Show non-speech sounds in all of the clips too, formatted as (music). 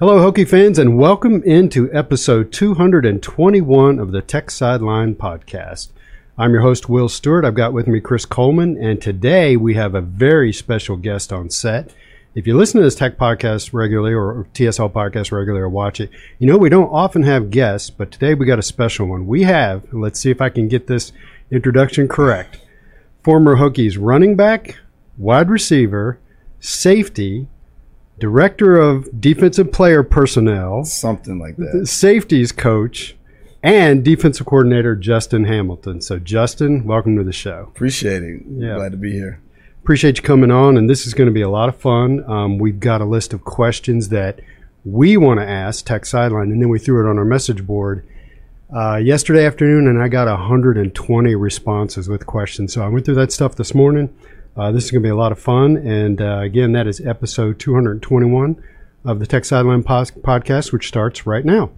Hello, Hokie fans, and welcome into episode 221 of the Tech Sideline Podcast. I'm your host, Will Stewart. I've got with me Chris Coleman, and today we have a very special guest on set. If you listen to this tech podcast regularly or TSL podcast regularly or watch it, you know we don't often have guests, but today we got a special one. We have, let's see if I can get this introduction correct, former Hokies running back, wide receiver, safety, director of defensive player personnel, something like that. Safeties coach and defensive coordinator Justin Hamilton. So, Justin, welcome to the show. Appreciate it. Yeah. Glad to be here. Appreciate you coming on, and this is going to be a lot of fun. Um, we've got a list of questions that we want to ask Tech Sideline, and then we threw it on our message board uh, yesterday afternoon, and I got 120 responses with questions. So I went through that stuff this morning. Uh, this is going to be a lot of fun. And uh, again, that is episode 221 of the Tech Sideline podcast, which starts right now.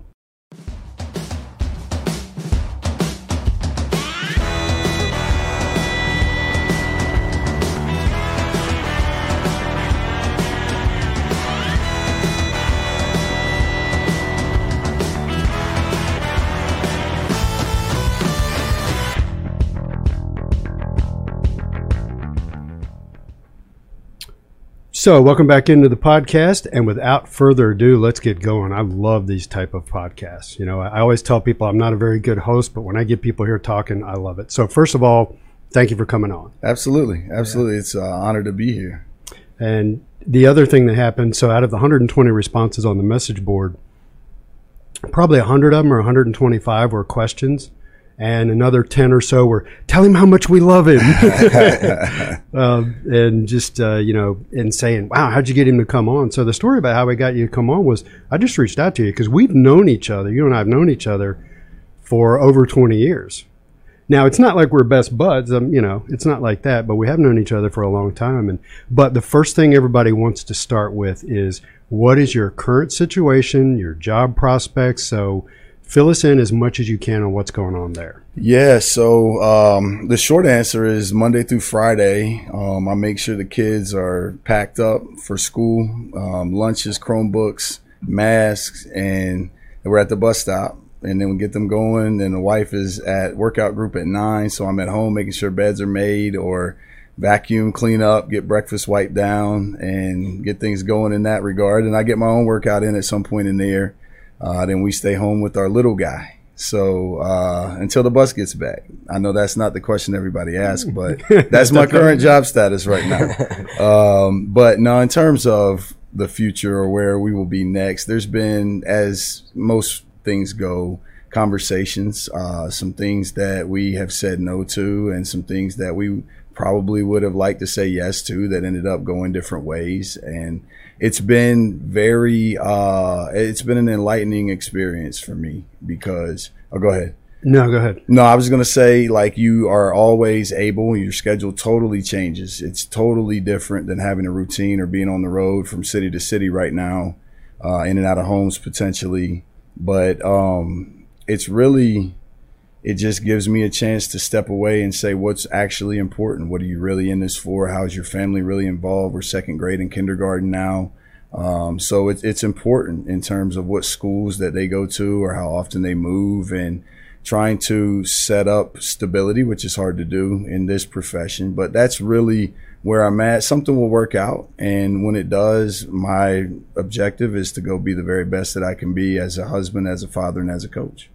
So, welcome back into the podcast, and without further ado, let's get going. I love these type of podcasts. You know, I always tell people I'm not a very good host, but when I get people here talking, I love it. So, first of all, thank you for coming on. Absolutely, absolutely, yeah. it's an honor to be here. And the other thing that happened, so out of the 120 responses on the message board, probably 100 of them or 125 were questions and another 10 or so were tell him how much we love him. Uh, (laughs) and just uh, you know and saying wow how'd you get him to come on? So the story about how we got you to come on was i just reached out to you because we've known each other you and i have known each other for over 20 years. Now it's not like we're best buds um, you know it's not like that but we have known each other for a long time and but the first thing everybody wants to start with is what is your current situation your job prospects? So fill us in as much as you can on what's going on there. Yeah, so um, the short answer is Monday through Friday. Um, I make sure the kids are packed up for school, um, lunches, Chromebooks, masks, and we're at the bus stop. And then we get them going. And the wife is at workout group at nine, so I'm at home making sure beds are made or vacuum, clean up, get breakfast wiped down, and get things going in that regard. And I get my own workout in at some point in there uh, then we stay home with our little guy. So uh, until the bus gets back, I know that's not the question everybody asks, but (laughs) that's my current job status right now. (laughs) Um, but now, in terms of the future or where we will be next, there's been, as most things go, conversations, uh, some things that we have said no to, and some things that we probably would have liked to say yes to that ended up going different ways. And it's been very, uh, it's been an enlightening experience for me because, oh, go ahead. No, go ahead. No, I was going to say, like, you are always able, your schedule totally changes. It's totally different than having a routine or being on the road from city to city right now, uh, in and out of homes potentially. But um, it's really, it just gives me a chance to step away and say what's actually important. What are you really in this for? How's your family really involved? We're second grade and kindergarten now. Um, so it, it's important in terms of what schools that they go to or how often they move and trying to set up stability, which is hard to do in this profession. But that's really where I'm at. Something will work out. And when it does, my objective is to go be the very best that I can be as a husband, as a father, and as a coach.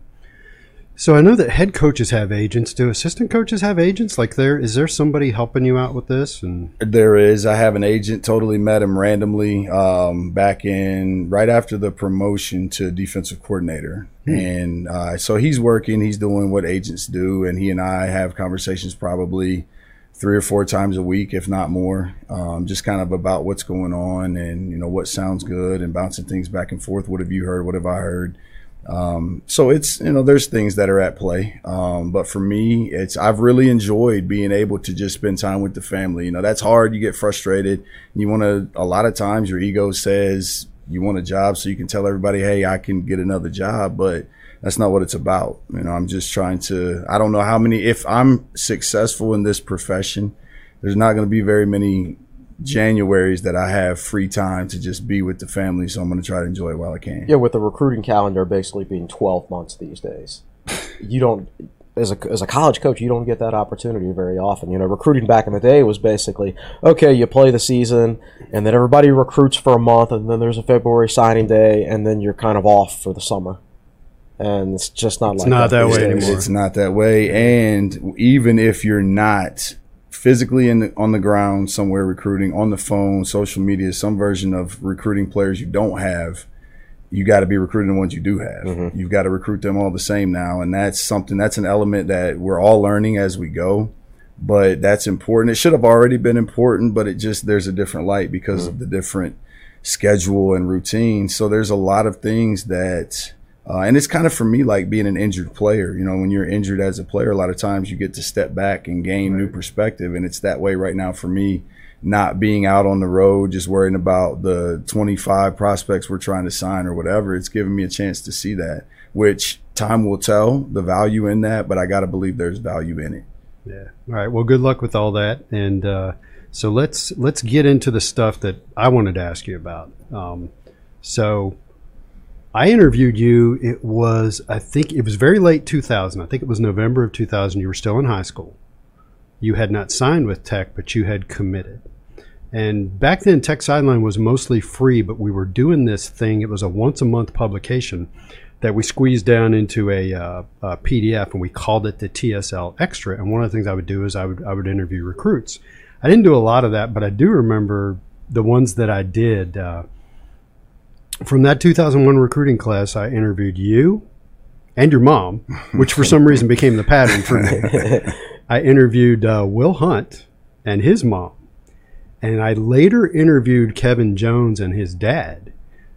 So I know that head coaches have agents. Do assistant coaches have agents? Like there is there somebody helping you out with this? And there is. I have an agent. Totally met him randomly um, back in right after the promotion to defensive coordinator, hmm. and uh, so he's working. He's doing what agents do, and he and I have conversations probably three or four times a week, if not more. Um, just kind of about what's going on and you know what sounds good and bouncing things back and forth. What have you heard? What have I heard? Um, so it's you know there's things that are at play, um, but for me, it's I've really enjoyed being able to just spend time with the family. You know that's hard. You get frustrated. You want to. A lot of times, your ego says you want a job so you can tell everybody, hey, I can get another job, but that's not what it's about. You know, I'm just trying to. I don't know how many. If I'm successful in this profession, there's not going to be very many Januaries that I have free time to just be with the family. So I'm going to try to enjoy it while I can. Yeah, with the recruiting calendar basically being 12 months these days, you don't. As a, as a college coach, you don't get that opportunity very often. You know, recruiting back in the day was basically okay, you play the season, and then everybody recruits for a month, and then there's a February signing day, and then you're kind of off for the summer and it's just not It's like not that way days. anymore. It's not that way. And even if you're not physically in the, on the ground somewhere recruiting, on the phone, social media, some version of recruiting players you don't have, you got to be recruiting the ones you do have. Mm-hmm. You've got to recruit them all the same now. And that's something, that's an element that we're all learning as we go. But that's important. It should have already been important, but it just, there's a different light because mm-hmm. of the different schedule and routine. So there's a lot of things that, uh, and it's kind of for me like being an injured player. You know, when you're injured as a player, a lot of times you get to step back and gain new perspective. And it's that way right now for me, not being out on the road, just worrying about the 25 prospects we're trying to sign or whatever. It's giving me a chance to see that, which time will tell the value in that, but I got to believe there's value in it. Yeah. All right. Well, good luck with all that. And uh, so let's let's get into the stuff that I wanted to ask you about. Um, so I interviewed you. It was I think it was very late 2000. I think it was November of 2000. You were still in high school. You had not signed with Tech, but you had committed. And back then, Tech Sideline was mostly free, but we were doing this thing. It was a once a month publication that we squeezed down into a, uh, a PDF, and we called it the TSL Extra. And one of the things I would do is I would I would interview recruits. I didn't do a lot of that, but I do remember the ones that I did. Uh, from that 2001 recruiting class, I interviewed you and your mom, which for some reason became the pattern for me. (laughs) I interviewed uh, Will Hunt and his mom, and I later interviewed Kevin Jones and his dad.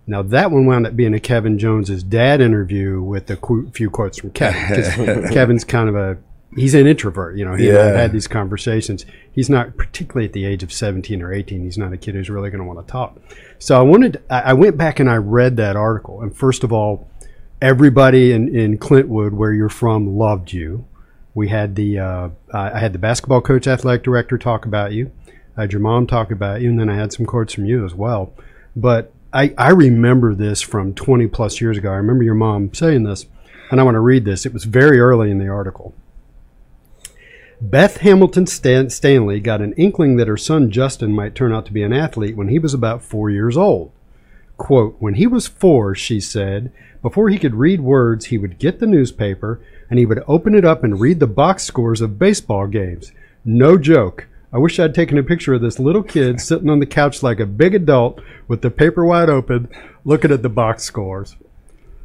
Now that one wound up being a Kevin Jones's dad interview with a qu- few quotes from Kevin. (laughs) Kevin's kind of a he's an introvert. You know, he and I Yeah. had these conversations. He's not particularly at the age of seventeen or eighteen. He's not a kid who's really going to want to talk. So I wanted. I I went back and I read that article. And first of all, everybody in, in Clintwood, where you're from, loved you. We had the uh, I had the basketball coach, athletic director talk about you. I had your mom talk about you, and then I had some quotes from you as well. But I, I remember this from 20 plus years ago. I remember your mom saying this, and I want to read this. It was very early in the article. Beth Hamilton Stan- Stanley got an inkling that her son Justin might turn out to be an athlete when he was about four years old. Quote, when he was four, she said, before he could read words, he would get the newspaper and he would open it up and read the box scores of baseball games. No joke. I wish I'd taken a picture of this little kid sitting on the couch like a big adult with the paper wide open, looking at the box scores.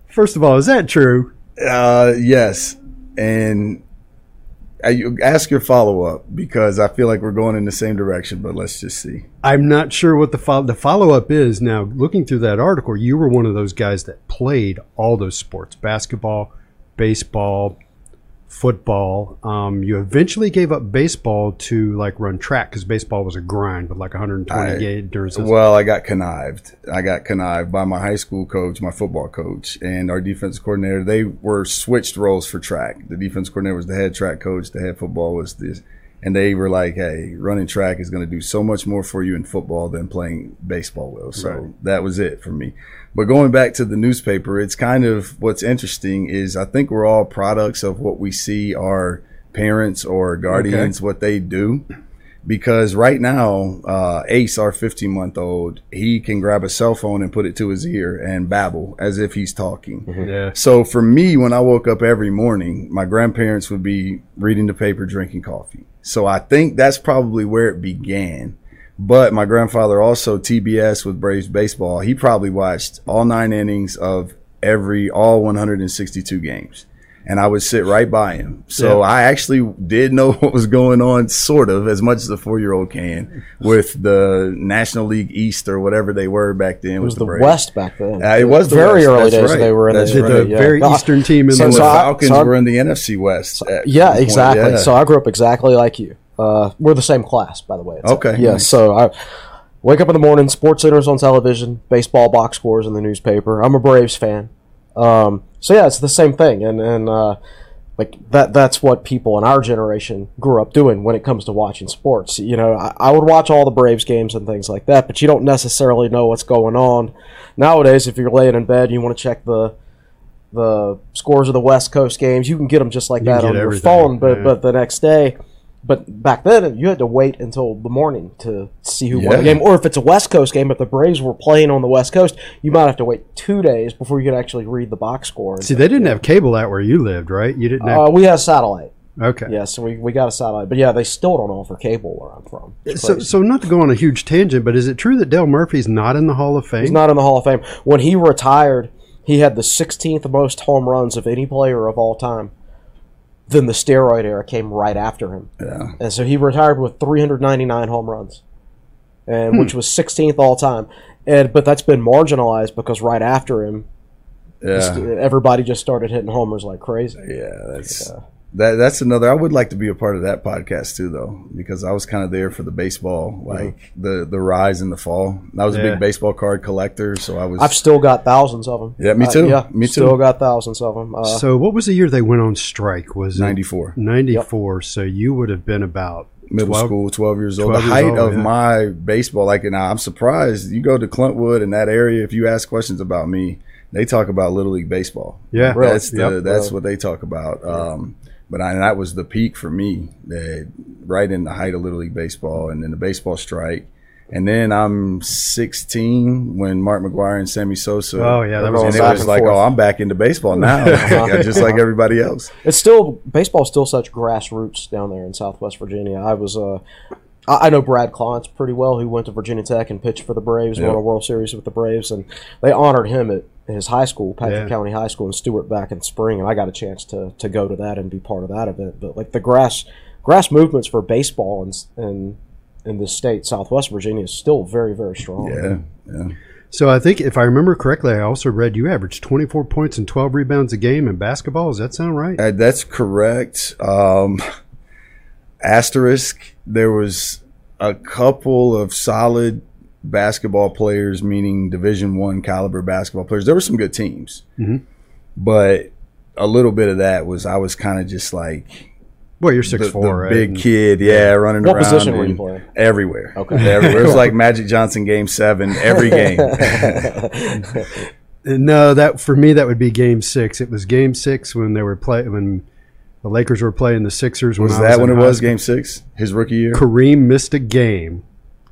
First of all, is that true? Uh, yes. And I, ask your follow up because I feel like we're going in the same direction, but let's just see. I'm not sure what the fo- the follow up is. Now, looking through that article, you were one of those guys that played all those sports: basketball, baseball, football. Um, you eventually gave up baseball to like run track because baseball was a grind with like 120 I-. Well, I got connived. I got connived by my high school coach, my football coach, and our defense coordinator. They were switched roles for track. The defense coordinator was the head track coach. The head football was this. And they were like, hey, running track is going to do so much more for you in football than playing baseball will. So Right. that was it for me. But going back to the newspaper, it's kind of what's interesting is I think we're all products of what we see our parents or guardians, what they do because right now, uh, Ace, our 15 month old, he can grab a cell phone and put it to his ear and babble as if he's talking. yeah, So for me, when I woke up every morning, my grandparents would be reading the paper, drinking coffee. So I think that's probably where it began. But my grandfather also TBS with Braves baseball. He probably watched all nine innings of every all 162 games. and I would sit right by him. So Yeah. I actually did know (laughs) what was going on, sort of, as much as a four year old can, with the National League East or whatever they were back then. It was with the West back then. Uh, it was the very West. early That's days. right. They were in That's the, right. The yeah. very Uh, eastern team in so- And the the so I- Falcons so I- were in the NFC West. at Yeah, exactly. Yeah. So I grew up exactly like you. Uh, we're the same class, by the way. It's- Okay, Yeah. nice. So I wake up in the morning. Sports Center's on television. Baseball box scores in the newspaper. I'm a Braves fan. Um, so yeah, it's the same thing, and and uh, like that. That's what people in our generation grew up doing when it comes to watching sports. You know, I, I would watch all the Braves games and things like that, but you don't necessarily know what's going on nowadays. If you're laying in bed, and you want to check the the scores of the West Coast games. You can get them just like You that on your phone, but yeah. but the next day. But back then, you had to wait until the morning to see who won the game. Or if it's a West Coast game, if the Braves were playing on the West Coast, you might have to wait two days before you could actually read the box score. See, they didn't have cable out where you lived, right? You didn't have. Uh, we had satellite. okay. Yes, so we, we got a satellite. But yeah, they still don't offer cable where I'm from. So, so not to go on a huge tangent, but is it true that Dale Murphy's not in the Hall of Fame? He's not in the Hall of Fame. When he retired, he had the 16th most home runs of any player of all time. Then the steroid era came right after him. Yeah. And so he retired with 399 home runs, and which hmm. was 16th all time. And but that's been marginalized because right after him, Yeah. everybody just started hitting homers like crazy. Yeah, that's that. That's another. I would like to be a part of that podcast too, though, because I was kind of there for the baseball, like the the rise and the fall. I was a big baseball card collector, so I was. I've still got thousands of them. Yeah, me too. yeah, Me too. Still got thousands of them. Uh, so what was the year they went on strike? Was it 94. 94. So you would have been about middle 12 school, 12 years old. 12 the years height old, of yeah. my baseball, like, and I'm surprised. You go to Clintwood in that area, if you ask questions about me, they talk about Little League Baseball. Yeah. Really? That's, the, Yep. that's what they talk about. Um, but I, that was the peak for me, that right in the height of Little League Baseball and then the baseball strike. And then I'm 16 when Mark McGwire and Sammy Sosa. Oh, yeah, that was and it was and like, forth. oh, I'm back into baseball (laughs) now, (laughs) just like everybody else. It's still baseball's still such grassroots down there in Southwest Virginia. I was uh, I I know Brad Clontz pretty well, who went to Virginia Tech and pitched for the Braves, won a World Series with the Braves, and they honored him at his high school, Patrick Yeah. County High School in Stuart, back in spring, and I got a chance to to go to that and be part of that event. But like the grass grass movements for baseball and and in this state, Southwest Virginia, is still very very strong. Yeah, yeah. So I think if I remember correctly, I also read you averaged 24 points and 12 rebounds a game in basketball. Does that sound right? Uh, that's correct. Um, asterisk, there was a couple of solid basketball players, meaning Division One caliber basketball players. There were some good teams, Mhm. but a little bit of that was I was kind of just like Well, you're six the four, right? big kid, yeah, running What around. position were you playing? Everywhere. Okay. everywhere. It was (laughs) like Magic Johnson Game Seven every (laughs) game. No, that for me that would be Game Six. It was Game Six when they were play when the Lakers were playing the Sixers. When was I that when it was. Game Six? His rookie year. Kareem missed a game,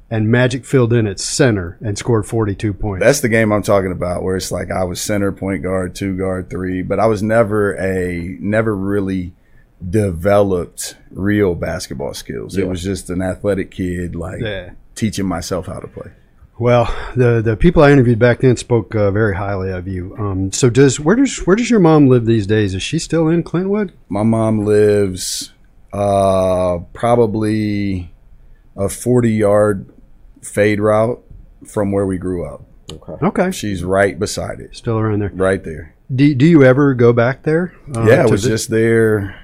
and Magic filled in at center and scored 42 points. That's the game I'm talking about, where it's like I was center, point guard, two guard, three, but I was never a never really developed real basketball skills. It was just an athletic kid, like Yeah. teaching myself how to play. Well, the the people I interviewed back then spoke uh, very highly of you. Um, so does where does where does your mom live these days? Is she still in Clintwood? My mom lives uh, probably a 40 yard fade route from where we grew up. Okay. Okay, She's right beside it, still around there. right there. Do, do you ever go back there? uh, yeah, I was vi- just there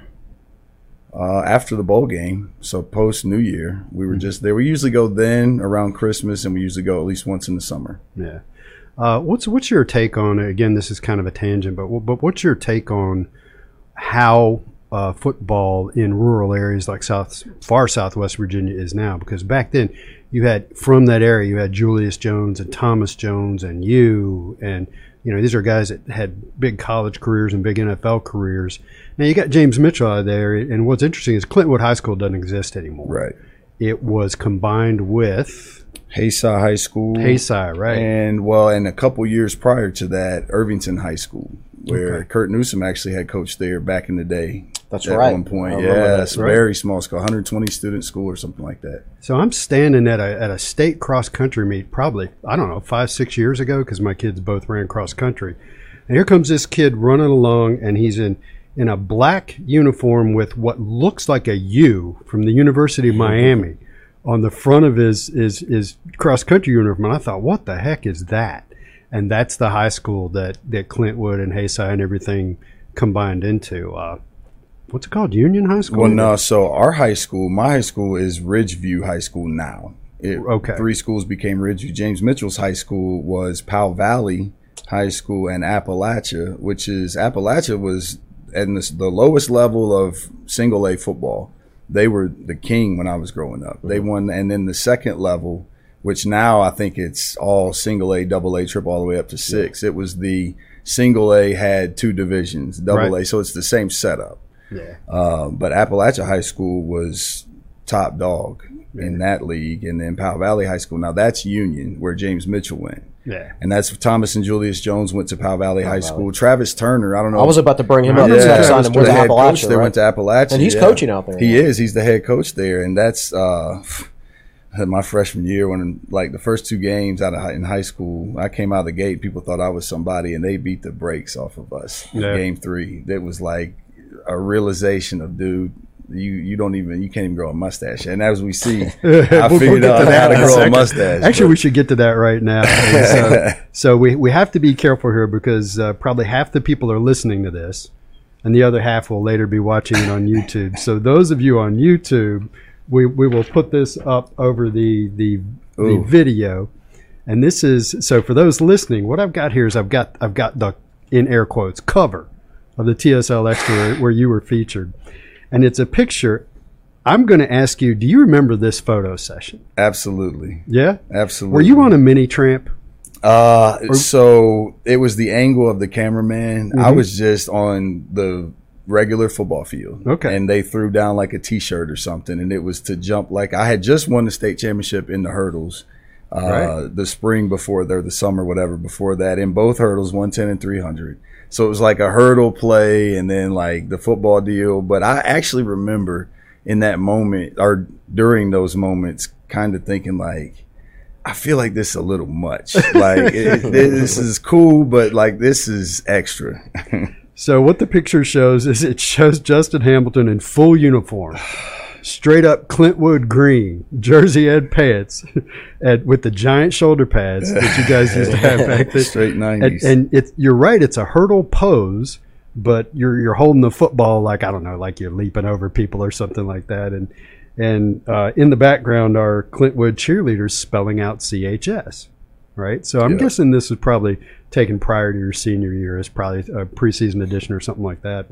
uh, after the bowl game. So post New Year, we Mm-hmm. were just there. We usually go then around Christmas, and we usually go at least once in the summer. Yeah. Uh, what's what's your take on again? This is kind of a tangent, but but what's your take on how uh, football in rural areas like South far Southwest Virginia is now? Because back then you had from that area you had Julius Jones and Thomas Jones and you and you know these are guys that had big college careers and big NFL careers. Now you got James Mitchell out there, and what's interesting is Clintwood High School doesn't exist anymore. Right. It was combined with Haysi High School. Hayside, right? And well, and a couple years prior to that, Ervinton High School, where Okay. Kurt Newsome actually had coached there back in the day. That's at right. one point. I Yeah, that. it's a Right. very small school, 120 student school or something like that. So I'm standing at a at a state cross country meet, probably I don't know five six years ago, because my kids both ran cross country, and here comes this kid running along, and he's in in a black uniform with what looks like a U from the University of Miami (laughs) on the front of his his, his cross country uniform. And I thought, what the heck is that? And that's the high school that that Clintwood and Hayside and everything combined into. Uh, what's it called? Union High School. Well, no. So our high school, my high school is Ridgeview High School now. It, Okay. Three schools became Ridgeview. James Mitchell's high school was Powell Valley High School and Appalachia, which is Appalachia was at this, the lowest level of single A football. They were the king when I was growing up. They mm-hmm. won, and then the second level, which now I think it's all single A, double A, triple, all the way up to six. It was the single A had two divisions, double Right. A, so it's the same setup. Yeah. Uh, but Appalachia High School was top dog in that league, and then Powell Valley High School. Now that's Union, where James Mitchell went, Yeah. and that's Thomas and Julius Jones went to Powell Valley High School. Travis Turner, I don't know. I was about to bring him up. Yeah, Travis signed him with the head coach Appalachia, there right? went to Appalachia, And he's yeah. coaching out there He now. is. He's the head coach there, and that's uh, my freshman year when like the first two games out of high, in high school, I came out of the gate. People thought I was somebody, and they beat the brakes off of us. Yeah. Game three, that was like a realization of dude. You you don't even you can't even grow a mustache, and as we (laughs) see, I We'll- we'll figured out to how to grow a mustache. Actually, but- we should get to that right now. (laughs) So, so we, we have to be careful here because uh, probably half the people are listening to this, and the other half will later be watching it on YouTube. So those of you on YouTube, we, we will put this up over the the, the video, and this is so for those listening. What I've got here is I've got I've got the in air quotes cover of the TSL Extra where, where you were featured, and it's a picture. I'm going to ask you, do you remember this photo session? absolutely, Yeah? absolutely. Were you on a mini tramp? Uh, so it was the angle of the cameraman. I Mm-hmm. was just on the regular football field. Okay. And they threw down like a t-shirt or something and it was to jump like I had just won the state championship in the hurdles. Uh, Right. the spring before there, the summer, whatever, before that, in both hurdles, 110 and 300. So it was like a hurdle play and then like the football deal. But I actually remember in that moment or during those moments kind of thinking like, I feel like this is a little much. (laughs) Like it, this is cool, but like this is extra. So what the picture shows is it shows Justin Hamilton in full uniform, (sighs) (sighs) (sighs) straight up Clintwood green, Jersey Ed pants, (laughs) and with the giant shoulder pads that you guys used to have back then. Straight nineties. and it's you're right, it's a hurdle pose, but you're you're holding the football like I don't know, like you're leaping over people or something like that. And and uh, in the background are Clintwood cheerleaders spelling out CHS. Right, so I'm Yeah. guessing this was probably taken prior to your senior year as probably a preseason edition or something like that.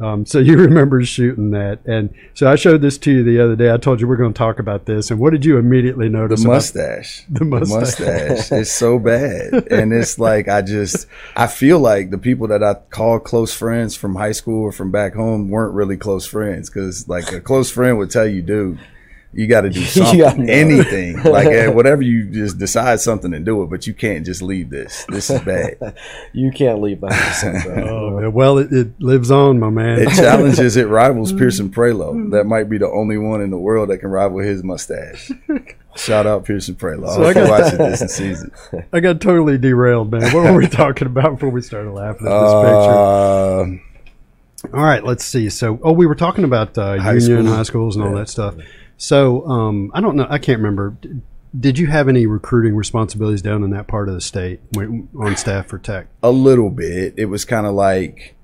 Um, so you (laughs) remember shooting that, and so I showed this to you the other day. I told you we're going to talk about this, and what did you immediately the notice? about- mustache. (laughs) The mustache. mustache. It's so (laughs) bad. And it's like I just I feel like the people that I call close friends from high school or from back home weren't really close friends because like a close friend would tell you, dude, you got to do (laughs) something, gotta anything, like eh, (laughs) whatever you just decide something and do it, but you can't just leave this. This is bad. (laughs) You can't leave behind the scenes, bro. Oh, well, it, it lives on, my man. It challenges, it rivals Pierson Prioleau. That might be the only one in the world that can rival his mustache. Shout out Pierson Prioleau. I So I got- you're watching this season. I got totally derailed, man. What were we talking about before we started laughing at this picture? Uh, All right, let's see. So, oh, we were talking about uh, High union school. high schools and all Yeah. that stuff. So, um, I don't know. I can't remember. Did you have any recruiting responsibilities down in that part of the state when, on staff for Tech? a little bit. It was kind of like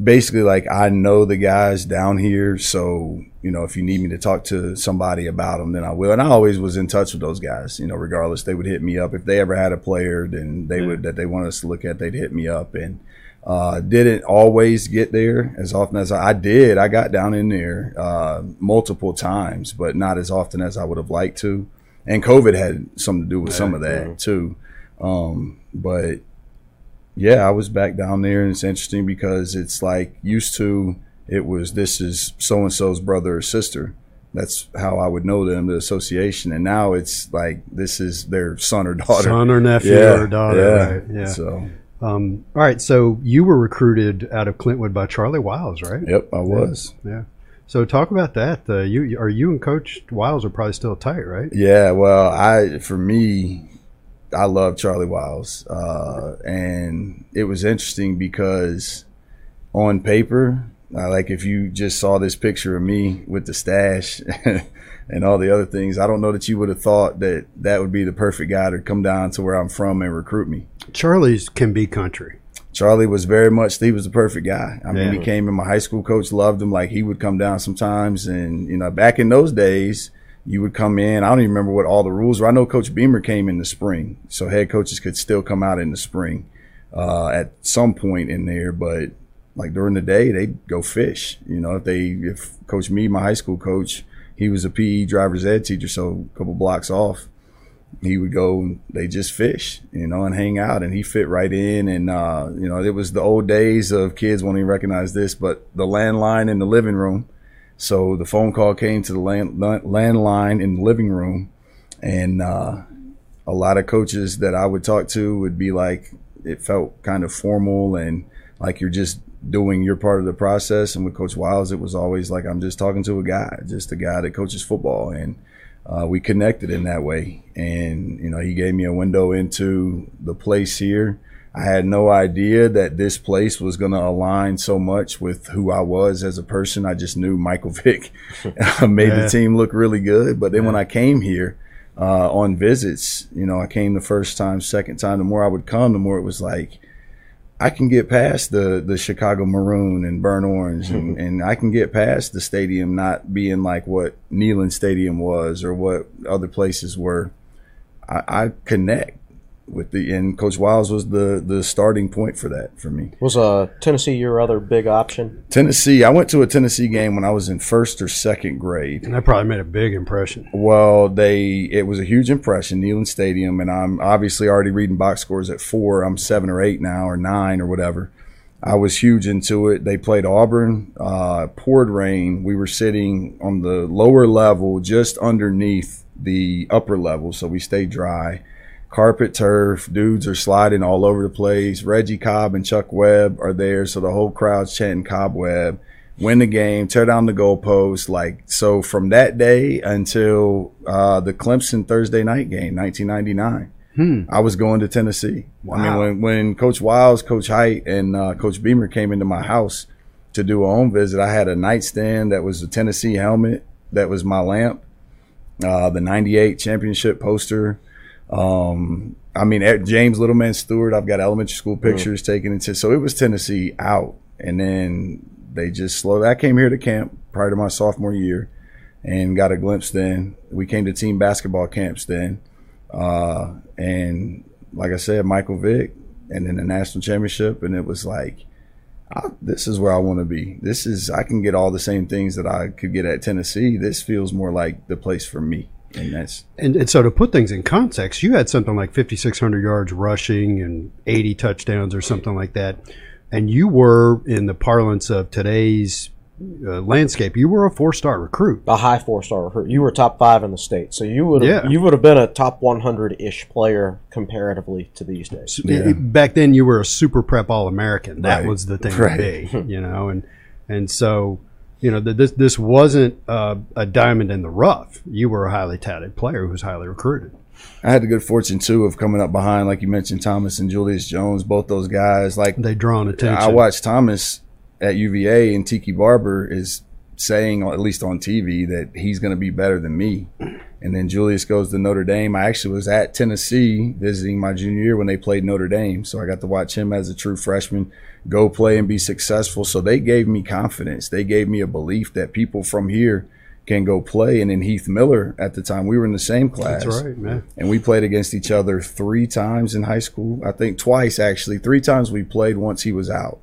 basically like I know the guys down here, so you know if you need me to talk to somebody about them, then I will. And I always was in touch with those guys. You know, regardless, they would hit me up if they ever had a player, then they would that they wanted us to look at. They'd hit me up and. Uh, didn't always get there as often as I, I did. I got down in there uh, multiple times, but not as often as I would have liked to. And COVID had something to do with some of that too. Um, but yeah, I was back down there, and it's interesting because it's like used to it was this is so and so's brother or sister. That's how I would know them, the association, and now it's like this is their son or daughter, Son or nephew yeah, or daughter, yeah. right? Yeah. So, Um, all right. So you were recruited out of Clintwood by Charlie Wiles, right? yep, I was. Yeah. So talk about that. Uh, you are you and Coach Wiles are probably still tight, right? Yeah, well, I for me, I love Charlie Wiles, uh, and it was interesting because on paper, uh, like if you just saw this picture of me with the stash (laughs) and all the other things, I don't know that you would have thought that that would be the perfect guy to come down to where I'm from and recruit me. Charlie's can be country. Charlie was very much he was the perfect guy. I mean, Yeah. he came in. My high school coach loved him. Like he would come down sometimes, and you know, back in those days, you would come in. I don't even remember what all the rules were. I know Coach Beamer came in the spring, so head coaches could still come out in the spring uh, at some point in there. But like during the day, they'd go fish. You know, if they if Coach Me, my high school coach, he was a PE driver's ed teacher, so a couple blocks off he would go they just fish, you know, and hang out and he fit right in. And uh, you know, it was the old days of kids won't even recognize this, but the landline in the living room. So the phone call came to the land, landline in the living room and uh, a lot of coaches that I would talk to would be like it felt kind of formal and like you're just doing your part of the process. And with coach Wiles it was always like I'm just talking to a guy just a guy that coaches football. And uh, we connected in that way. And, you know, he gave me a window into the place here. I had no idea that this place was going to align so much with who I was as a person. I just knew Michael (laughs) Vick (laughs) made Yeah. the team look really good. But then when I came here uh, on visits, you know, I came the first time, second time, the more I would come, the more it was like, I can get past the the Chicago maroon and burnt orange, and, (laughs) and I can get past the stadium not being like what Neyland Stadium was or what other places were. I, I connect with the and Coach Wiles was the the starting point for that for me. Was uh, Tennessee your other big option? Tennessee, I went to a Tennessee game when I was in first or second grade. And that probably made a big impression. Well, they it was a huge impression, Neyland Stadium, and I'm obviously already reading box scores at four. I'm seven or eight now, or nine or whatever. I was huge into it. They played Auburn, uh, poured rain. We were sitting on the lower level, just underneath the upper level, so we stayed dry. Carpet turf, dudes are sliding all over the place. Reggie Cobb and Chuck Webb are there, so the whole crowd's chanting Cobweb win the game, tear down the goalpost. Like so, from that day until uh, the Clemson Thursday night game, 1999, I was going to Tennessee. I mean, when when Coach Wiles, Coach Hite, and uh, Coach Beamer came into my house to do a home visit, I had a nightstand that was a Tennessee helmet that was my lamp, uh, the '98 championship poster. Um, I mean, James Littleman Stewart. I've got elementary school pictures taken into. So it was Tennessee out, and then they just slowly. I came here to camp prior to my sophomore year, and got a glimpse. Then we came to team basketball camps. Then, uh, and like I said, Michael Vick, and then the national championship, and it was like. I, this is where I want to be. This is I can get all the same things that I could get at Tennessee. This feels more like the place for me, and that's And, and so to put things in context, you had something like 5,600 yards rushing and 80 touchdowns or something like that. And you were, in the parlance of today's uh, landscape, you were a four star recruit. A high four star recruit. You were top five in the state, so you would have Yeah. you would have been a top one hundred ish player comparatively to these days. Yeah. Back then, you were a super prep All American. That Right. was the thing Right. to be, you know. And and so, you know, th- this this wasn't uh, a diamond in the rough. You were a highly touted player who was highly recruited. I had the good fortune too of coming up behind, like you mentioned, Thomas and Julius Jones, both those guys. Like They drawn attention. I watched Thomas at UVA, and Tiki Barber is saying, at least on TV, that he's going to be better than me. And then Julius goes to Notre Dame. I actually was at Tennessee visiting my junior year when they played Notre Dame, so I got to watch him as a true freshman go play and be successful. So they gave me confidence. They gave me a belief that people from here can go play. And then Heath Miller at the time, we were in the same class That's right, man. and we played against each other three times in high school. I think twice actually. Three times we played. Once he was out.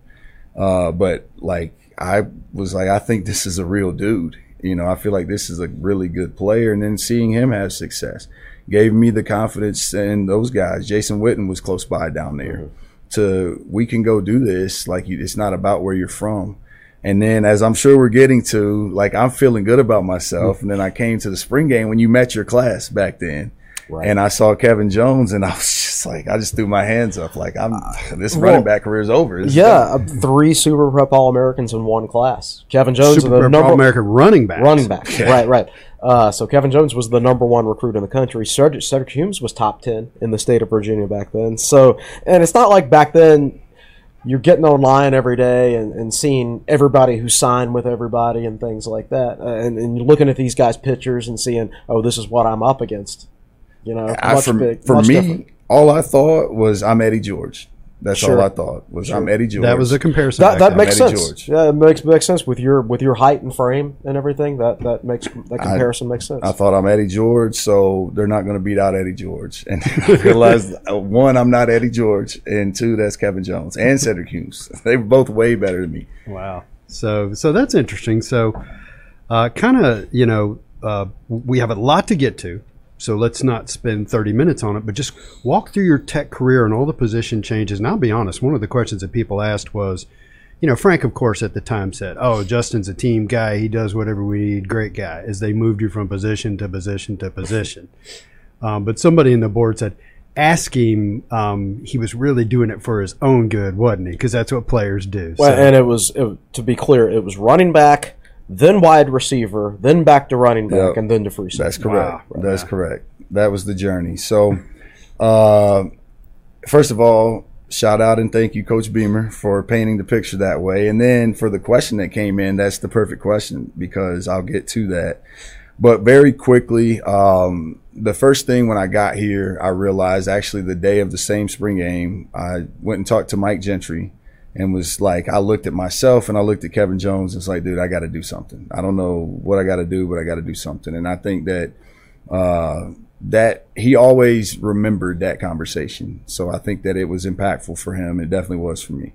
Uh, but like I was like, I think this is a real dude. You know, I feel like this is a really good player. And then seeing him have success gave me the confidence. And those guys, Jason Witten was close by down there. Mm-hmm. To we can go do this. Like you, it's not about where you're from. And then, as I'm sure we're getting to, like I'm feeling good about myself. Mm-hmm. And then I came to the spring game when you met your class back then, Right. and I saw Kevin Jones, and I was just like, I just threw my hands up, like I'm this well, running back career is over. This Yeah, done. uh, three Super Prep All Americans in one class. Kevin Jones, Super the Prep number All-American running back. running back. Right, right. Uh, so Kevin Jones was the number one recruit in the country. Cedric, Cedric Humes was top ten in the state of Virginia back then. So, and it's not like back then. you're getting online every day and, and seeing everybody who signed with everybody and things like that, uh, and, and you're looking at these guys' pictures and seeing, oh, this is what I'm up against. You know, I, for, big, for much me, different. all I thought was I'm Eddie George. That's Sure. all I thought was I'm Eddie George. That was a comparison. That, that makes Eddie sense. George. Yeah, it makes makes sense with your with your height and frame and everything. That that makes that comparison makes sense. I thought I'm Eddie George, so they're not going to beat out Eddie George. And (laughs) I (laughs) realized uh, one, I'm not Eddie George, and two, that's Kevin Jones and Cedric Humes. They were both way better than me. Wow. So so that's interesting. So uh, kind of you know uh, we have a lot to get to. So let's not spend 30 minutes on it, but just walk through your tech career and all the position changes. And I'll be honest, one of the questions that people asked was, you know, Frank, of course, at the time said, "Oh, Justin's a team guy. He does whatever we need. Great guy." As they moved you from position to position to position, um, but somebody in the board said, "Ask him. Um, he was really doing it for his own good, wasn't he? Because that's what players do." Well, So- and it was it, to be clear, it was running back, then wide receiver, then back to running back, Yep. and then to free safety. That's correct. Wow. That's correct. That was the journey. So, uh, first of all, shout out and thank you, Coach Beamer, for painting the picture that way. And then for the question that came in, that's the perfect question because I'll get to that. But very quickly, um, the first thing when I got here, I realized actually the day of the same spring game, I went and talked to Mike Gentry and was like, I looked at myself and I looked at Kevin Jones and was like, dude, I got to do something. I don't know what I got to do, but I got to do something. And I think that, uh, that he always remembered that conversation. So I think that it was impactful for him. It definitely was for me.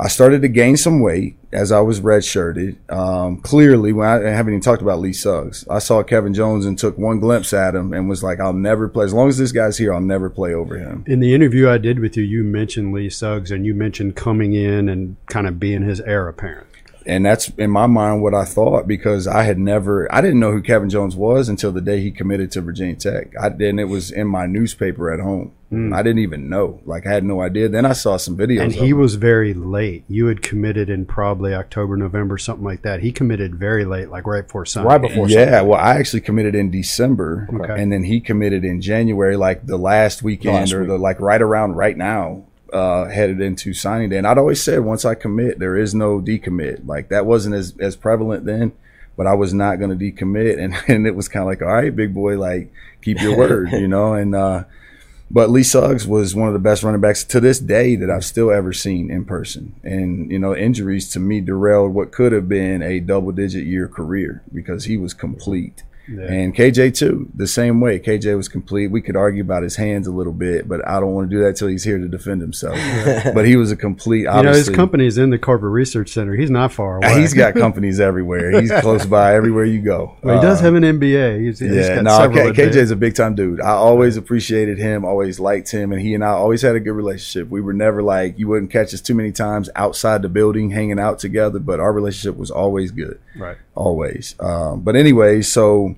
I started to gain some weight as I was redshirted. Um, clearly, when I, I haven't even talked about Lee Suggs, I saw Kevin Jones and took one glimpse at him and was like, "I'll never play as long as this guy's here. I'll never play over him." In the interview I did with you, you mentioned Lee Suggs and you mentioned coming in and kind of being his heir apparent. And that's in my mind what I thought because I had never, I didn't know who Kevin Jones was until the day he committed to Virginia Tech. I didn't. It was in my newspaper at home. Hmm. I didn't even know. Like I had no idea. Then I saw some videos. And he him. was very late. You had committed in probably October, November, something like that. He committed very late, like right before signing. Right before Yeah, well, I actually committed in December, Okay. and then he committed in January, like the last weekend Last or week. the like right around right now, uh, headed into signing day. And I'd always said once I commit, there is no decommit. Like that wasn't as as prevalent then, but I was not going to decommit, and (laughs) and it was kind of like, all right, big boy, like keep your word, (laughs) you know, and. uh but Lee Suggs was one of the best running backs to this day that I've still ever seen in person. And, you know, injuries to me derailed what could have been a double digit year career because he was complete. Yeah. And KJ too, the same way. KJ was complete. We could argue about his hands a little bit, but I don't want to do that till he's here to defend himself. but he was a complete. You know, his Obviously, company's in the Corporate Research Center. He's not far away. he's got companies everywhere. He's close by everywhere you go. (laughs) Well, he does Uh, have an MBA. He's, he's yeah, got no, several K- KJ is a big time dude. I always appreciated him, always liked him, and he and I always had a good relationship. We were never like you wouldn't catch us too many times outside the building hanging out together, but our relationship was always good, Right. Always. Um, but anyway, so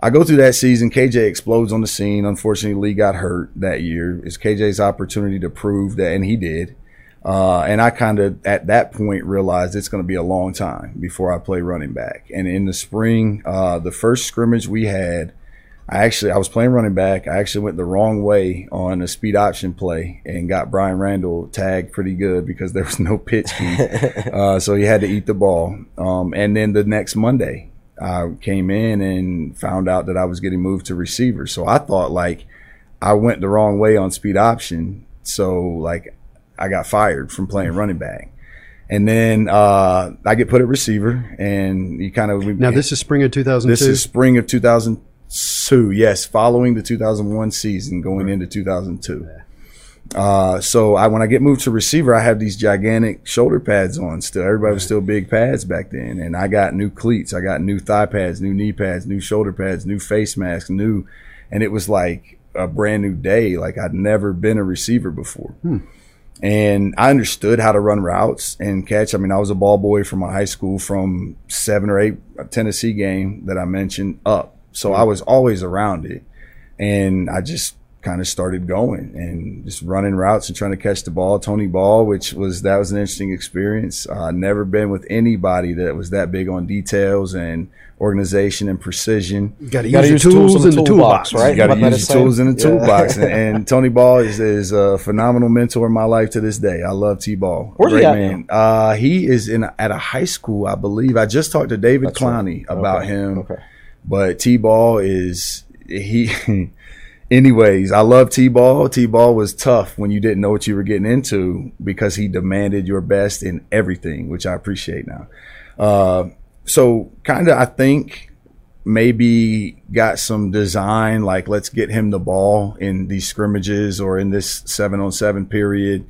I go through that season. KJ explodes on the scene. Unfortunately, Lee got hurt that year. It's KJ's opportunity to prove that, and he did. Uh, and I kind of at that point realized it's going to be a long time before I play running back. And in the spring, uh, the first scrimmage we had, I actually I was playing running back. I actually went the wrong way on a speed option play and got Bryan Randall tagged pretty good because there was no pitch key, (laughs) uh, so he had to eat the ball. Um, and then the next Monday, I came in and found out that I was getting moved to receiver. So I thought like I went the wrong way on speed option. So like I got fired from playing running back. And then uh, I get put at receiver, and you kind of Now, this is spring of 2002. this is spring of 2002. Yes, following the 2001 season, going into 2002. Uh, so I, when I get moved to receiver, I have these gigantic shoulder pads on still. Everybody was still big pads back then. And I got new cleats. I got new thigh pads, new knee pads, new shoulder pads, new face masks, new, and it was like a brand new day. Like I'd never been a receiver before. And I understood how to run routes and catch. I mean, I was a ball boy from my high school from seven or eight Tennessee game that I mentioned up. So I was always around it. And I just kind of started going and just running routes and trying to catch the ball. Tony Ball, which was that was an interesting experience. Uh, never been with anybody that was that big on details and organization and precision. You got to use, use the tools, in the toolbox, toolbox, right? You got to use is your tools in the Yeah. toolbox. and, (laughs) and Tony Ball is, is a phenomenal mentor in my life to this day. I love T Ball. Where's he Great at man. Uh, he is in at a high school, I believe. I just talked to David That's right. Clowney about Okay. him. Okay. But T Ball is he. (laughs) Anyways, I love T Ball. T Ball was tough when you didn't know what you were getting into because he demanded your best in everything, which I appreciate now. Uh, so, kind of, I think maybe got some design like let's get him the ball in these scrimmages or in this seven on seven period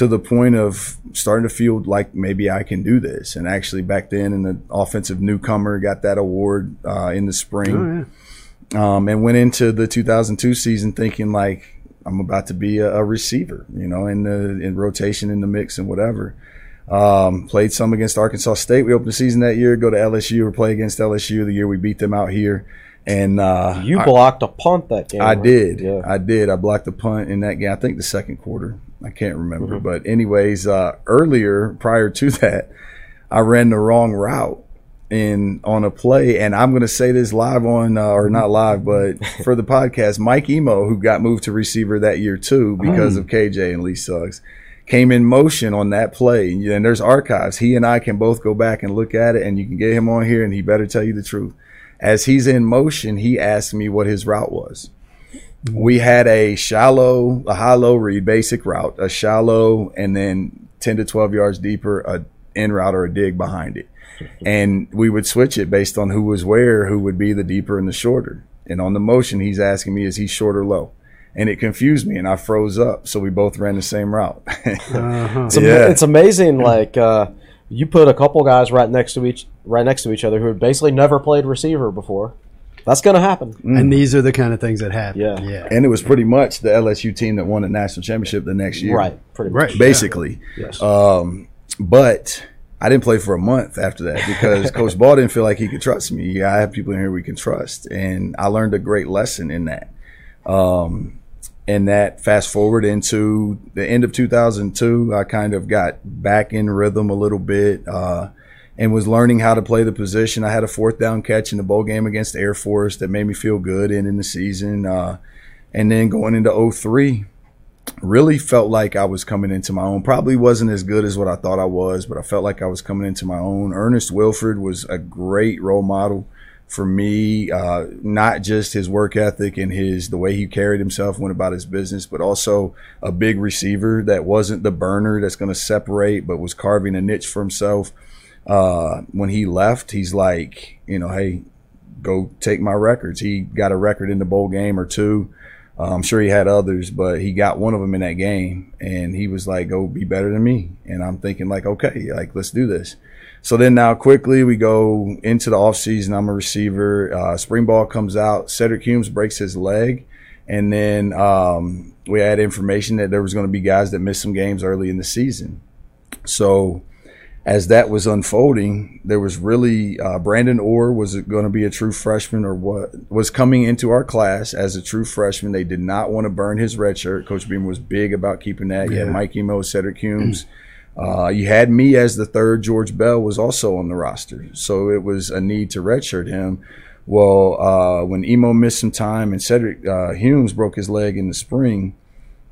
to the point of starting to feel like maybe I can do this. And actually, back then, in the offensive newcomer, got that award uh, in the spring Oh, yeah. um, and went into the 2002 season thinking like I'm about to be a, a receiver, you know, in the in rotation in the mix and whatever. Um, played some against Arkansas State. We opened the season that year. Go to LSU or play against LSU the year we beat them out here. And uh, You blocked a punt that game. I right? did. Yeah. I did. I blocked the punt in that game. I think the second quarter. I can't remember. Mm-hmm. But anyways, uh, earlier prior to (laughs) that, I ran the wrong route in on a play, and I'm going to say this live on uh, or not live, but (laughs) for the podcast, Mike Imoh, who got moved to receiver that year too because Mm. of KJ and Lee Suggs. Came in motion on that play, and there's archives. He and I can both go back and look at it, and you can get him on here, and he better tell you the truth. As he's in motion, he asked me what his route was we had a shallow, a high low read basic route, a shallow, and then 10 to 12 yards deeper, a in route or a dig behind it. And we would switch it based on who was where, who would be the deeper and the shorter. And on the motion, he's asking me, is he short or low? And it confused me and I froze up. So we both ran the same route. (laughs) Uh-huh. It's, am- Yeah. it's amazing. Like uh, you put a couple guys right next to each, right next to each other who had basically never played receiver before. That's going to happen. And these are the kind of things that happen. Yeah. Yeah. and it was pretty much the LSU team that won the national championship the next year. Right. Pretty much. Right. Basically. Yes. Um, but I didn't play for a month after that because (laughs) Coach Ball didn't feel like he could trust me. Yeah, I have people in here we can trust, and I learned a great lesson in that. Um, and that fast forward into the end of 2002, I kind of got back in rhythm a little bit. Uh, and was learning how to play the position. I had a fourth down catch in the bowl game against Air Force that made me feel good in in the season. Uh, and then going into 03, really felt like I was coming into my own. Probably wasn't as good as what I thought I was, but I felt like I was coming into my own. Ernest Wilford was a great role model for me, uh, not just his work ethic and his the way he carried himself, went about his business, but also a big receiver that wasn't the burner that's going to separate, but was carving a niche for himself. Uh, when he left, he's like, you know, hey, go take my records. He got a record in the bowl game or two. Uh, I'm sure he had others, but he got one of them in that game, and he was like, "Go be better than me." And I'm thinking, like, okay, like let's do this. So then now quickly we go into the off season. I'm a receiver. Uh, spring ball comes out. Cedric Humes breaks his leg, and then um, we had information that there was going to be guys that missed some games early in the season. So as that was unfolding, there was really uh, Branden Ore was going to be a true freshman or what was coming into our class as a true freshman. They did not want to burn his red shirt. Coach Beamer was big about keeping that. You had Yeah. Mike Imoh, Cedric Humes. Uh, you had me as the third. George Bell was also on the roster, so it was a need to redshirt him. Well, uh, when Imoh missed some time and Cedric uh, Humes broke his leg in the spring,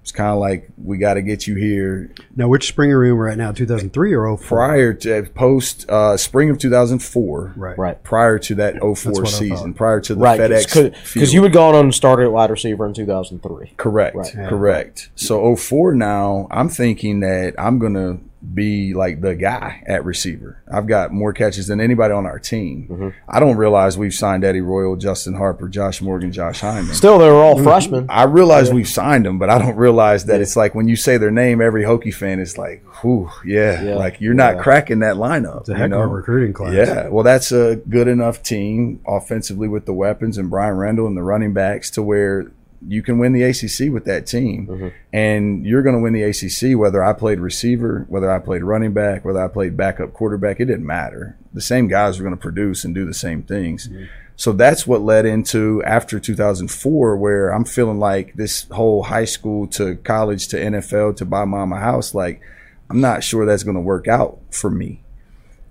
it's kind of like we got to get you here Now, which spring are we in right now? 2003 or 04? prior to post uh, spring of 2004 Right. Right. prior to that 04 season prior to the Right. FedEx Because you had gone on and started at wide receiver in 2003. correct Right. Yeah. correct so 04 now I'm thinking that I'm gonna be like the guy at receiver I've got more catches than anybody on our team Mm-hmm. I don't realize we've signed Eddie Royal Justin Harper Josh Morgan Josh Hyman Still, they were all freshmen. I realize we've signed them, but I don't realize that it's like when you say their name, every Hokie fan is like, whew, yeah, Yeah. like you're not Yeah. cracking that lineup. It's a you heck of a recruiting class. Yeah, well, that's a good enough team offensively with the weapons and Bryan Randall and the running backs to where you can win the ACC with that team, Mm-hmm. and you're going to win the ACC whether I played receiver, whether I played running back, whether I played backup quarterback. It didn't matter. The same guys were going to produce and do the same things. Mm-hmm. So that's what led into after 2004, where I'm feeling like this whole high school to college to NFL to buy mama house, like I'm not sure that's going to work out for me.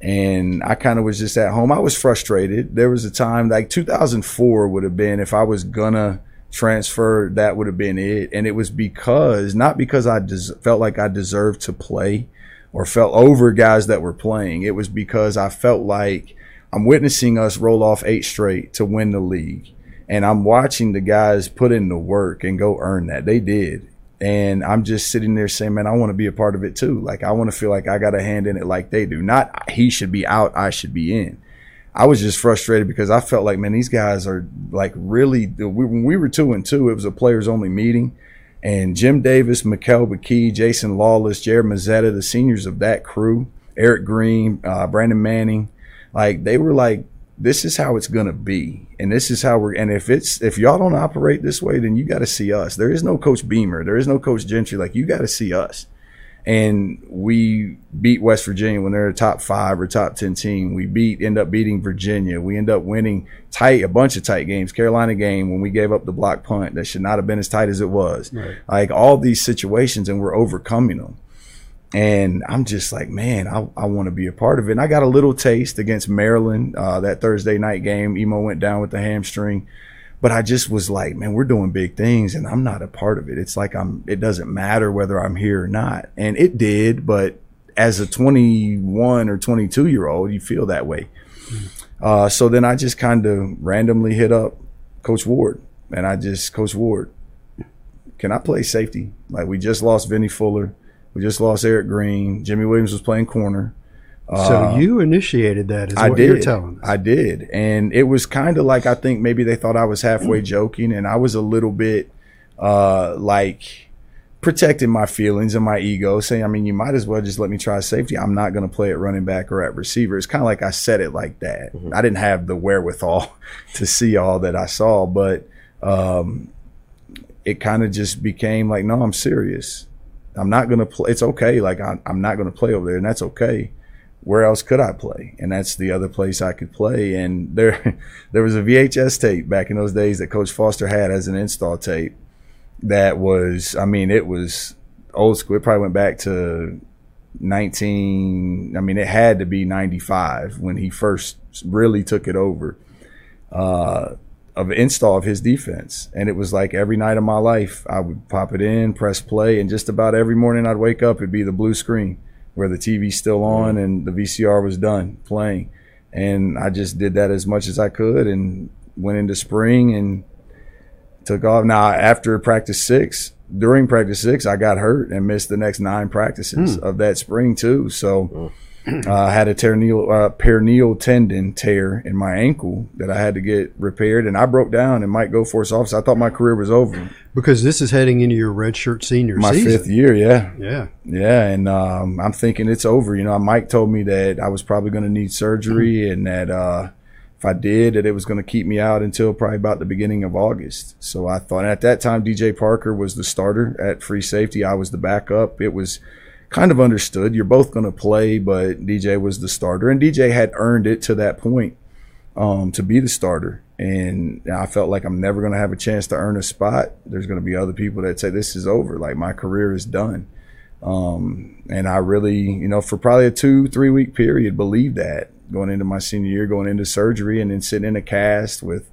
And I kind of was just at home. I was frustrated. There was a time like 2004 would have been if I was gonna transfer, that would have been it. And it was because not because I des- felt like I deserved to play or felt over guys that were playing. It was because I felt like I'm witnessing us roll off eight straight to win the league. And I'm watching the guys put in the work and go earn that. They did. And I'm just sitting there saying, man, I want to be a part of it too. Like, I want to feel like I got a hand in it like they do. Not he should be out, I should be in. I was just frustrated because I felt like, man, these guys are like really. We, when we were two and two, it was a players only meeting, and Jim Davis, Mikal Baaqee, Jason Lawless, Jared Mazzetta, the seniors of that crew, Eric Green, uh, Brandon Manning, like they were like, this is how it's gonna be, and this is how we're. And if it's if y'all don't operate this way, then you got to see us. There is no Coach Beamer, there is no Coach Gentry. Like you got to see us and we beat West Virginia when they're a top five or top ten team. We beat end up beating Virginia. We end up winning tight a bunch of tight games. Carolina game when we gave up the block punt that should not have been as tight as it was. Right. Like all these situations, and we're overcoming them. And I'm just like, man, I, I want to be a part of it. And I got a little taste against Maryland uh, that Thursday night game. Imoh went down with the hamstring but I just was like, man, we're doing big things and I'm not a part of it. It's like I'm, it doesn't matter whether I'm here or not. And it did, but as a 21 or 22 year old, you feel that way. Uh, so then I just kind of randomly hit up Coach Ward and I just, Coach Ward, can I play safety? Like we just lost Vinny Fuller. We just lost Eric Green. Jimmy Williams was playing corner. So uh, you initiated that, is I what did. you're telling us. I did, and it was kind of like I think maybe they thought I was halfway joking, and I was a little bit uh, like protecting my feelings and my ego, saying, I mean, you might as well just let me try safety. I'm not going to play at running back or at receiver. It's kind of like I said it like that. Mm-hmm. I didn't have the wherewithal (laughs) to see all that I saw, but um, it kind of just became like, no, I'm serious. I'm not going to play. It's okay. Like I, I'm not going to play over there, and that's okay where else could I play? And that's the other place I could play. And there, (laughs) there was a VHS tape back in those days that Coach Foster had as an install tape. That was, I mean, it was old school. It probably went back to 19. I mean, it had to be 95 when he first really took it over. Uh, of install of his defense. And it was like every night of my life, I would pop it in, press play, and just about every morning I'd wake up, it'd be the blue screen where the TV's still on and the VCR was done playing. And I just did that as much as I could and went into spring and took off. Now, after practice six, during practice six, I got hurt and missed the next nine practices mm. of that spring, too. So, mm (clears throat) I had a peroneal, uh, peroneal tendon tear in my ankle that I had to get repaired, and I broke down in Mike Goforth's office. I thought my career was over because this is heading into your redshirt senior my season. fifth year. Yeah, yeah, yeah, and um, I'm thinking it's over. You know, Mike told me that I was probably going to need surgery, mm-hmm. and that uh, if I did, that it was going to keep me out until probably about the beginning of August. So I thought at that time DJ Parker was the starter at free safety. I was the backup. It was kind of understood. You're both going to play, but DJ was the starter, and DJ had earned it to that point um, to be the starter. And I felt like I'm never going to have a chance to earn a spot. There's going to be other people that say this is over, like my career is done. Um, and I really, you know, for probably a two, three week period, believed that going into my senior year, going into surgery, and then sitting in a cast with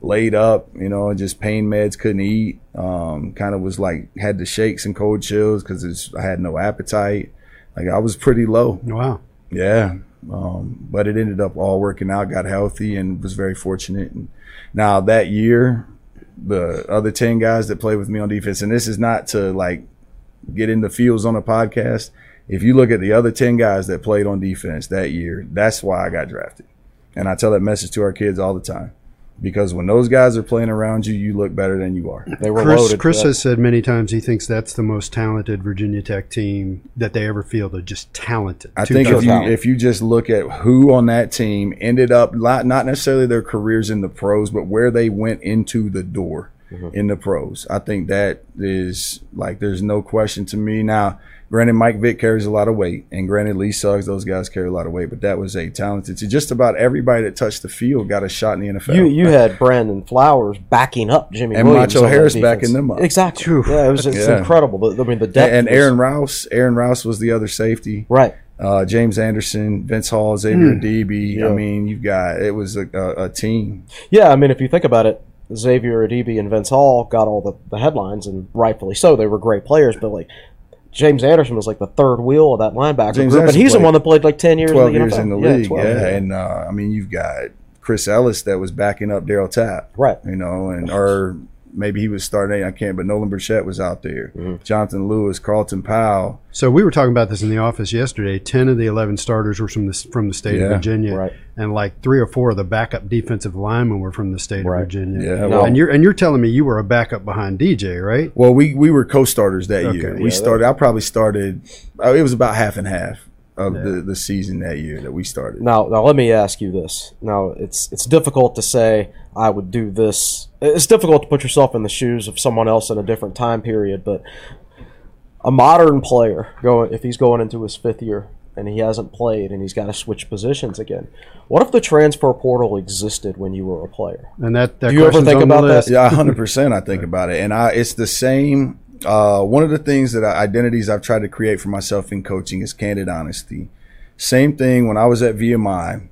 laid up, you know, just pain meds, couldn't eat. Um, kind of was like had the shakes and cold chills because I had no appetite. Like I was pretty low. Wow. Yeah. Um, but it ended up all working out. Got healthy and was very fortunate. And now that year, the other ten guys that played with me on defense, and this is not to like get in the fields on a podcast. If you look at the other ten guys that played on defense that year, that's why I got drafted. And I tell that message to our kids all the time because when those guys are playing around you, you look better than you are. They were Chris, loaded. Chris has said many times he thinks that's the most talented Virginia Tech team that they ever fielded. Just talented. I think if you if you just look at who on that team ended up not necessarily their careers in the pros, but where they went into the door mm-hmm. in the pros, I think that is like there's no question to me now. Granted, Mike Vick carries a lot of weight, and granted, Lee Suggs, those guys carry a lot of weight, but that was a talented. Just about everybody that touched the field got a shot in the NFL. You you had Brandon Flowers backing up Jimmy And Williams Macho Harris backing them up. Exactly. Phew. Yeah, it was it's Yeah. incredible. The- I mean, the depth and was- Aaron Rouse, Aaron Rouse was the other safety. right. Uh, James Anderson, Vince Hall, Xavier Adibi. Yeah. I mean, you've got it was a, a, a team. Yeah, I mean, if you think about it, Xavier Adibi and Vince Hall got all the, the headlines, and rightfully so. They were great players, but like James Anderson was like the third wheel of that linebacker James group, and Anderson he's the one that played like ten years. Twelve in the years NFL. in the Yeah, league, 12, yeah. And uh, I mean, you've got Chris Ellis that was backing up Darryl Tapp, Right. You know, and or maybe he was starting. I can't, but Nolan Burchett was out there. Mm-hmm. Jonathan Lewis, Carlton Powell. So we were talking about this in the office yesterday. Ten of the eleven starters were from the from the state Yeah. of Virginia, Right. and like three or four of the backup defensive linemen were from the state Right. of Virginia. Yeah, well- and you're and you're telling me you were a backup behind DJ, right? Well, we we were co-starters that Okay. year. We that- started. I probably started. uh, It was about half and half of the the season that year that we started. Now, now let me ask you this. Now, it's it's difficult to say I would do this. It's difficult to put yourself in the shoes of someone else in a different time period, but a modern player going if he's going into his fifth year and he hasn't played and he's got to switch positions again. What if the transfer portal existed when you were a player? And that, that Do you ever think on the about that? list. Yeah, hundred percent. I think about it, and I it's the same. Uh, one of the things that I, identities I've tried to create for myself in coaching is candid honesty. Same thing when I was at VMI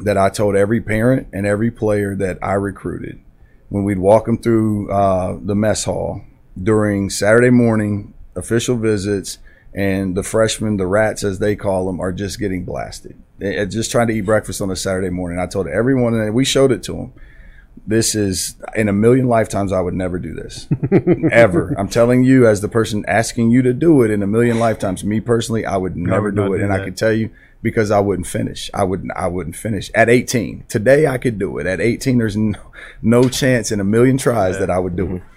that I told every parent and every player that I recruited when we'd walk them through uh, the mess hall during Saturday morning official visits, and the freshmen, the rats as they call them, are just getting blasted. They- uh, just trying to eat breakfast on a Saturday morning. I told everyone, and we showed it to them this is in a million lifetimes I would never do this (laughs) ever. I'm telling you, as the person asking you to do it in a million lifetimes, me personally, I would never would do it, do and I that. can tell you because I wouldn't finish. I wouldn't. I wouldn't finish at 18. Today I could do it. At 18, there's no, no chance in a million tries that I would do it. Mm-hmm.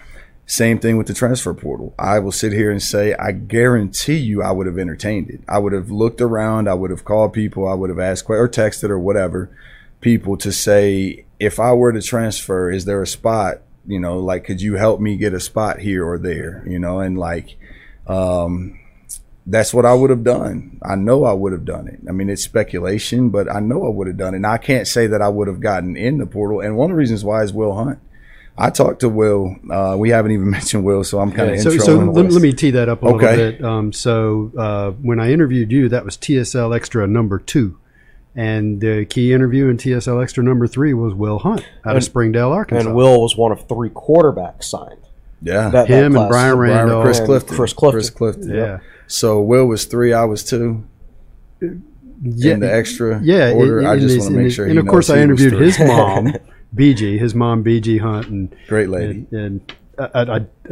Same thing with the transfer portal. I will sit here and say, I guarantee you, I would have entertained it. I would have looked around. I would have called people. I would have asked or texted or whatever people to say, if I were to transfer, is there a spot? You know, like, could you help me get a spot here or there? You know, and like, um, that's what I would have done. I know I would have done it. I mean, it's speculation, but I know I would have done it. And I can't say that I would have gotten in the portal. And one of the reasons why is Will Hunt. I talked to Will. Uh, we haven't even (laughs) mentioned Will, so I'm kind of So, so let, let me tee that up a Okay. little bit. Um, so uh, when I interviewed you, that was TSL Extra number two, and the key interview in TSL Extra number three was Will Hunt out of Springdale, Arkansas. And Will was one of three quarterbacks signed. yeah, That, him that and. Brian Brian- Randolph, Chris and Clifton, Chris Clifton. Chris Clifton. yeah, So Will was three, I was two. yeah, in the extra yeah. order. in- I just want to make sure. And he of course, knows I interviewed (laughs) his mom, BG, his mom, BG Hunt, and Great lady. and, and I,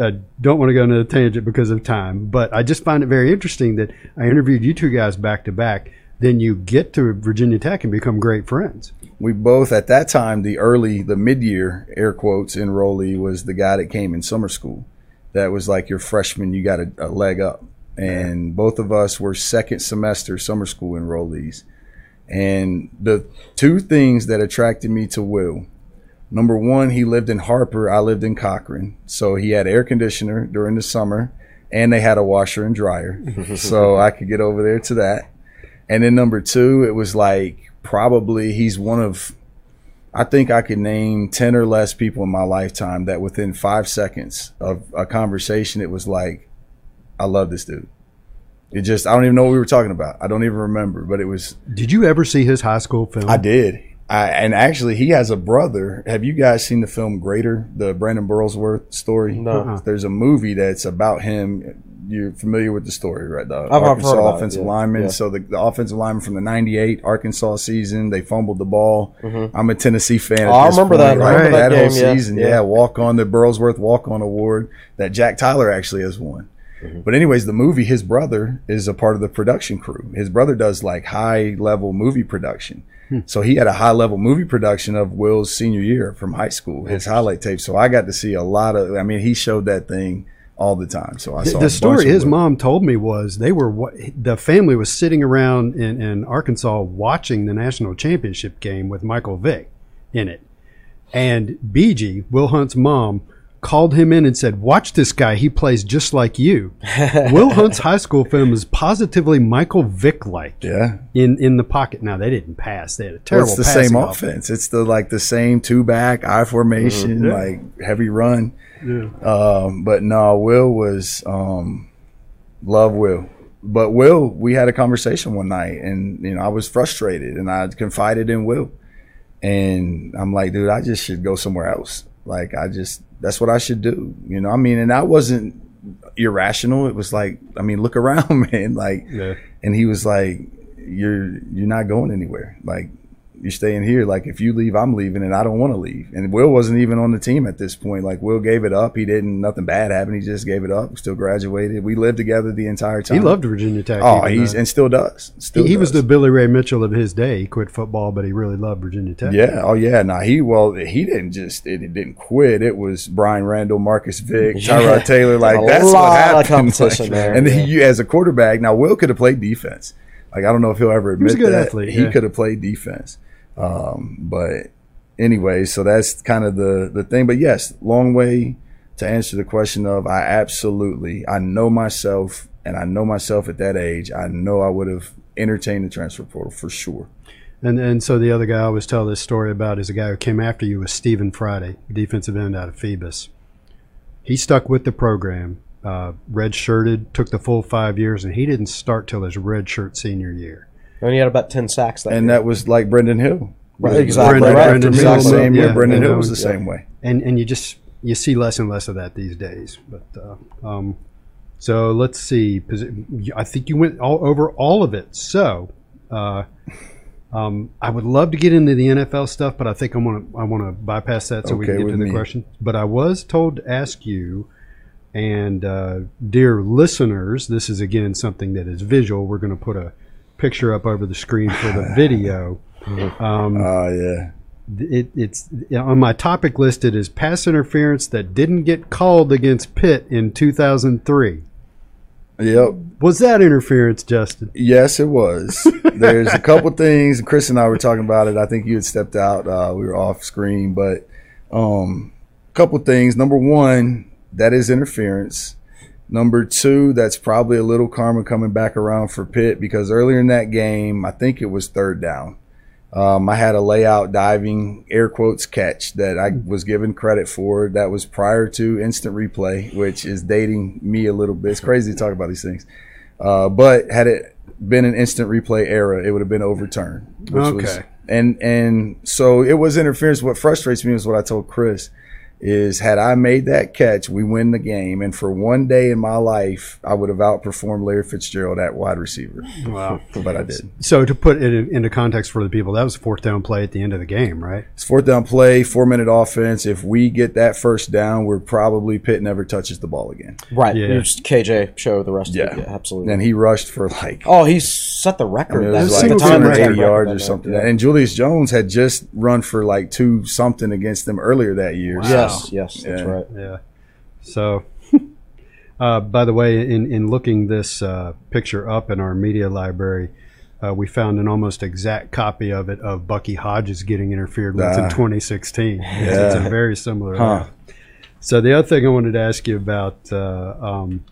I, I don't want to go into a tangent because of time, but I just find it very interesting that I interviewed you two guys back to back. Then you get to Virginia Tech and become great friends. we both at that time the early the mid-year air quotes enrollee was the guy that came in summer school. That was like your freshman you got a, a leg up. And both of us were second semester summer school enrollees. And the two things that attracted me to will number one he lived in harper i lived in cochrane. So he had air conditioner during the summer and they had a washer and dryer. (laughs) So i could get over there to that and then number two, it was like probably he's one of, I think I could name 10 or less people in my lifetime that within five seconds of a conversation, it was like, I love this dude. It just, I don't even know what we were talking about. I don't even remember, but it was, Did you ever see his high school film? I did. I, and actually, he has a brother. Have you guys seen the film Greater, the Brandon Burlesworth story? No. Uh-uh. There's a movie that's about him. You're familiar with the story, right? The I've- I've Arkansas heard about it, offensive yeah. lineman. Yeah. So the, the offensive lineman from the '98 Arkansas season, they fumbled the ball. I'm a Tennessee fan. at Mm-hmm. Oh, I remember point, that. I remember that, that whole game, yeah. season. Yeah. Yeah, walk on the Burlesworth walk on award that Jack Tyler actually has won. Mm-hmm. But anyways, the movie, his brother is a part of the production crew. His brother does like high level movie production. Hmm. So he had a high level movie production of Will's senior year from high school, his highlight tape. So I got to see a lot of. I mean, he showed that thing all the time. So I saw the story his Will. mom told me was they were the family was sitting around in, in Arkansas watching the national championship game with Michael Vick in it, and BG Will Hunt's mom called him in and said, "Watch this guy. He plays just like you." (laughs) Will Hunt's high school film is positively Michael Vick like Yeah. in in the pocket. Now they didn't pass; they had a Well, terrible. it's the same offense. offense. It's the like the same two back I formation, Yeah. like heavy run. Yeah. Um, but no, Will was um, love Will. But Will, we had a conversation one night, and you know I was frustrated, and I confided in Will, and I'm like, dude, I just should go somewhere else. Like I just that's what I should do. You know, I mean, and I wasn't irrational. It was like, I mean, look (laughs) around, man. Like, Yeah. and he was like, "You're you're not going anywhere. Like you're staying here. Like if you leave, I'm leaving, and I don't want to leave." And Will wasn't even on the team at this point. Like Will gave it up. He didn't. Nothing bad happened. He just gave it up. Still graduated. We lived together the entire time. He loved Virginia Tech. Oh, he's though- and still does. Still he, he was the Billy Ray Mitchell of his day. He quit football, but he really loved Virginia Tech. Yeah. Oh, yeah. Now he well, he didn't just it, it didn't quit. It was Bryan Randall, Marcus Vick, Yeah. Tyrod Taylor. Like A that's lot what of happened. (laughs) competition Like, there, And yeah. then you as a quarterback. Now Will could have played defense. Like I don't know if he'll ever was admit a good that athlete, he yeah. could have played defense. Um, but anyway, so that's kind of the the thing. But yes, long way to answer the question of I absolutely I know myself and I know myself at that age. I know I would have entertained the transfer portal for sure. And and so the other guy I always tell this story about is a guy who came after you was Stephen Friday, defensive end out of Phoebus. He stuck with the program, uh, red shirted, took the full five years, and he didn't start till his red shirt senior year. And he had about ten sacks that And year. that was like Brendan Hill. Right, Right, exactly. Brendan- after Brendan Hill, the same yeah, year. Brendan yeah, Hill was the yeah. same way. And and you just you see less and less of that these days. But uh, um, so let's see. I think you went all over all of it. So. Uh, um, I would love to get into the NFL stuff, but I think I want to I want to bypass that so we can get to the me. question. But I was told to ask you, and uh, dear listeners, this is again something that is visual. We're going to put a picture up over the screen for the video. (sighs) Um, Oh yeah. it, it's on my topic list. It is pass interference that didn't get called against Pitt in 2003. Yep. Was that interference, Justin? Yes, it was. (laughs) There's a couple things. Chris and I were talking about it. I think you had stepped out. Uh, we were off screen, but um, a couple things. Number one, that is interference. Number two, that's probably a little karma coming back around for Pitt because earlier in that game, I think it was third down. Um, I had a layout diving air quotes catch that I was given credit for. That was prior to instant replay, which is dating me a little bit. It's crazy to talk about these things. Uh, but had it been an instant replay era, it would have been overturned. Which Was, Okay. and and so it was interference. What frustrates me is what I told Chris is had I made that catch, we win the game. And for one day in my life, I would have outperformed Larry Fitzgerald at wide receiver. Wow. (laughs) But I did. So to put it into context for the people, that was a fourth down play at the end of the game, right? It's fourth down play, four minute offense. If we get that first down, we're probably Pitt never touches the ball again. right. Yeah. It was KJ show the rest Yeah, of it. Yeah, absolutely. And he rushed for like oh, he set the I record. mean, it that- was like single the time game record 280 yards or something. yeah. And Julius Jones had just run for like two something against them earlier that year. So- Yes, yes, that's Yeah. right. Yeah. So, (laughs) uh, by the way, in, in looking this uh, picture up in our media library, uh, we found an almost exact copy of it of Bucky Hodges getting interfered with in Ah. 2016. It's, it's a very similar. Huh. So the other thing I wanted to ask you about uh, um,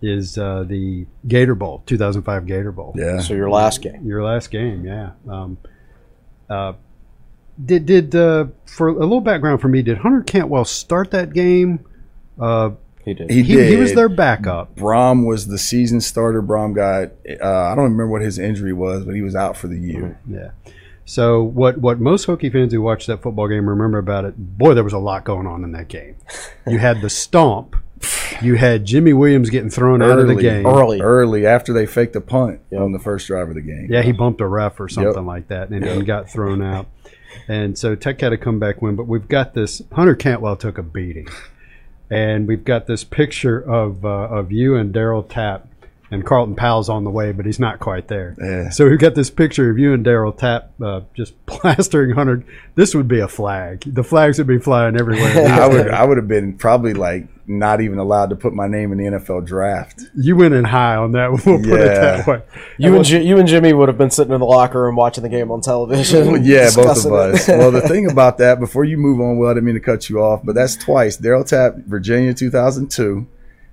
is uh, the Gator Bowl, 2005 Gator Bowl. Yeah. So your last game. Your last game, yeah. Um, uh, did did uh, for a little background for me? Did Hunter Cantwell start that game? Uh, He did. He, he, did. he was their backup. Brom was the season starter. Brom got, uh, I don't remember what his injury was, but he was out for the year. Yeah. So what what most Hokie fans who watched that football game remember about it? Boy, there was a lot going on in that game. You had the stomp. You had Jimmy Williams getting thrown out of the game. Early. Early after they faked the punt Yep. on the first drive of the game. Yeah, he bumped a ref or something Yep. like that and, and got thrown out. And so Tech had a comeback win, but we've got this. Hunter Cantwell took a beating, and we've got this picture of uh, of you and Darryl Tapp, and Carlton Powell's on the way, but he's not quite there. Yeah. So we've got this picture of you and Darryl Tapp uh, just (laughs) plastering Hunter. This would be a flag. The flags would be flying everywhere. (laughs) I would (laughs) I would have been probably like not even allowed to put my name in the NFL draft. You went in high on that. (laughs) We'll put it that way. You and Ji- you and Jimmy would have been sitting in the locker room watching the game on television. (laughs) yeah, both of us. (laughs) well, the thing about that, before you move on, well, I didn't mean to cut you off, but that's twice. Darryl Tapp, Virginia, two thousand two,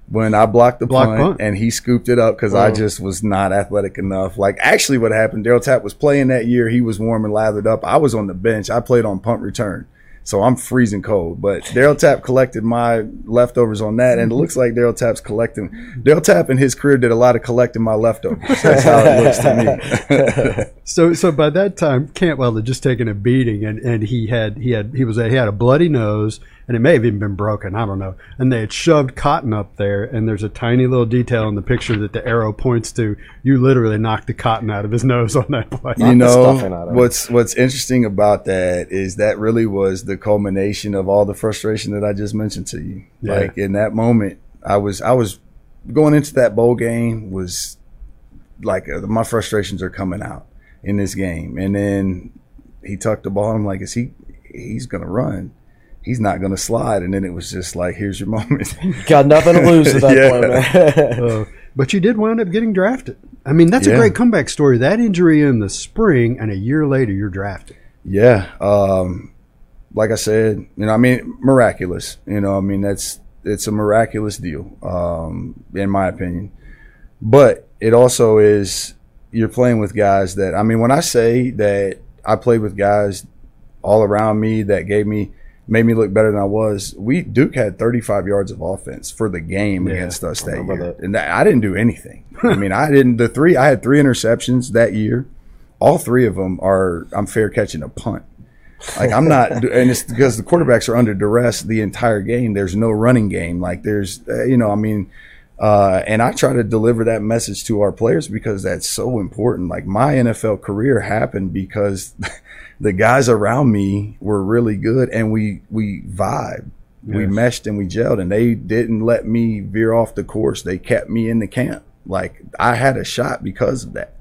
when I blocked the Block punt, punt. and he scooped it up because I Oh. just was not athletic enough. Like actually, what happened? Darryl Tapp was playing that year. He was warm and lathered up. I was on the bench. I played on punt return. So I'm freezing cold, but Darryl Tapp collected my leftovers on that, and it looks like Darryl Tapp's collecting. Darryl Tapp in his career did a lot of collecting my leftovers. That's how it looks to me. (laughs) So, so by that time, Cantwell had just taken a beating, and, and he had he had he was he had a bloody nose, and it may have even been broken. I don't know. And they had shoved cotton up there, and there's a tiny little detail in the picture that the arrow points to. You literally knocked the cotton out of his (laughs) nose on that play. you know stuffing out of it. what's what's interesting about that is that really was the culmination of all the frustration that I just mentioned to you. Yeah. Like in that moment, I was I was going into that bowl game was like uh, my frustrations are coming out in this game, and then he tucked the ball. I'm like, is he? He's gonna run. He's not gonna slide. And then it was just like, here's your (laughs) moment. Got nothing to lose at that (laughs) Yeah. point, man. (laughs) Uh, but you did wind up getting drafted. I mean, that's a great comeback story. That injury in the spring, and a year later, you're drafted. Yeah. Um, like I said, you know, I mean, miraculous. You know, I mean, that's it's a miraculous deal, um, in my opinion. But it also is you're playing with guys that I mean, when I say that I played with guys all around me that gave me made me look better than I was. We Duke had 35 yards of offense for the game Yeah, against us that year, that. and I didn't do anything. I mean, I didn't. The three I had three interceptions that year. All three of them are I'm fair catching a punt. Like I'm not, (laughs) and it's because the quarterbacks are under duress the entire game. There's no running game. Like there's, uh, you know, I mean, uh, and I try to deliver that message to our players because that's so important. Like my NFL career happened because (laughs) the guys around me were really good, and we we vibe, we meshed, and we gelled, and they didn't let me veer off the course. They kept me in the camp. Like I had a shot because of that.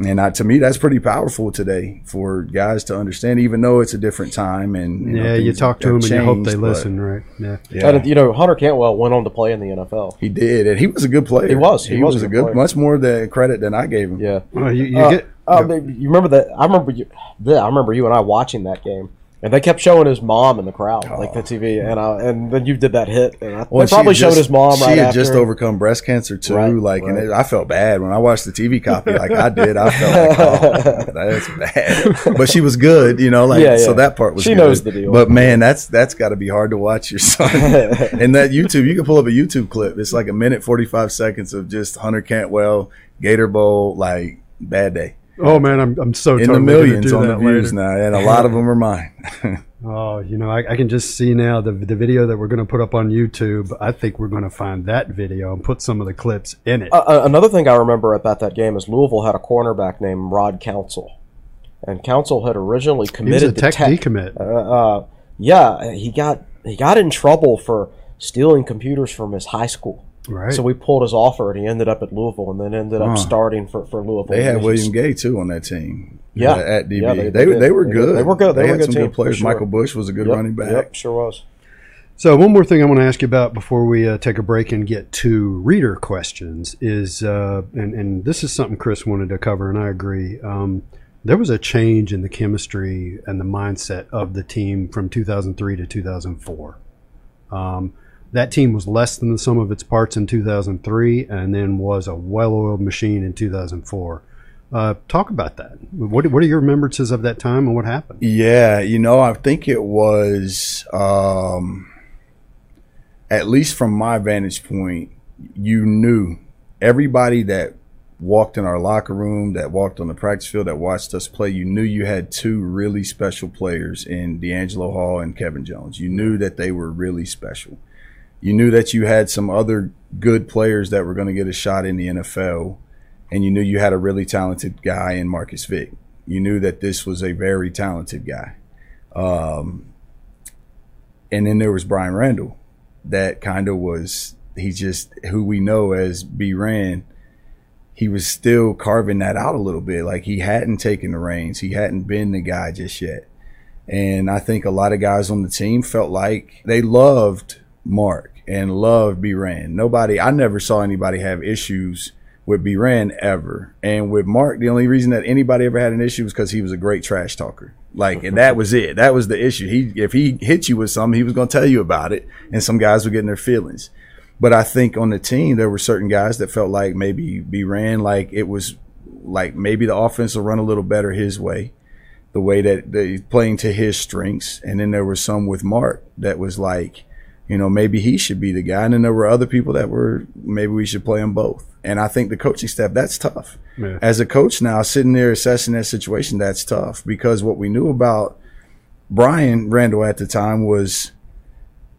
And I, to me, that's pretty powerful today for guys to understand, even though it's a different time. And know, yeah, you talk to have them and you hope they listen, right? Yeah. Yeah, And, you know, Hunter Cantwell went on to play in the NFL. he did, and he was a good player. He was. He, He was, was a a good, good player. much more the credit than I gave him. Yeah. Well, you, you Uh, get uh, you remember that? I remember you. Yeah, I remember you and I watching that game, and they kept showing his mom in the crowd, like the TV, and I, and then you did that hit, and I, Well, they probably showed just- his mom She right had after. just overcome breast cancer too. Right, like, and it, I felt bad when I watched the TV copy, like I did. I felt like, (laughs) oh, that's bad. But she was good, you know. Like, Yeah, so that part was. She good. knows the deal. But man, that's that's got to be hard to watch your son. (laughs) and that YouTube, you can pull up a YouTube clip. It's like a minute forty five seconds of just Hunter Cantwell, Gator Bowl, like bad day. Oh man, I'm I'm so In totally the millions do on the that views later. now, and a lot of them are mine. (laughs) Oh, you know, I, I can just see now the the video that we're going to put up on YouTube. I think we're going to find that video and put some of the clips in it. Uh, uh, another thing I remember about that game is Louisville had a cornerback named Rod Council, and Council had originally he was committed a tech, to Tech. decommit. Uh, uh, yeah, he got he got in trouble for stealing computers from his high school. Right. So we pulled his offer, and he ended up at Louisville, and then ended up Huh. starting for, for Louisville. They had William Gay too on that team. Yeah. at- at DB. Yeah, they, they- they, they they, were good. They were good. They were had good some team, good players. sure. Michael Bush was a good Yep, running back. Yep, sure was. So one more thing I want to ask you about before we uh, take a break and get to reader questions is, uh, and, and this is something Chris wanted to cover, and I agree. Um, there was a change in the chemistry and the mindset of the team from 2003 to 2004. Um, that team was less than the sum of its parts in 2003, and then was a well-oiled machine in 2004. Uh, talk about that. What, what are your remembrances of that time and what happened? Yeah, you know, I think it was, um, at least from my vantage point, you knew everybody that walked in our locker room, that walked on the practice field, that watched us play, you knew you had two really special players in DeAngelo Hall and Kevin Jones. You knew that they were really special. You knew that you had some other good players that were going to get a shot in the NFL, and you knew you had a really talented guy in Marcus Vick. You knew that this was a very talented guy. Um, and then there was Bryan Randall, that kind of was he just who we know as B Ran. He was still carving that out a little bit, like he hadn't taken the reins, he hadn't been the guy just yet. And I think a lot of guys on the team felt like they loved Mark and loved B Ran. Nobody, I never saw anybody have issues with B Ran ever. And with Mark, the only reason that anybody ever had an issue was because he was a great trash talker. Like, and that was it. That was the issue. He, if he hit you with something, he was going to tell you about it. And some guys were getting their feelings. But I think on the team, there were certain guys that felt like maybe B Ran, like it was like maybe the offense will run a little better his way, the way that they playing to his strengths. And then there was some with Mark that was like, you know, maybe he should be the guy. And then there were other people that were maybe we should play them both. And I think the coaching staff, that's tough. Yeah. As a coach now, sitting there assessing that situation, that's tough because what we knew about Bryan Randall at the time was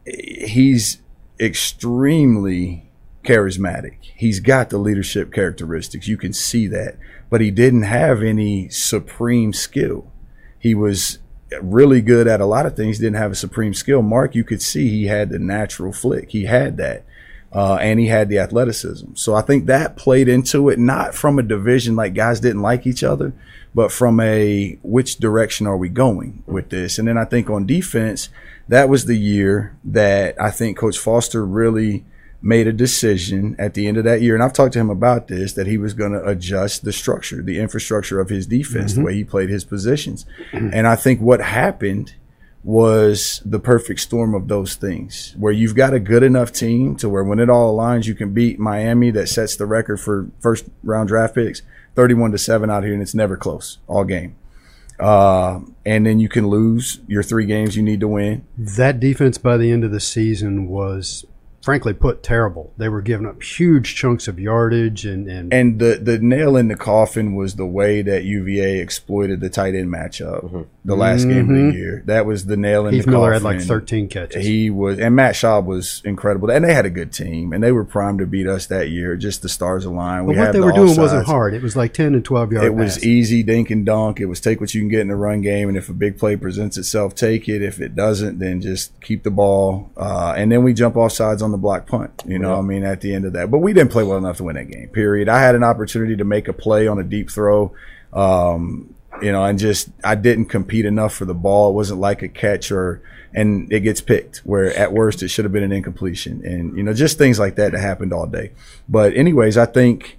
he's extremely charismatic. He's got the leadership characteristics. You can see that. But he didn't have any supreme skill. He was really good at a lot of things, didn't have a supreme skill. Mark, you could see he had the natural flick. He had that. Uh, and he had the athleticism. So I think that played into it, not from a division like guys didn't like each other, but from a which direction are we going with this? And then I think on defense, that was the year that I think Coach Foster really made a decision at the end of that year. And I've talked to him about this that he was going to adjust the structure, the infrastructure of his defense, the way he played his positions. And I think what happened was the perfect storm of those things where you've got a good enough team to where when it all aligns, you can beat Miami that sets the record for first round draft picks 31 to 7 out here, and it's never close all game. Uh, and then you can lose your three games you need to win. That defense by the end of the season was frankly put terrible. They were giving up huge chunks of yardage and, and, And the, the nail in the coffin was the way that UVA exploited the tight end matchup mm-hmm. The last game of the year. That was the nail in Heath the Miller coffin. Miller had like 13 catches. He was, and Matt Schaub was incredible. And they had a good team, and they were primed to beat us that year. Just the stars aligned. but what they the were doing wasn't hard. It was like 10 and 12 yard It was easy dink and dunk. It was take what you can get in the run game, and if a big play presents itself, take it. If it doesn't, then just keep the ball. Uh, and then we jump off sides on the block punt. You know, I mean, at the end of that, but we didn't play well enough to win that game. Period. I had an opportunity to make a play on a deep throw. Um, you know, and just I didn't compete enough for the ball. It wasn't like a catch or and it gets picked where at worst it should have been an incompletion and you know just things like that that happened all day. But anyways, I think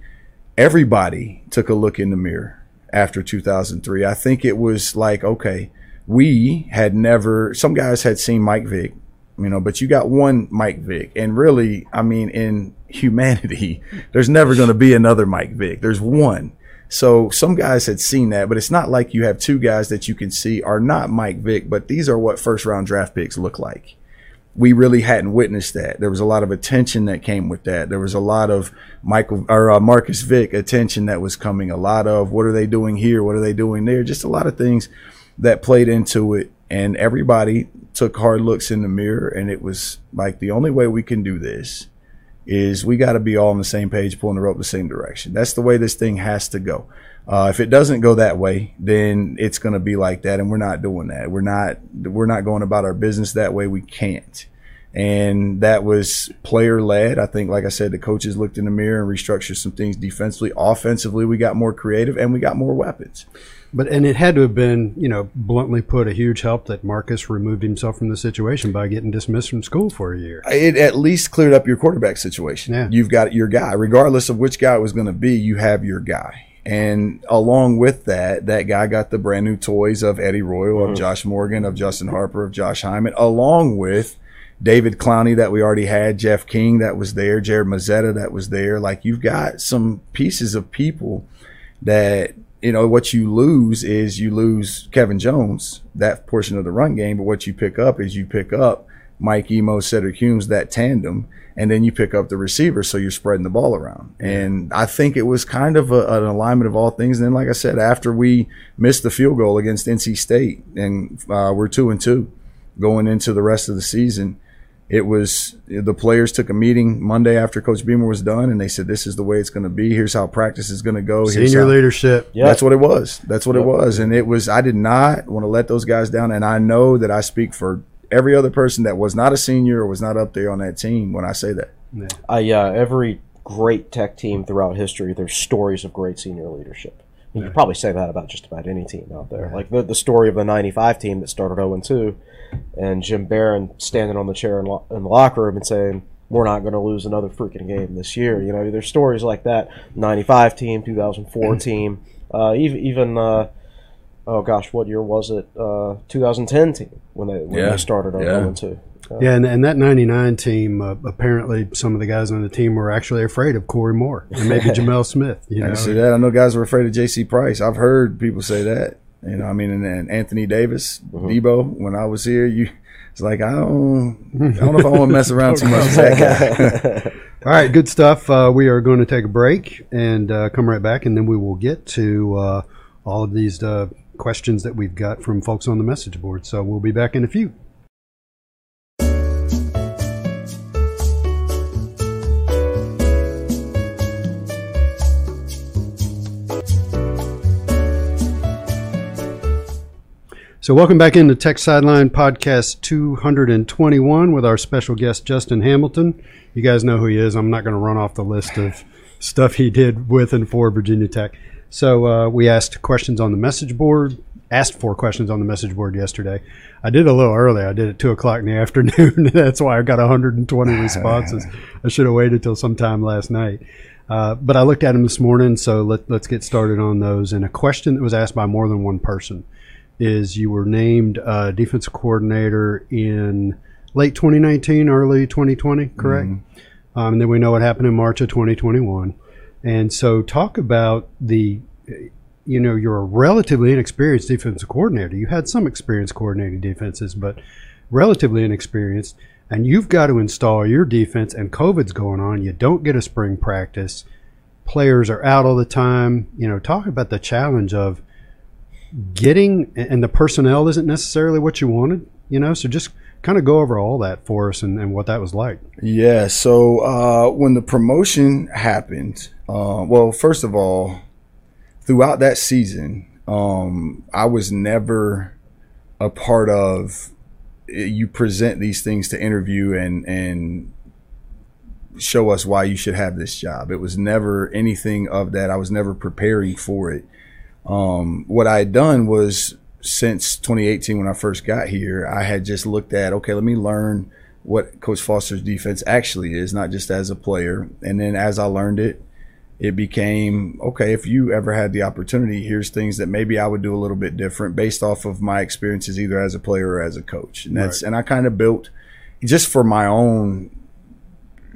everybody took a look in the mirror after 2003. I think it was like, okay, we had never, some guys had seen Mike Vick, you know, but you got one Mike Vick. And really, I mean, in humanity, (laughs) there's never going to be another Mike Vick. There's one. So some guys had seen that, but it's not like you have two guys that you can see are not Mike Vick, but these are what first round draft picks look like we really hadn't witnessed that. There was a lot of attention that came with that. There was a lot of Michael or uh, Marcus Vick attention that was coming. A lot of what are they doing here? What are they doing there? Just a lot of things that played into it. And everybody took hard looks in the mirror. And it was like the only way we can do this is we got to be all on the same page, pulling the rope the same direction. That's the way this thing has to go. Uh, if it doesn't go that way, then it's going to be like that, and we're not doing that. We're not we're not going about our business that way. We can't. And that was player led. I think, like I said, the coaches looked in the mirror and restructured some things defensively. Offensively, we got more creative and we got more weapons. But and it had to have been, you know, bluntly put, a huge help that Marcus removed himself from the situation by getting dismissed from school for a year. It at least cleared up your quarterback situation. Yeah. You've got your guy, regardless of which guy it was going to be. You have your guy. And along with that, that guy got the brand new toys of Eddie Royal, of mm-hmm. Josh Morgan, of Justin Harper, of Josh Hyman, along with David Clowney that we already had, Jeff King that was there, Jared Mazzetta that was there. Like you've got some pieces of people that, you know, what you lose is you lose Kevin Jones, that portion of the run game, but what you pick up is you pick up Mike Imoh, Cedric Humes, that tandem, and then you pick up the receiver, so you're spreading the ball around. And I think it was kind of a, an alignment of all things. And then, like I said, after we missed the field goal against NC State, and uh, we're two and two going into the rest of the season, it was the players took a meeting Monday after Coach Beamer was done, and they said, "This is the way it's going to be. Here's how practice is going to go. Here's Senior how- leadership. Yeah. that's what it was. That's what it was. And it was, I did not want to let those guys down. And I know that I speak for every other person that was not a senior or was not up there on that team when I say that. I uh, every great tech team throughout history, there's stories of great senior leadership. You could probably say that about just about any team out there. Like the, the story of the '95 team that started 0 2, and Jim Barron standing on the chair in, lo- in the locker room and saying, we're not going to lose another freaking game this year. You know, there's stories like that. '95 team, 2004 (clears throat) team, uh, even even. Uh, oh gosh, what year was it? Uh, 2010 team when they when Yeah. they started on Yeah. 0 2. Yeah, and, and that 99 team, uh, apparently some of the guys on the team were actually afraid of Corey Moore and maybe (laughs) Jamel Smith. You I know? can see that. I know guys were afraid of J.C. Price. I've heard people say that. You know, I mean, and, and Anthony Davis, Mm-hmm. Debo. When I was here, you, it's like I don't, I don't know if I want to mess around too much with that guy. (laughs) All right, good stuff. Uh, we are going to take a break and uh, come right back, and then we will get to uh, all of these uh, questions that we've got from folks on the message board. So we'll be back in a few. So, welcome back into Tech Sideline Podcast 221 with our special guest, Justin Hamilton. You guys know who he is. I'm not going to run off the list of stuff he did with and for Virginia Tech. So, uh, we asked questions on the message board, asked for questions on the message board yesterday. I did a little early. I did it 2 o'clock in the (laughs) afternoon. That's why I got 120 (laughs) responses. I should have waited till sometime last night. Uh, but I looked at them this morning, so let, let's get started on those. And a question that was asked by more than one person is you were named uh, defensive coordinator in late 2019, early 2020, correct? Um, and then we know what happened in March of 2021. And so, talk about the, you know, you're a relatively inexperienced defensive coordinator. You had some experience coordinating defenses, but relatively inexperienced. And you've got to install your defense, and COVID's going on. You don't get a spring practice. Players are out all the time. You know, talk about the challenge of getting and the personnel isn't necessarily what you wanted you know so just kind of go over all that for us and, and what that was like Yeah. So uh, when the promotion happened, uh, well, first of all, throughout that season, um, I was never a part of. You present these things to interview and and show us why you should have this job. It was never anything of that. I was never preparing for it. Um, what I had done was since 2018 when I first got here, I had just looked at okay, let me learn what Coach Foster's defense actually is, not just as a player. And then as I learned it, it became okay, if you ever had the opportunity, here's things that maybe I would do a little bit different based off of my experiences either as a player or as a coach. And that's and I kind of built just for my own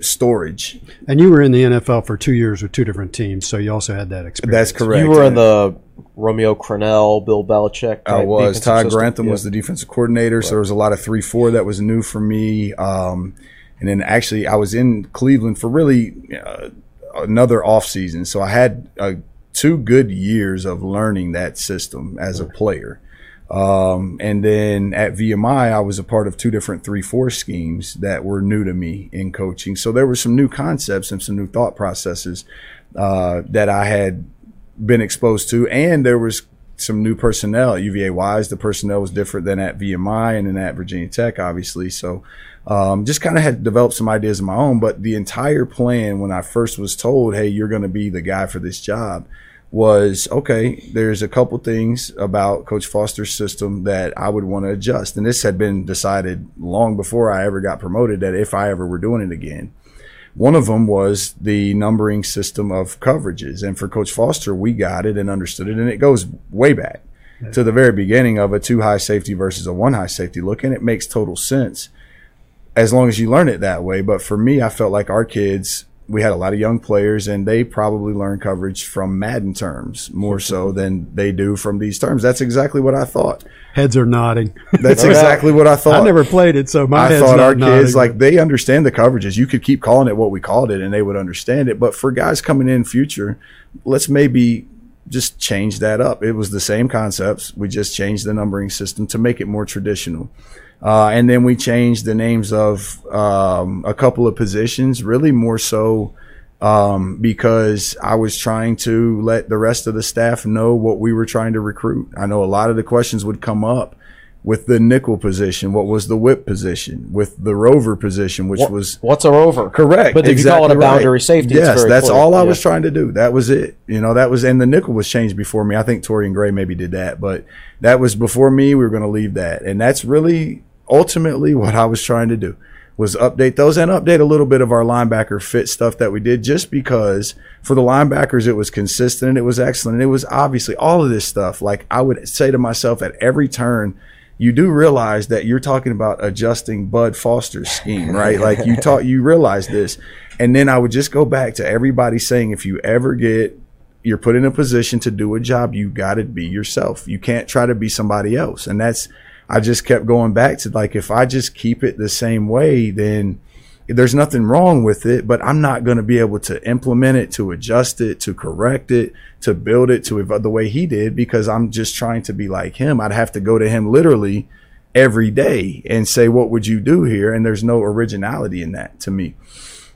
storage. and you were in the nfl for two years with two different teams so you also had that experience That's correct. You were in the Romeo Crennel, Bill Belichick. I was. Todd. Grantham Yeah. was the defensive coordinator, so there was a lot of three four that was new for me. Um, and then actually, I was in Cleveland for really uh, another off season, so I had uh, two good years of learning that system as a player. Um, and then at VMI, I was a part of two different three four schemes that were new to me in coaching. So there were some new concepts and some new thought processes uh, that I had been exposed to, and there was some new personnel at UVA Wise. The personnel was different than at VMI and then at Virginia Tech, obviously. So, um, just kind of had developed some ideas of my own. But the entire plan, when I first was told, "Hey, you're going to be the guy for this job," was okay. There's a couple things about Coach Foster's system that I would want to adjust, and this had been decided long before I ever got promoted. That if I ever were doing it again. One of them was the numbering system of coverages. And for Coach Foster, we got it and understood it. And it goes way back to the very beginning of a two high safety versus a one high safety look. And it makes total sense as long as you learn it that way. But for me, I felt like our kids, we had a lot of young players and they probably learn coverage from Madden terms more so than they do from these terms. That's exactly what I thought. heads are nodding That's (laughs) exactly what I thought. i never played it so my I thought our nodding. kids like they understand the coverages. You could keep calling it what we called it, and they would understand it. But for guys coming in future, let's maybe just change that up. It was the same concepts. We just changed the numbering system to make it more traditional. Uh, and then we changed the names of um, a couple of positions, really more so um, because I was trying to let the rest of the staff know what we were trying to recruit. I know a lot of the questions would come up with the nickel position, what was the whip position, with the rover position, which What- was what's a rover? correct. But if you call it a exactly right. boundary safety, yes, that's clear. all I Yeah. was trying to do. That was it. You know, that was, and the nickel was changed before me. I think Torrian Gray maybe did that, but that was before me. We were going to leave that, and that's really ultimately what I was trying to do was update those and update a little bit of our linebacker fit stuff that we did just because for the linebackers it was consistent and it was excellent and it was obviously all of this stuff like i would say to myself at every turn you do realize that you're talking about adjusting bud foster's scheme right? Like you taught you realize this. And then i would just go back to everybody saying if you ever get you're put in a position to do a job you got to be yourself. You can't try to be somebody else. And that's I just kept going back to like, if I just keep it the same way, then there's nothing wrong with it, but I'm not going to be able to implement it, to adjust it, to correct it, to build it to the way he did because I'm just trying to be like him. I'd have to go to him literally every day and say, what would you do here? And there's no originality in that to me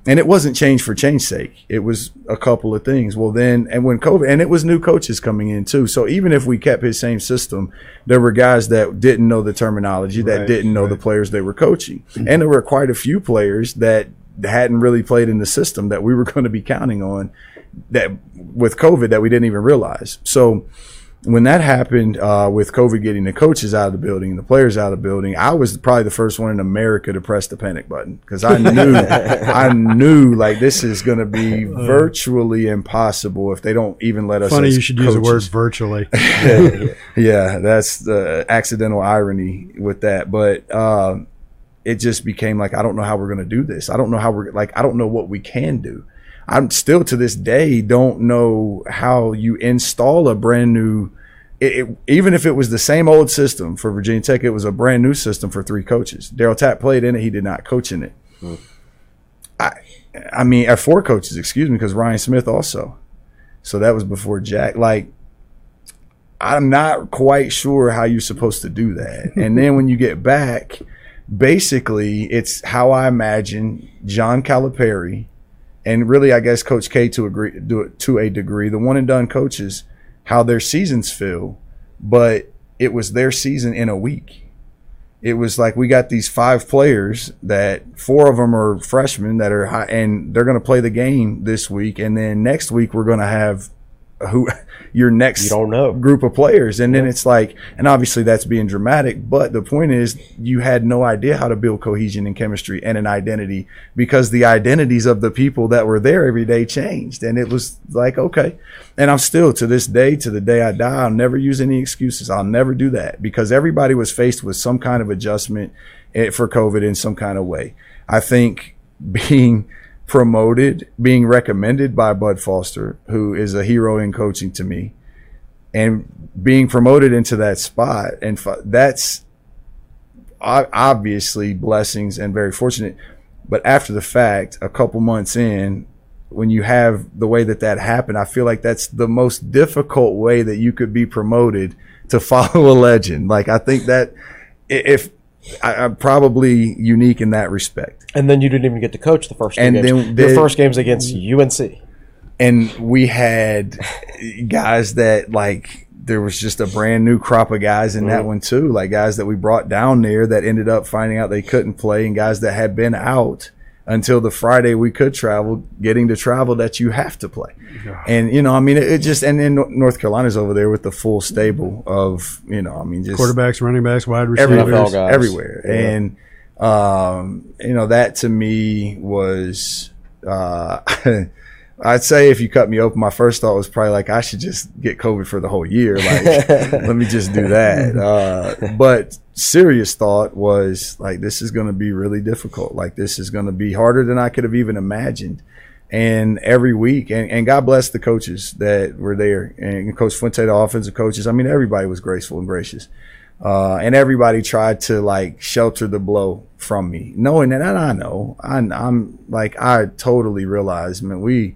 and it wasn't change for change sake. It was a couple of things. Well, then, and when COVID, and it was new coaches coming in too. So even if we kept his same system, there were guys that didn't know the terminology, that right, didn't know right. the players they were coaching. And there were quite a few players that hadn't really played in the system that we were (laughs) going to be counting on that with COVID that we didn't even realize. So, when that happened uh, with COVID getting the coaches out of the building and the players out of the building, I was probably the first one in America to press the panic button because I knew, (laughs) I knew like this is going to be virtually impossible if they don't even let us. Funny, you should coaches. use the word virtually. yeah, (laughs) yeah, that's the accidental irony with that, but. Uh, it just became like I don't know how we're going to do this. I don't know how we're like I don't know what we can do. I'm still to this day don't know how you install a brand new. It, it, even if it was the same old system for Virginia Tech, it was a brand new system for three coaches. Darryl Tapp played in it; he did not coach in it. Hmm. I, I mean, at four coaches, excuse me, because Ryan Smith also. So that was before Jack. Like, I'm not quite sure how you're supposed to do that. (laughs) and then when you get back, basically, it's how I imagine John Calipari and really, I guess Coach K to agree do it to a degree. The one and done coaches, how their seasons feel, but it was their season in a week. It was like we got these five players that four of them are freshmen that are high, and they're going to play the game this week, and then next week we're going to have who your next you don't know. group of players. And yeah. then it's like, and obviously that's being dramatic, but the point is you had no idea how to build cohesion and chemistry and an identity because the identities of the people that were there every day changed. And it was like, okay. And I'm still to this day, to the day I die, I'll never use any excuses. I'll never do that because everybody was faced with some kind of adjustment eh, for COVID in some kind of way. I think (laughs) being, promoted, being recommended by Bud Foster, who is a hero in coaching to me, and being promoted into that spot. And that's obviously blessings and very fortunate. But after the fact, a couple months in, when you have the way that that happened, I feel like that's the most difficult way that you could be promoted to (laughs) follow a legend. Like, I think that if I, am probably unique in that respect. And then you didn't even get to coach the first and. Then Your first games against UNC. And we had guys that like there was just a brand new crop of guys in mm-hmm. that one too, like guys that we brought down there that ended up finding out they couldn't play, and guys that had been out until the Friday we could travel, getting to travel that you have to play. Yeah. And, you know, I mean, it, it, just, and then North Carolina's over there with the full stable of, you know, I mean, just quarterbacks, running backs, wide receivers, everywhere. Yeah. And, um, you know, that to me was, uh, (laughs) I'd say if you cut me open, my first thought was probably like I should just get COVID for the whole year. Like, (laughs) let me just do that. Uh, but serious thought was like this is going to be really difficult. Like this is going to be harder than I could have even imagined. And every week, and, and God bless the coaches that were there, and Coach Fuente, the offensive coaches. I mean, everybody was graceful and gracious. Uh, and everybody tried to like shelter the blow from me, knowing that, and I know, I, I'm like, I totally realize, man, we,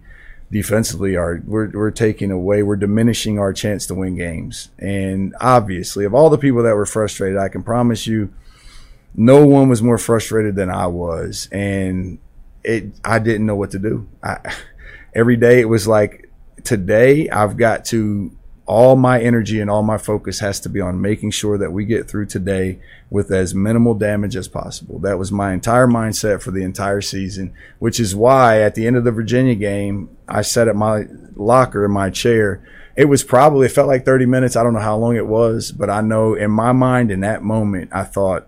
defensively are we're, we're taking away we're diminishing our chance to win games. And obviously of all the people that were frustrated i can promise you no one was more frustrated than i was. And it i didn't know what to do. I, (laughs) every day it was like today i've got to all my energy and all my focus has to be on making sure that we get through today with as minimal damage as possible. That was my entire mindset for the entire season, which is why at the end of the Virginia game, I sat at my locker in my chair. It was probably, it felt like 30 minutes. I don't know how long it was, but I know in my mind in that moment, I thought,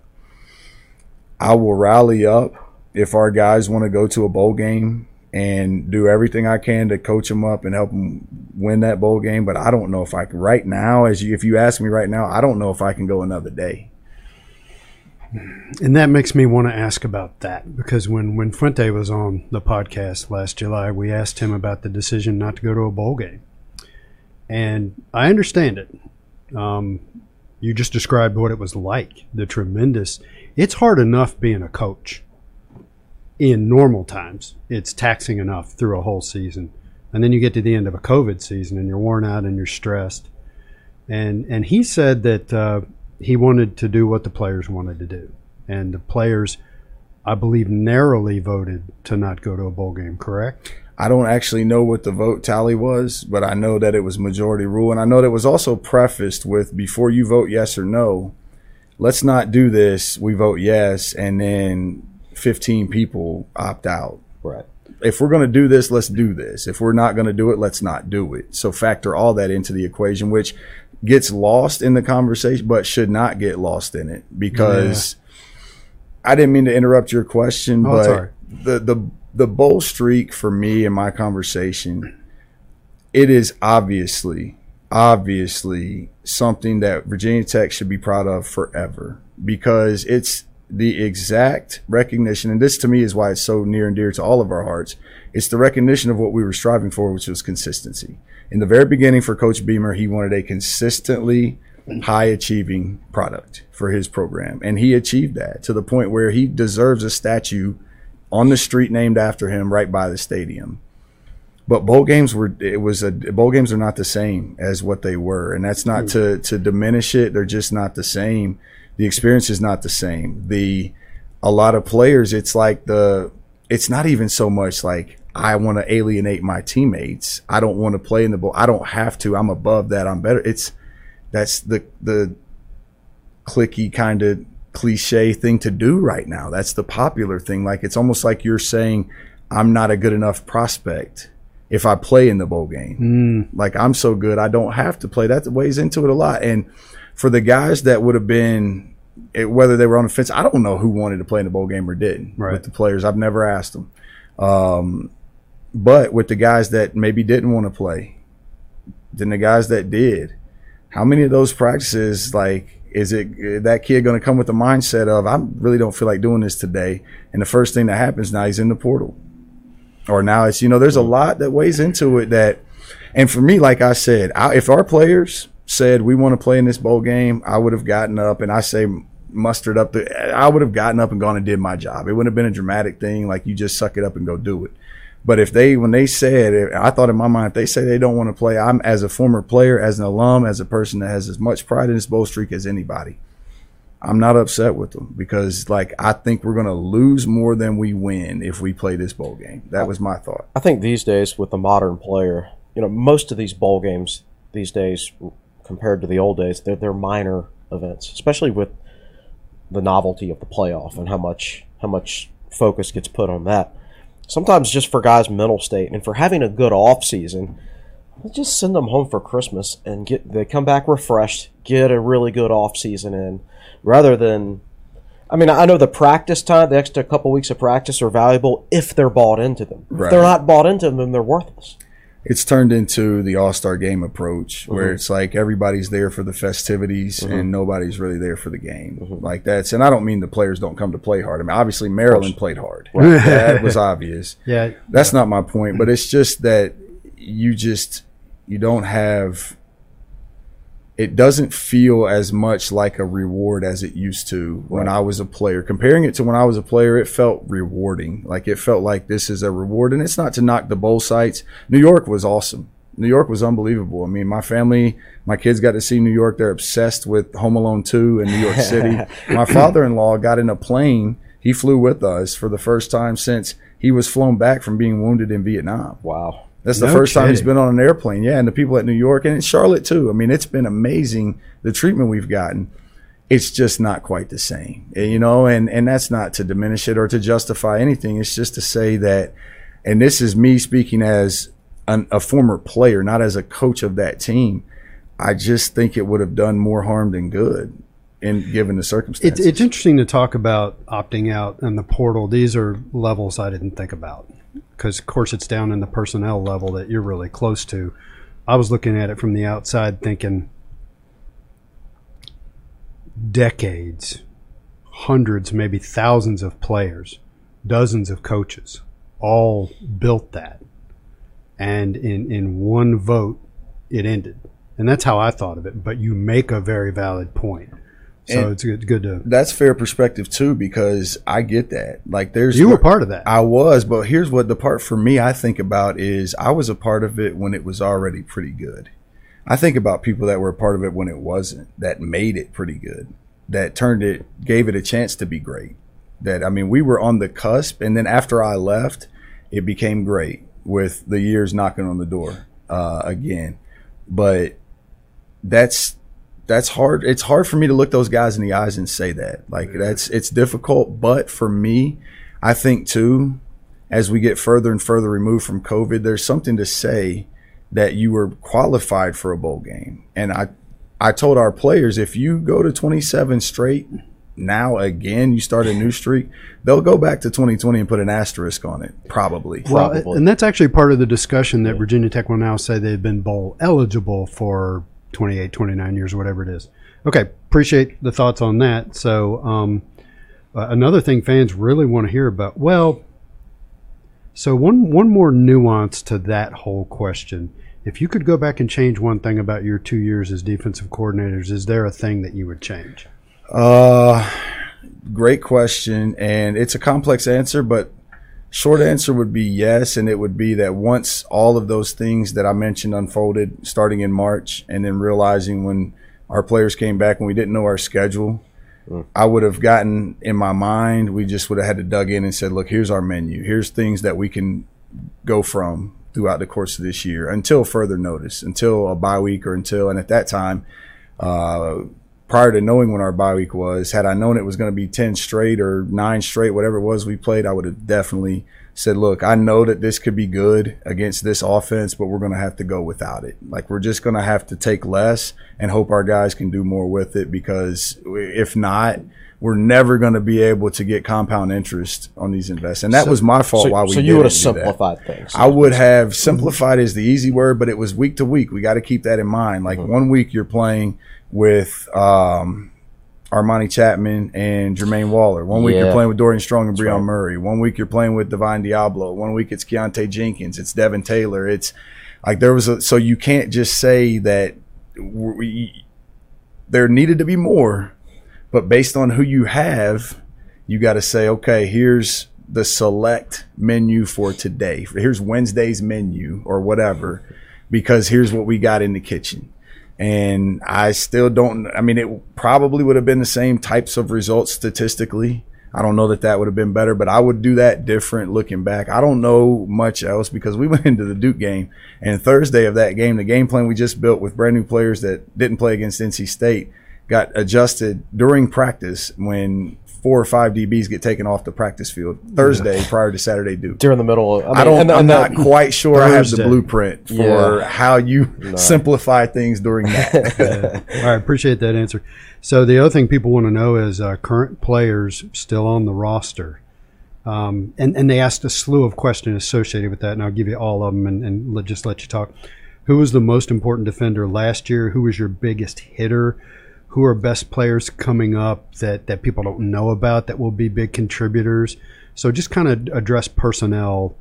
I will rally up if our guys want to go to a bowl game and do everything I can to coach them up and help them win that bowl game. But I don't know if I can right now. As you, if you ask me right now, I don't know if I can go another day. And that makes me want to ask about that because when when Fuente was on the podcast last July, we asked him about the decision not to go to a bowl game, and I understand it. Um, you just described what it was like the tremendous. It's hard enough being a coach in normal times, it's taxing enough through a whole season. And then you get to the end of a COVID season and you're worn out and you're stressed. And and he said that uh, he wanted to do what the players wanted to do, and the players, I believe, narrowly voted to not go to a bowl game. Correct? I don't actually know what the vote tally was, but I know that it was majority rule, and I know that it was also prefaced with before you vote yes or no, let's not do this. We vote yes, and then 15 people opt out. Right. If we're going to do this, let's do this. If we're not going to do it, let's not do it. So factor all that into the equation, which gets lost in the conversation, but should not get lost in it because yeah. I didn't mean to interrupt your question, oh, but the, the, the bowl streak for me in my conversation, it is obviously, obviously something that Virginia Tech should be proud of forever because it's the exact recognition, and this to me is why it's so near and dear to all of our hearts. It's the recognition of what we were striving for, which was consistency. In the very beginning for Coach Beamer, he wanted a consistently high achieving product for his program. And he achieved that to the point where he deserves a statue on the street named after him right by the stadium. But bowl games were it was a bowl games are not the same as what they were. And that's not hmm. to to diminish it. They're just not the same the experience is not the same. The a lot of players, it's like the it's not even so much like I want to alienate my teammates. I don't want to play in the bowl. I don't have to. I'm above that. I'm better. It's that's the the clicky kind of cliche thing to do right now. That's the popular thing. Like it's almost like you're saying I'm not a good enough prospect if I play in the bowl game. Mm. Like I'm so good, I don't have to play. That weighs into it a lot. And for the guys that would have been, it, whether they were on the fence, I don't know who wanted to play in the bowl game or didn't. Right. With the players, I've never asked them. Um, but with the guys that maybe didn't want to play, then the guys that did, how many of those practices, like, is it that kid going to come with the mindset of I really don't feel like doing this today, and the first thing that happens now he's in the portal, or now it's you know there's a lot that weighs into it that, and for me, like I said, I, if our players said we want to play in this bowl game, I would have gotten up and I say mustered up the I would have gotten up and gone and did my job. It wouldn't have been a dramatic thing like you just suck it up and go do it. But if they when they said I thought in my mind if they say they don't want to play, I'm as a former player, as an alum, as a person that has as much pride in this bowl streak as anybody. I'm not upset with them because like I think we're going to lose more than we win if we play this bowl game. That was my thought. I think these days with the modern player, you know, most of these bowl games these days compared to the old days. They're, they're minor events, especially with the novelty of the playoff and how much how much focus gets put on that. Sometimes just for guys' mental state and for having a good off season, just send them home for Christmas and get they come back refreshed, get a really good off season in, rather than. I mean, I know the practice time, the extra couple weeks of practice are valuable if they're bought into them. Right. If they're not bought into them, then they're worthless it's turned into the all star game approach where mm-hmm. it's like everybody's there for the festivities mm-hmm. and nobody's really there for the game. Mm-hmm. Like that's, and I don't mean the players don't come to play hard. I mean, obviously Maryland played hard. Right? that (laughs) was obvious. Yeah. That's yeah. not my point, but it's just that you just, you don't have it doesn't feel as much like a reward as it used to when I was a player. Comparing it to when I was a player, it felt rewarding. Like it felt like this is a reward. And it's not to knock the bowl sites. New York was awesome. New York was unbelievable. I mean, my family, my kids got to see New York. They're obsessed with Home Alone 2 in New York City. (laughs) my father in law got in a plane. He flew with us for the first time since he was flown back from being wounded in Vietnam. Wow. That's the no first kidding. time he's been on an airplane. Yeah, and the people at New York and in Charlotte too. I mean, it's been amazing the treatment we've gotten. It's just not quite the same, eh, you know. And and that's not to diminish it or to justify anything. It's just to say that, and this is me speaking as an, a former player, not as a coach of that team. I just think it would have done more harm than good in given the circumstances. It's, it's interesting to talk about opting out and the portal. These are levels I didn't think about because, of course, it's down in the personnel level that you're really close to. I was looking at it from the outside thinking decades, hundreds, maybe thousands of players, dozens of coaches all built that. And in, in one vote, it ended. And that's how I thought of it. But you make a very valid point. So And- it's good, good to. That's fair perspective too, because I get that. Like, there's You were part of that. I was, but here's what the part for me I think about is I was a part of it when it was already pretty good. I think about people that were a part of it when it wasn't, that made it pretty good, that turned it, gave it a chance to be great. That, I mean, we were on the cusp, and then after I left, it became great with the years knocking on the door uh, again. But that's that's hard. It's hard for me to look those guys in the eyes and say that. Like that's it's difficult. But for me, I think too, as we get further and further removed from COVID, there's something to say that you were qualified for a bowl game. And I I told our players if you go to 27 straight now again, you start a new streak, they'll go back to 2020 and put an asterisk on it, probably. Well, Probably. and that's actually part of the discussion that Virginia Tech will now say they've been bowl eligible for 28, 29 years, whatever it is. Okay, appreciate the thoughts on that. So, um, uh, another thing fans really want to hear about. Well, so one one more nuance to that whole question. If you could go back and change one thing about your two years as defensive coordinators, is there a thing that you would change? Uh, great question, and it's a complex answer, but short answer would be yes, and it would be that once all of those things that I mentioned unfolded, starting in March, and then realizing when our players came back and we didn't know our schedule, I would have gotten in my mind. We just would have had to dug in and said, "Look, here's our menu. Here's things that we can go from throughout the course of this year until further notice, until a bye week or until." And at that time, uh, prior to knowing when our bye week was, had I known it was going to be 10 straight or nine straight, whatever it was we played, I would have definitely said, look, I know that this could be good against this offense, but we're going to have to go without it. Like, we're just going to have to take less and hope our guys can do more with it because if not, we're never going to be able to get compound interest on these investments. And that was my fault So, why we so you would have didn't that. simplified things. I would have simplified is the easy word, but it was week to week. We got to keep that in mind. Like mm-hmm. one week you're playing with um, Armani Chapman and Jermaine Waller. One week you're playing with Dorian Strong and Brion right. Murray. One week you're playing with Divine Deablo. One week it's Keontae Jenkins. It's Devin Taylor. It's like there was a so you can't just say that we, there needed to be more, but based on who you have, you got to say, okay, here's the select menu for today. Here's Wednesday's menu or whatever, because here's what we got in the kitchen. And I still don't, I mean, it probably would have been the same types of results statistically. I don't know that that would have been better, but I would do that different looking back. I don't know much else because we (laughs) went into the Duke game and Thursday of that game, the game plan we just built with brand new players that didn't play against NC State got adjusted during practice when four or five DBs get taken off the practice field Thursday prior to Saturday Duke. during the middle. Of, I, mean, I don't. and- I'm and not quite sure I have the blueprint for Yeah. how you (laughs) simplify things during that. (laughs) All right, appreciate that answer. So the other thing people want to know is uh, current players still on the roster, um, and and they asked a slew of questions associated with that, and I'll give you all of them and, and let, just let you talk. Who was the most important defender last year? Who was your biggest hitter? Who are best players coming up that that people don't know about that will be big contributors? So just kind of address personnel.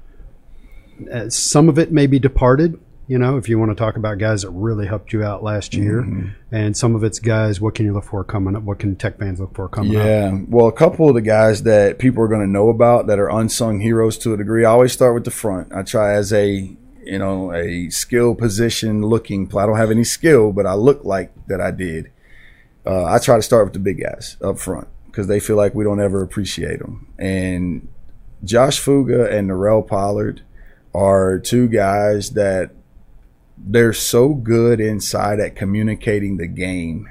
Uh, some of it may be departed, you know, if you want to talk about guys that really helped you out last year, Mm-hmm. and some of it's guys, what can you look for coming up? What can Tech fans look for coming up? Yeah. Well, a couple of the guys that people are going to know about that are unsung heroes to a degree. I always start with the front. I try as a you know a skill position looking. I don't have any skill, but I look like that I did. Uh, I try to start with the big guys up front because they feel like we don't ever appreciate them. And Josh Fuga and Norell Pollard are two guys that they're so good inside at communicating the game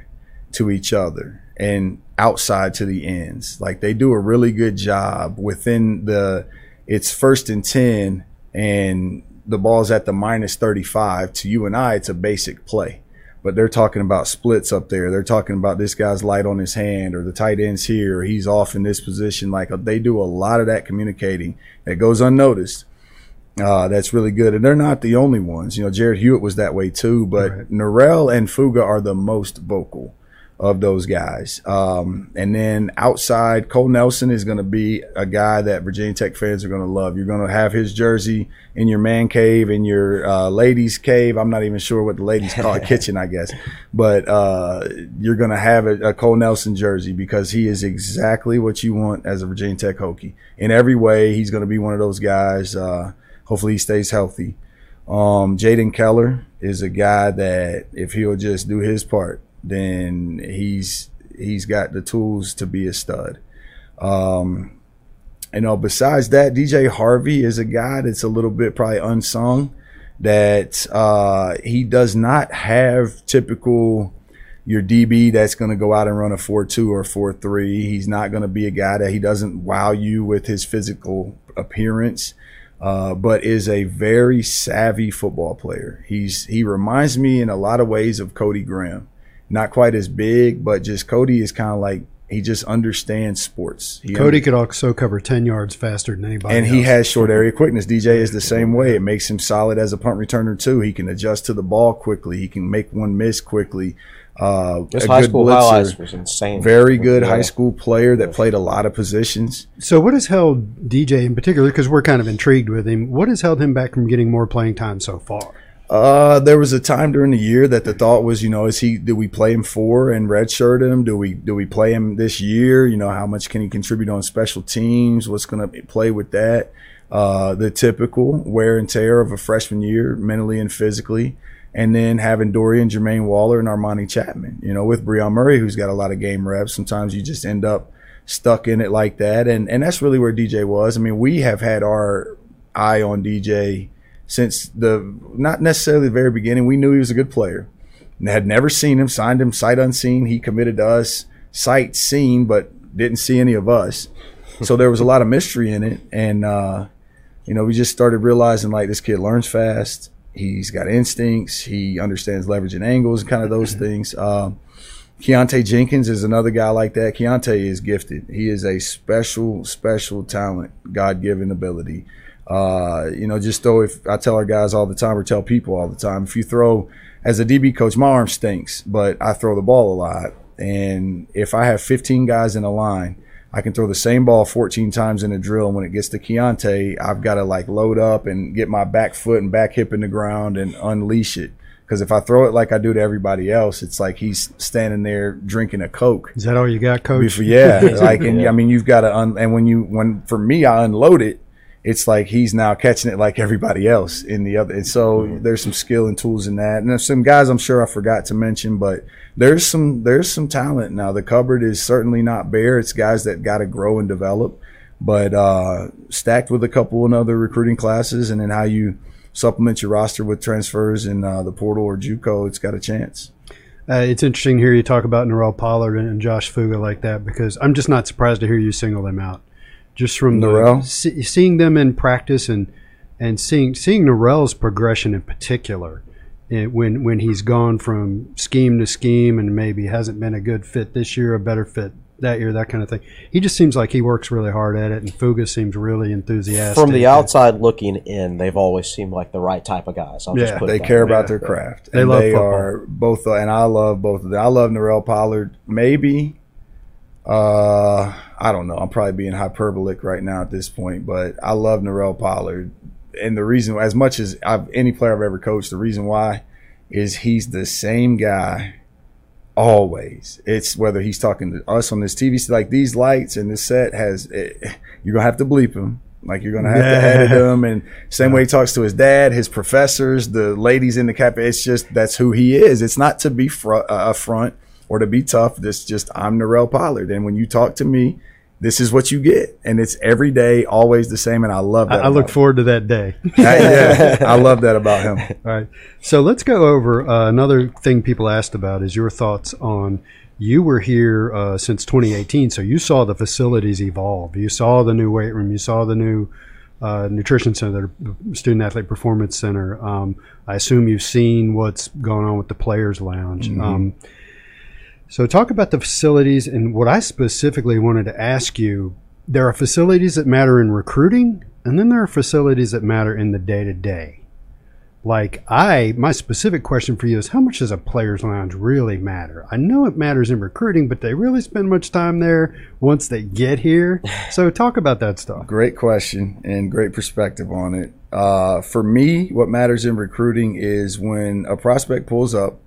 to each other and outside to the ends. Like they do a really good job within the it's first and 10 and the ball's at the minus 35 to you and I it's a basic play. But they're talking about splits up there. They're talking about this guy's light on his hand or the tight end's here or he's off in this position. Like uh, they do a lot of that communicating that goes unnoticed. Uh, that's really good. And they're not the only ones. You know, Jarrod Hewitt was that way too, but Right. Norell and Fuga are the most vocal of those guys. Um, and then outside, Cole Nelson is going to be a guy that Virginia Tech fans are going to love. You're going to have his jersey in your man cave, in your uh, ladies' cave. I'm not even sure what the ladies call it, (laughs) kitchen, I guess. But uh, you're going to have a, a Cole Nelson jersey because he is exactly what you want as a Virginia Tech Hokie. In every way, he's going to be one of those guys. Uh, hopefully, he stays healthy. Um, Jaden Keller is a guy that if he'll just do his part, then he's he's got the tools to be a stud. Um, you know, besides that, DJ Harvey is a guy that's a little bit probably unsung. That uh, he does not have typical your DB that's going to go out and run a 4 2 or 4 3. He's not going to be a guy that he doesn't wow you with his physical appearance, uh, but is a very savvy football player. He's He reminds me in a lot of ways of Cody Grimm. Not quite as big, but just Cody is kind of like, he just understands sports. He Cody could also cover 10 yards faster than anybody and he has short area quickness. DJ is the same way. It makes him solid as a punt returner too. He can adjust to the ball quickly. He can make one miss quickly. Uh, His a high good school blitzer. highlights was insane. Very good Yeah. high school player that played a lot of positions. So, what has held DJ in particular, because we're kind of intrigued with him, what has held him back from getting more playing time so far? Uh, there was a time during the year that the thought was, you know, is he? Do we play him four and redshirt him? Do we do we play him this year? You know, how much can he contribute on special teams? What's going to play with that? Uh, the typical wear and tear of a freshman year, mentally and physically, and then having Dorian, Jermaine Waller, and Armani Chapman. You know, with Brion Murray, who's got a lot of game reps. Sometimes you just end up stuck in it like that, and and that's really where DJ was. I mean, we have had our eye on DJ since the not necessarily the very beginning. We knew he was a good player. And had never seen him, signed him sight unseen. He committed to us sight seen, but didn't see any of us. So there was a lot of mystery in it, and uh, you know we just started realizing like this kid learns fast. He's got instincts. He understands leverage and angles and kind of those (clears throat) things. Um, Keontae Jenkins is another guy like that. Keontae is gifted. He is a special, special talent, God given ability. Uh, you know, just throw if I tell our guys all the time or tell people all the time, if you throw as a DB coach, my arm stinks, but I throw the ball a lot. And if I have 15 guys in a line, I can throw the same ball 14 times in a drill. And when it gets to Keontae, I've got to like load up and get my back foot and back hip in the ground and unleash it. Because if I throw it like I do to everybody else, it's like he's standing there drinking a Coke. Is that all you got, Coach? Before- yeah, (laughs) like and I mean you've got to un- and when you when for me I unload it, it's like he's now catching it like everybody else in the other. And so there's some skill and tools in that, and there's some guys I'm sure I forgot to mention, but there's some there's some talent now. The cupboard is certainly not bare. It's guys that got to grow and develop, but uh, stacked with a couple in other recruiting classes, and then how you supplement your roster with transfers in uh, the portal or JUCO, it's got a chance. Uh, it's interesting to hear you talk about Norell Pollard and Josh Fuga like that because I'm just not surprised to hear you single them out. Just from the, see, seeing them in practice and and seeing seeing Norell's progression in particular, eh, when when he's gone from scheme to scheme and maybe hasn't been a good fit this year, a better fit that year, that kind of thing. He just seems like he works really hard at it, and Fuga seems really enthusiastic. From the outside looking in, they've always seemed like the right type of guys. I'll Yeah, just put they it care way. about their craft. They and love they football. are both, and I love both of them. I love Norell Pollard. Maybe, uh, I don't know. I'm probably being hyperbolic right now at this point, but I love Norell Pollard. And the reason, as much as I've, any player I've ever coached, the reason why is he's the same guy always. It's whether he's talking to us on this TV, like these lights and this set has, eh, you're gonna have to bleep him. Like you're gonna have to edit him, and same way he talks to his dad, his professors, the ladies in the cafe. It's just that's who he is. It's not to be fr- uh, upfront or to be tough. This just I'm Norell Pollard, and when you talk to me, this is what you get, and it's every day, always the same. And I love that. I look about forward to that day. him. (laughs) yeah, I love that about him. (laughs) All right. So let's go over uh, another thing people asked about is your thoughts on you were here uh, since 2018, so you saw the facilities evolve. You saw the new weight room. You saw the new uh, nutrition center, student athlete performance center. Um, I assume you've seen what's going on with the players' lounge. Mm-hmm. Um, so talk about the facilities and what I specifically wanted to ask you. There are facilities that matter in recruiting, and then there are facilities that matter in the day to day. Like I, my specific question for you is how much does a players' lounge really matter? I know it matters in recruiting, but they really spend much time there once they get here. (laughs) So talk about that stuff. Great question and great perspective on it. Uh, for me, what matters in recruiting is when a prospect pulls up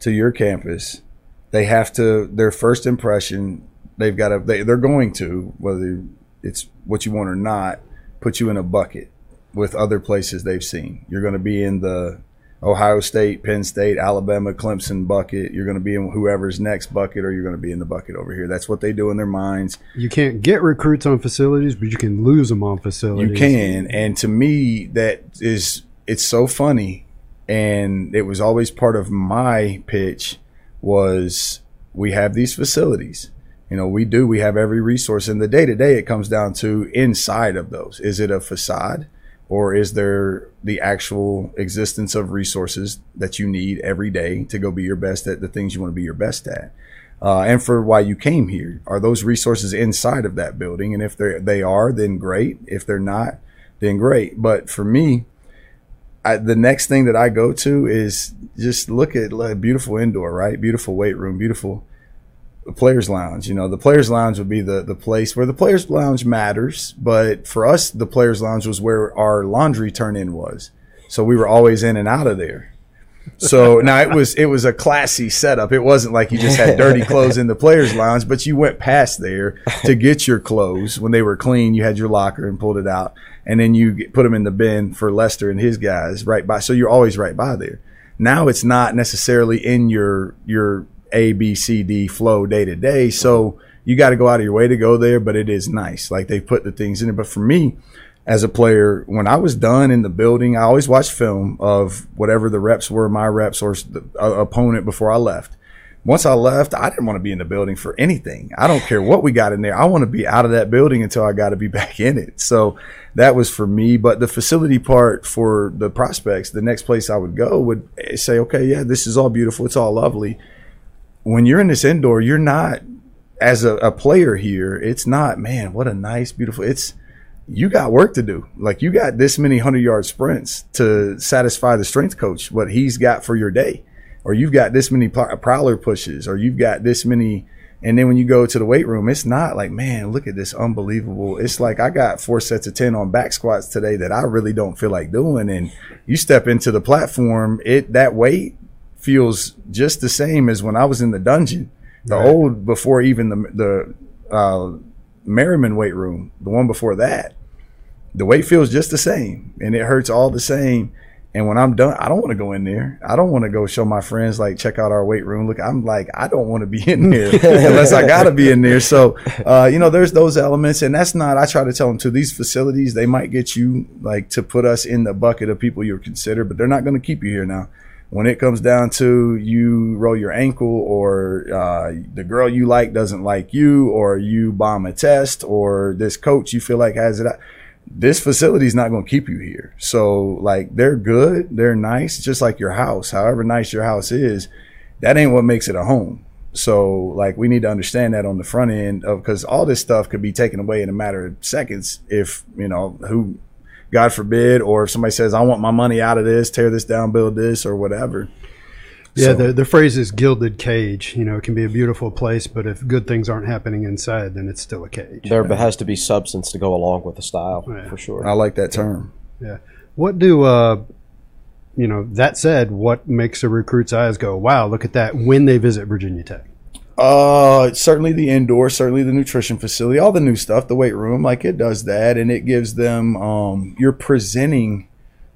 to your campus, they have to their first impression. They've got to. They, they're going to whether it's what you want or not, put you in a bucket with other places they've seen. You're going to be in the Ohio State, Penn State, Alabama, Clemson bucket. You're going to be in whoever's next bucket, or you're going to be in the bucket over here. That's what they do in their minds. You can't get recruits on facilities, but you can lose them on facilities. You can, and to me, that is it's so funny, and it was always part of my pitch was we have these facilities. You know, we do. We have every resource, and the day to day, it comes down to inside of those. Is it a facade? or is there the actual existence of resources that you need every day to go be your best at the things you want to be your best at uh, and for why you came here are those resources inside of that building and if they they are then great if they're not then great but for me I, the next thing that I go to is just look at like, beautiful indoor right? Beautiful weight room beautiful players lounge you know? The players lounge would be the the place where the players lounge matters but for us the players lounge was where our laundry turn in was. So we were always in and out of there so now it was it was a classy setup it wasn't like you just had dirty (laughs) clothes in the players lounge but you went past there to get your clothes when they were clean you had your locker and pulled it out and then you put them in the bin for lester and his guys right by so you're always right by there now it's not necessarily in your your a, B, C, D flow day to day. So you got to go out of your way to go there, but it is nice. Like they put the things in it. But for me, as a player, when I was done in the building, I always watched film of whatever the reps were, my reps or the uh, opponent before I left. Once I left, I didn't want to be in the building for anything. I don't care what we got in there. I want to be out of that building until I got to be (laughs) back in it. So that was for me. But the facility part for the prospects, the next place I would go would say, okay, yeah, this is all beautiful. It's all lovely when you're in this indoor, you're not as a, a, player here. It's not, man, what a nice, beautiful. It's you got work to do. Like you got this many hundred yard sprints to satisfy the strength coach what he's got for your day, or you've got this many prowler pushes, or you've got this many. And then when you go to the weight room, it's not like, man, look at this unbelievable. It's like I got four sets of 10 on back squats today that I really don't feel like doing. And you step into the platform, it, that weight feels just the same as when I was in the dungeon, the right. old before even the the uh, Merryman weight room, the one before that. The weight feels just the same, and it hurts all the same. And when I'm done, I don't want to go in there. I don't want to go show my friends like check out our weight room. Look, I'm like I don't want to be (laughs) in there unless I got to be in there. So, uh, you know, there's those elements, and that's not. I try to tell them to these facilities. They might get you like to put us in the bucket of people you consider, but they're not going to keep you here now when it comes down to you roll your ankle or uh, the girl you like doesn't like you or you bomb a test or this coach you feel like has it this facility is not going to keep you here. So like they're good they're nice just like your house. However nice your house is that ain't what makes it a home. So like we need to understand that on the front end of because all this stuff could be taken away in a matter of seconds if you know who God forbid, or if somebody says, I want my money out of this, tear this down, build this, or whatever. Yeah, so, the, the phrase is gilded cage. You know, it can be a beautiful place, but if good things aren't happening inside, then it's still a cage. There yeah. has to be substance to go along with the style, yeah. for sure. I like that term. Yeah. What do, uh, you know, that said, what makes a recruit's eyes go, wow, look at that when they visit Virginia Tech? Uh, certainly the indoor, certainly the nutrition facility, all the new stuff, the weight room, like it does that, and it gives them. Um, you're presenting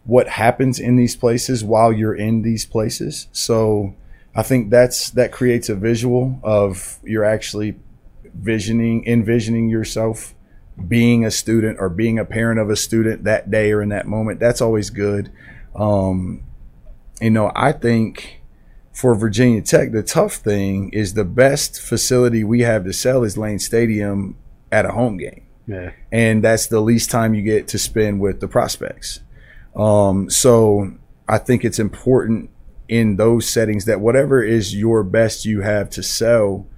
what happens in these places while you're in these places. So I think that's that creates a visual of you're actually visioning, envisioning yourself being a student or being a parent of a student that day or in that moment. That's always good. Um, you know, I think for Virginia Tech, the tough thing is the best facility we have to sell is Lane Stadium at a home game. Yeah. and that's the least time you get to spend with the prospects. Um, so I think it's important in those settings that whatever is your best you have to sell,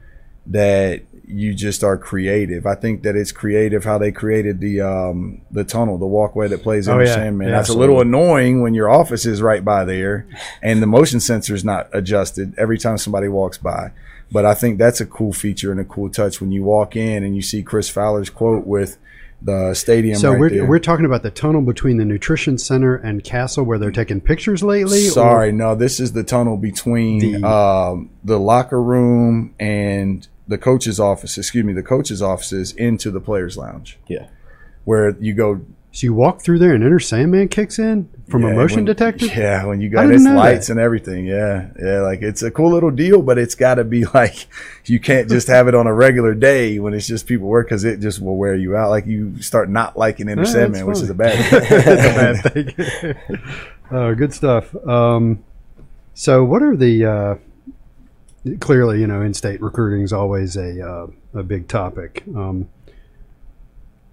that you just are creative. I think that it's creative how they created the um, the tunnel, the walkway that plays Oh, under yeah. Sandman. Yeah, That's a little annoying when your office is right by there, and the motion sensor is not adjusted every time somebody walks by. But I think that's a cool feature and a cool touch when you walk in and you see Chris Fowler's quote with the stadium. So right we're, there. we're talking about the tunnel between the nutrition center and Cassell where they're taking pictures lately. or- Sorry, no. This is the tunnel between The- um, the locker room and the coach's office. Excuse me, the coach's offices into the players' lounge, Yeah. where you go so you walk through there and Enter Sandman kicks in from a motion when- detector. Yeah, when you got didn't its lights that. and everything. Yeah, yeah. Like it's a cool little deal, but it's got to be (laughs) like you can't just have it on a regular day when it's just people work because it just will wear you out. Like you start not liking Enter Yeah, Sandman, which is a bad. (laughs) That's a bad thing. (laughs) uh, good stuff. Um, so, what are the uh, clearly, you know, in-state recruiting is always a uh, a big topic, um,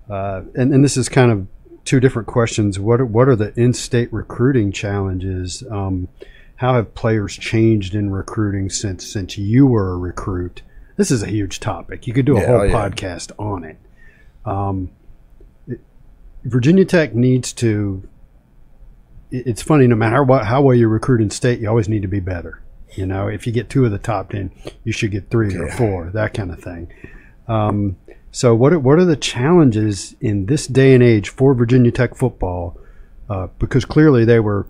uh, and and this is kind of two different questions. What are, what are the in-state recruiting challenges? Um, how have players changed in recruiting since since you were a recruit? This is a huge topic. You could do a Yeah, whole oh, yeah. podcast on it. Um, it- Virginia Tech needs to it- it's funny no matter what how well you recruit in state you always need to be better you know if you get two of the top 10 you should get three or four that kind of thing. Um, so what are, what are the challenges in this day and age for virginia tech football? Uh, because clearly they were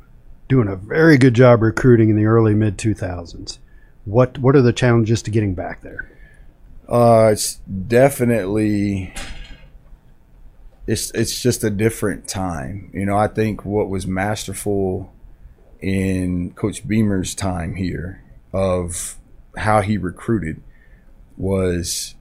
doing a very good job recruiting in the early mid 2000s what what are the challenges to getting back there? Uh, it's definitely it's it's just a different time. You know, I think what was masterful in Coach Beamer's time here of how he recruited was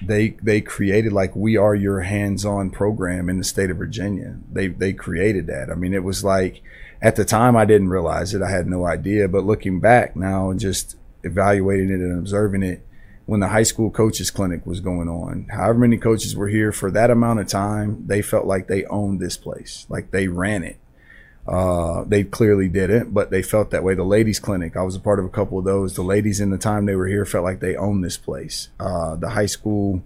they they created like we are your hands-on program in the state of Virginia. They they created that. I mean, it was like at the time I didn't realize it. I had no idea, but looking back now and just evaluating it and observing it when the high school coaches clinic was going on, however many coaches were here for that amount of time, they felt like they owned this place, like they ran it. Uh, they clearly didn't, but they felt that way. The ladies' clinic, I was a part of a couple of those. The ladies in the time they were here felt like they owned this place. Uh, the high school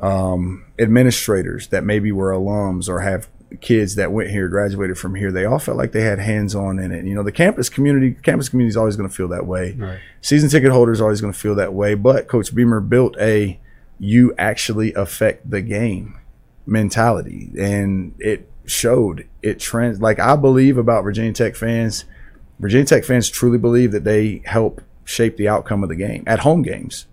um, administrators that maybe were alums or have kids that went here, graduated from here, they all felt like they had hands on in it. You know, the campus community, campus community is always going to feel that way. Right. Season ticket holders are always going to feel that way. But Coach Beamer built a you actually affect the game mentality, and it showed. It trends like I believe about Virginia Tech fans. Virginia Tech fans truly believe that they help shape the outcome of the game at home games.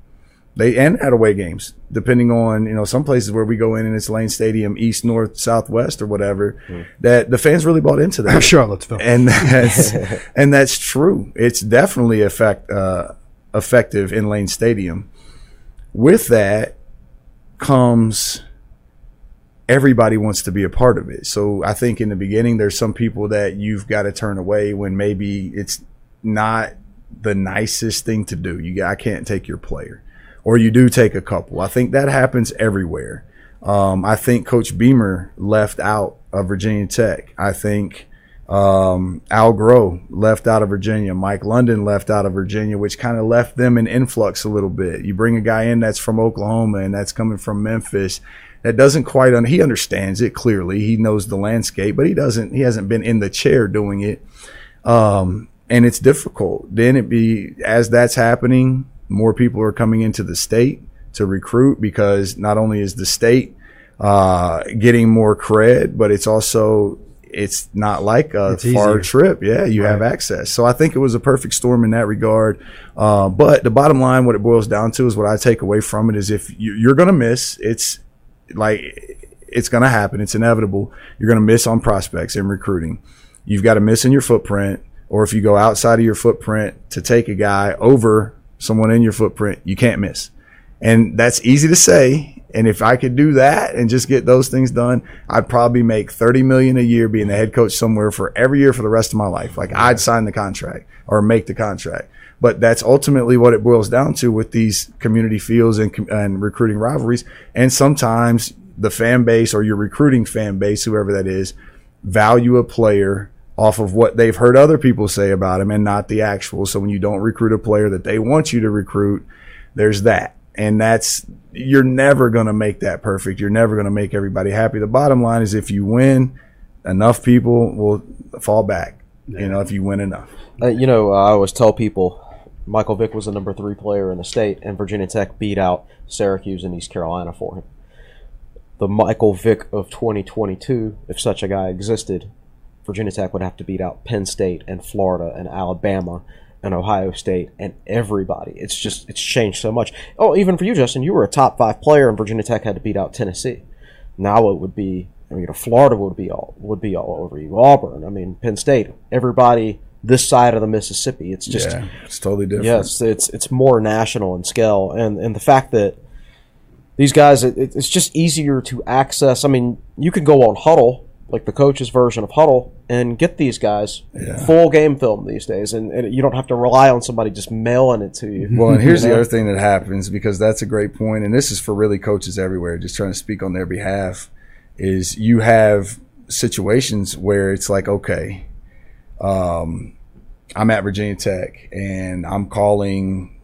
They and at away games, depending on you know some places where we go in and it's Lane Stadium, East, North, Southwest, or whatever. That the fans really bought into that (laughs) charlottesville and that's and that's true. It's definitely effect uh, effective in Lane Stadium. With that comes everybody wants to be a part of it. So I think in the beginning there's some people that you've got to turn away when maybe it's not the nicest thing to do. You I can't take your player, or you do take a couple. I think that happens everywhere. Um, I think Coach Beamer left out of Virginia Tech. I think um, Al Groh left out of Virginia. Mike London left out of Virginia, which kind of left them in influx a little bit. You bring a guy in that's from Oklahoma and that's coming from Memphis. That doesn't quite un- he understands it clearly. He knows the landscape, but he doesn't. He hasn't been in the chair doing it, um, and it's difficult. Then it be as that's happening, more people are coming into the state to recruit because not only is the state uh, getting more cred, but it's also it's not like a It's far easier. trip. Yeah, you have access. So I think it was a perfect storm in that regard. Uh, but the bottom line, what it boils down to, is what I take away from it is if you're going to miss, it's like it's going to happen. It's inevitable. You're going to miss on prospects and recruiting. You've got to miss in your footprint, or if you go outside of your footprint to take a guy over someone in your footprint, you can't miss. And that's easy to say. And if I could do that and just get those things done, I'd probably make 30 million a year being the head coach somewhere for every year for the rest of my life. Like I'd sign the contract or make the contract. But that's ultimately what it boils down to with these community fields and, and recruiting rivalries. And sometimes the fan base or your recruiting fan base, whoever that is, value a player off of what they've heard other people say about him and not the actual. So when you don't recruit a player that they want you to recruit, there's that. And that's, you're never going to make that perfect. You're never going to make everybody happy. The bottom line is if you win, enough people will fall back. You know, if you win enough. Uh, you know, I always tell people Michael Vick was the number three player in the state, and Virginia Tech beat out Syracuse and East Carolina for him. The Michael Vick of 2022, if such a guy existed, Virginia Tech would have to beat out Penn State and Florida and Alabama and Ohio State and everybody. It's just it's changed so much. Oh, even for you, Justin, you were a top five player, and Virginia Tech had to beat out Tennessee. Now it would be, I mean, you know, Florida would be all would be all over you. Auburn, I mean, Penn State, everybody this side of the Mississippi. It's just yeah, it's totally different. yes, it's it's more national in scale, and and the fact that these guys, it, it's just easier to access. I mean, you can go on Hudl, like the coach's version of Hudl, and get these guys Yeah. full game film these days, and, and you don't have to rely on somebody just mailing it to you. Well, and (laughs) here's You the other thing that happens because that's a great point, and this is for really coaches everywhere. Just trying to speak on their behalf is you have situations where it's like, okay, um, I'm at Virginia Tech and I'm calling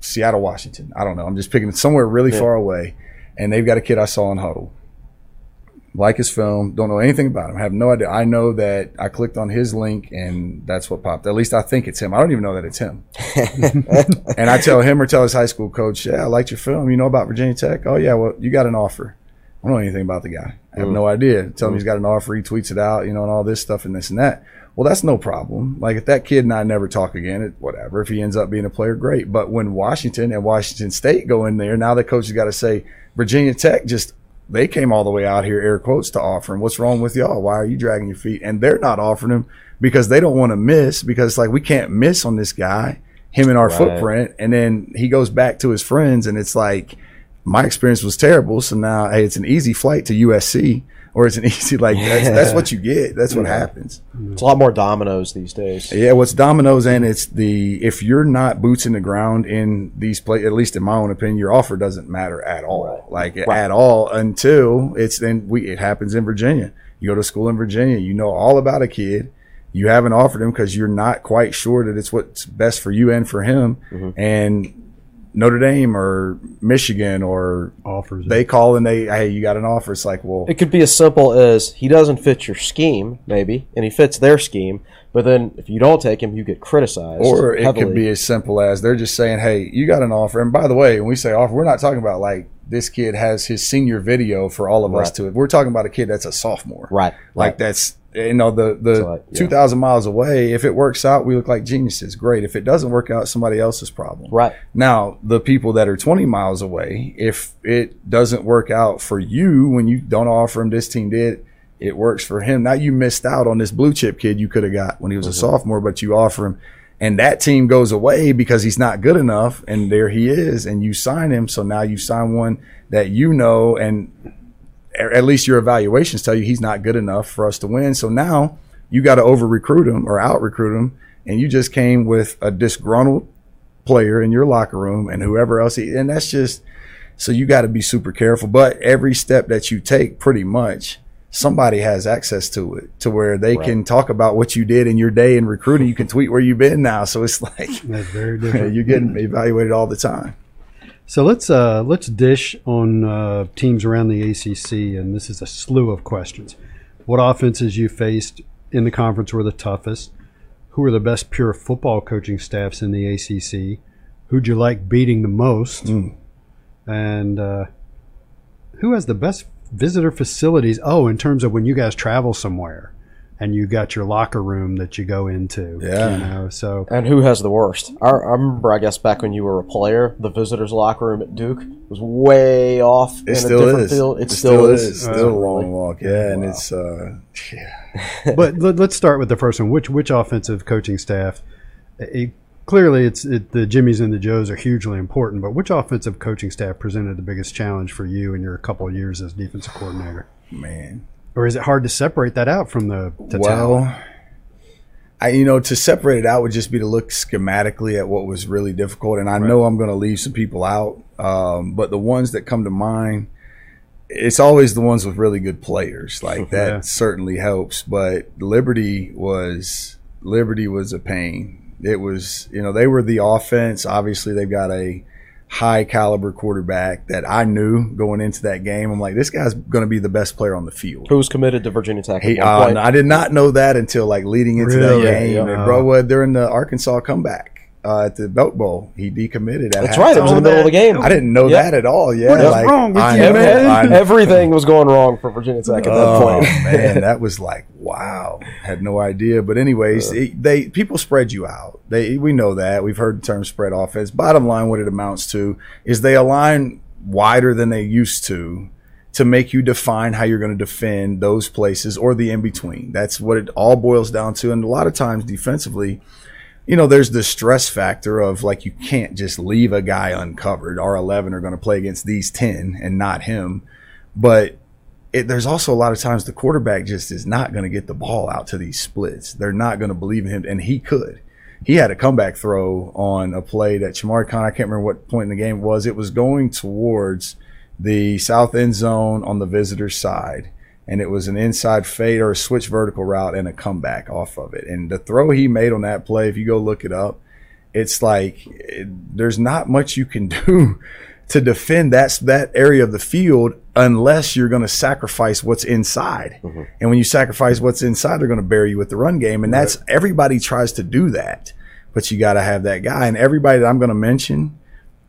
Seattle, Washington. I don't know. I'm just picking it somewhere really far away, and they've got a kid I saw in Hudl. Like his film, don't know anything about him. have no idea. I know that I clicked on his link and that's what popped. At least I think it's him. I don't even know that it's him. (laughs) and I tell him or tell his high school coach, "Yeah, I liked your film. You know about Virginia Tech? Oh yeah, well you got an offer. I don't know anything about the guy. I have hmm. no idea. Tell him he's hmm. got an offer. He tweets it out, you know, and all this stuff and this and that. Well, that's no problem. Like if that kid and I never talk again, it, whatever. If he ends up being a player, great. But when Washington and Washington State go in there, now the coach has got to say Virginia Tech just they came all the way out here, air quotes, to offer him. What's wrong with y'all? Why are you dragging your feet? And they're not offering him because they don't want to miss because it's like we can't miss on this guy, him and our Right. footprint. And then he goes back to his friends and it's like my experience was terrible. So now, hey, it's an easy flight to USC or it's an (laughs) easy, like, that's, that's what you get. That's what happens. It's a lot more dominoes these days. Yeah, what's dominoes and it's the if you're not boots in the ground in these play at least in my own opinion, your offer doesn't matter at all. Like at all until it's then we it happens in Virginia. You go to school in Virginia, you know all about a kid. You haven't offered him because you're not quite sure that it's what's best for you and for him. Mm-hmm. And Notre Dame or Michigan or offers. they call and they hey you got an offer. It's like well It could be as simple as he doesn't fit your scheme, maybe, and he fits their scheme. But then if you don't take him, you get criticized. Or it heavily. could be as simple as they're just saying, "Hey, you got an offer." And by the way, when we say offer, we're not talking about like this kid has his senior video for all of us Right. to it. We're talking about a kid that's a sophomore, right, Like right. that's you know the the like, yeah. two thousand miles away. If it works out, we look like geniuses. Great. If it doesn't work out, somebody else's problem. right. Now, the people that are 20 miles away, if it doesn't work out for you when you don't offer him, this team did, it works for him. Now you missed out on this blue chip kid you could have got when he was a mm-hmm. sophomore, but you offer him. And that team goes away because he's not good enough. And there he is. And you sign him. So now you sign one that you know, and at least your evaluations tell you he's not good enough for us to win. So now you got to over recruit him or out recruit him. And you just came with a disgruntled player in your locker room and whoever else he, and that's just so you got to be super careful but every step that you take pretty much somebody has access to it to where they can talk about what you did in your day in recruiting you can tweet where you've been now so it's (laughs) like That's very different. (laughs) you're getting evaluated all the time So let's uh, let's dish on uh, teams around the ACC, and this is a slew of questions. What offenses you faced in the conference were the toughest? Who are the best pure football coaching staffs in the ACC? Who'd you like beating the most? And uh, who has the best visitor facilities? Oh, in terms of when you guys travel somewhere and you got your locker room that you go into. Yeah. You know, so And who has the worst? I, I remember, I guess, back when you were a player, the visitors' locker room at Duke was way off it in a still different is field. It, it still, is. still a Uh, long walk yeah and it's uh but let, us start with the first one. Which which offensive coaching staff? It, clearly, it's it, the Jimmies and the Joes are hugely important. But which offensive coaching staff presented the biggest challenge for you in your couple of years as defensive coordinator? man Or is it hard to separate that out from the, the talent? well I, you know, to separate it out would just be to look schematically at what was really difficult. And I know I'm going to leave some people out, um, but the ones that come to mind, it's always the ones with really good players. Like that Yeah. certainly helps. But Liberty was Liberty was a pain. It was you know they were the offense. Obviously they've got a high caliber quarterback that I knew going into that game. I'm like this guy's going to be the best player on the field. Who's committed to Virginia Tech? He, uh. I did not know that until like leading into Really? that game. Yeah, And bro, what, during the Arkansas comeback uh, at the Belk Bowl, he decommitted. At That's right. It was in the middle of the game. I didn't know Yeah. that at all. Yeah, What is like, wrong with I you, know, man? I. Everything was going wrong for Virginia Tech at that Oh point. man, that was like wow. Had no idea. But anyways, it- they people spread you out. They we know that. We've heard the term spread offense. Bottom line, what it amounts to is they align wider than they used to to make you define how you're going to defend those places or the in between. That's what it all boils down to. And a lot of times defensively, you know, there's the stress factor of like you can't just leave a guy uncovered. Our 11 are going to play against these 10 and not him. But it, there's also a lot of times the quarterback just is not going to get the ball out to these splits. They're not going to believe in him, and he could. He had a comeback throw on a play that Chamarri Conner, I can't remember what point in the game it was. It was going towards the south end zone on the visitor's side, and it was an inside fade or a switch vertical route and a comeback off of it. And the throw he made on that play, if you go look it up, it's like it, there's not much you can (laughs) do to defend that that area of the field unless you're going to sacrifice what's inside. Mm-hmm. And when you sacrifice what's inside, they're going to bury you with the run game. And that's everybody tries to do that, but you got to have that guy. And everybody that I'm going to mention,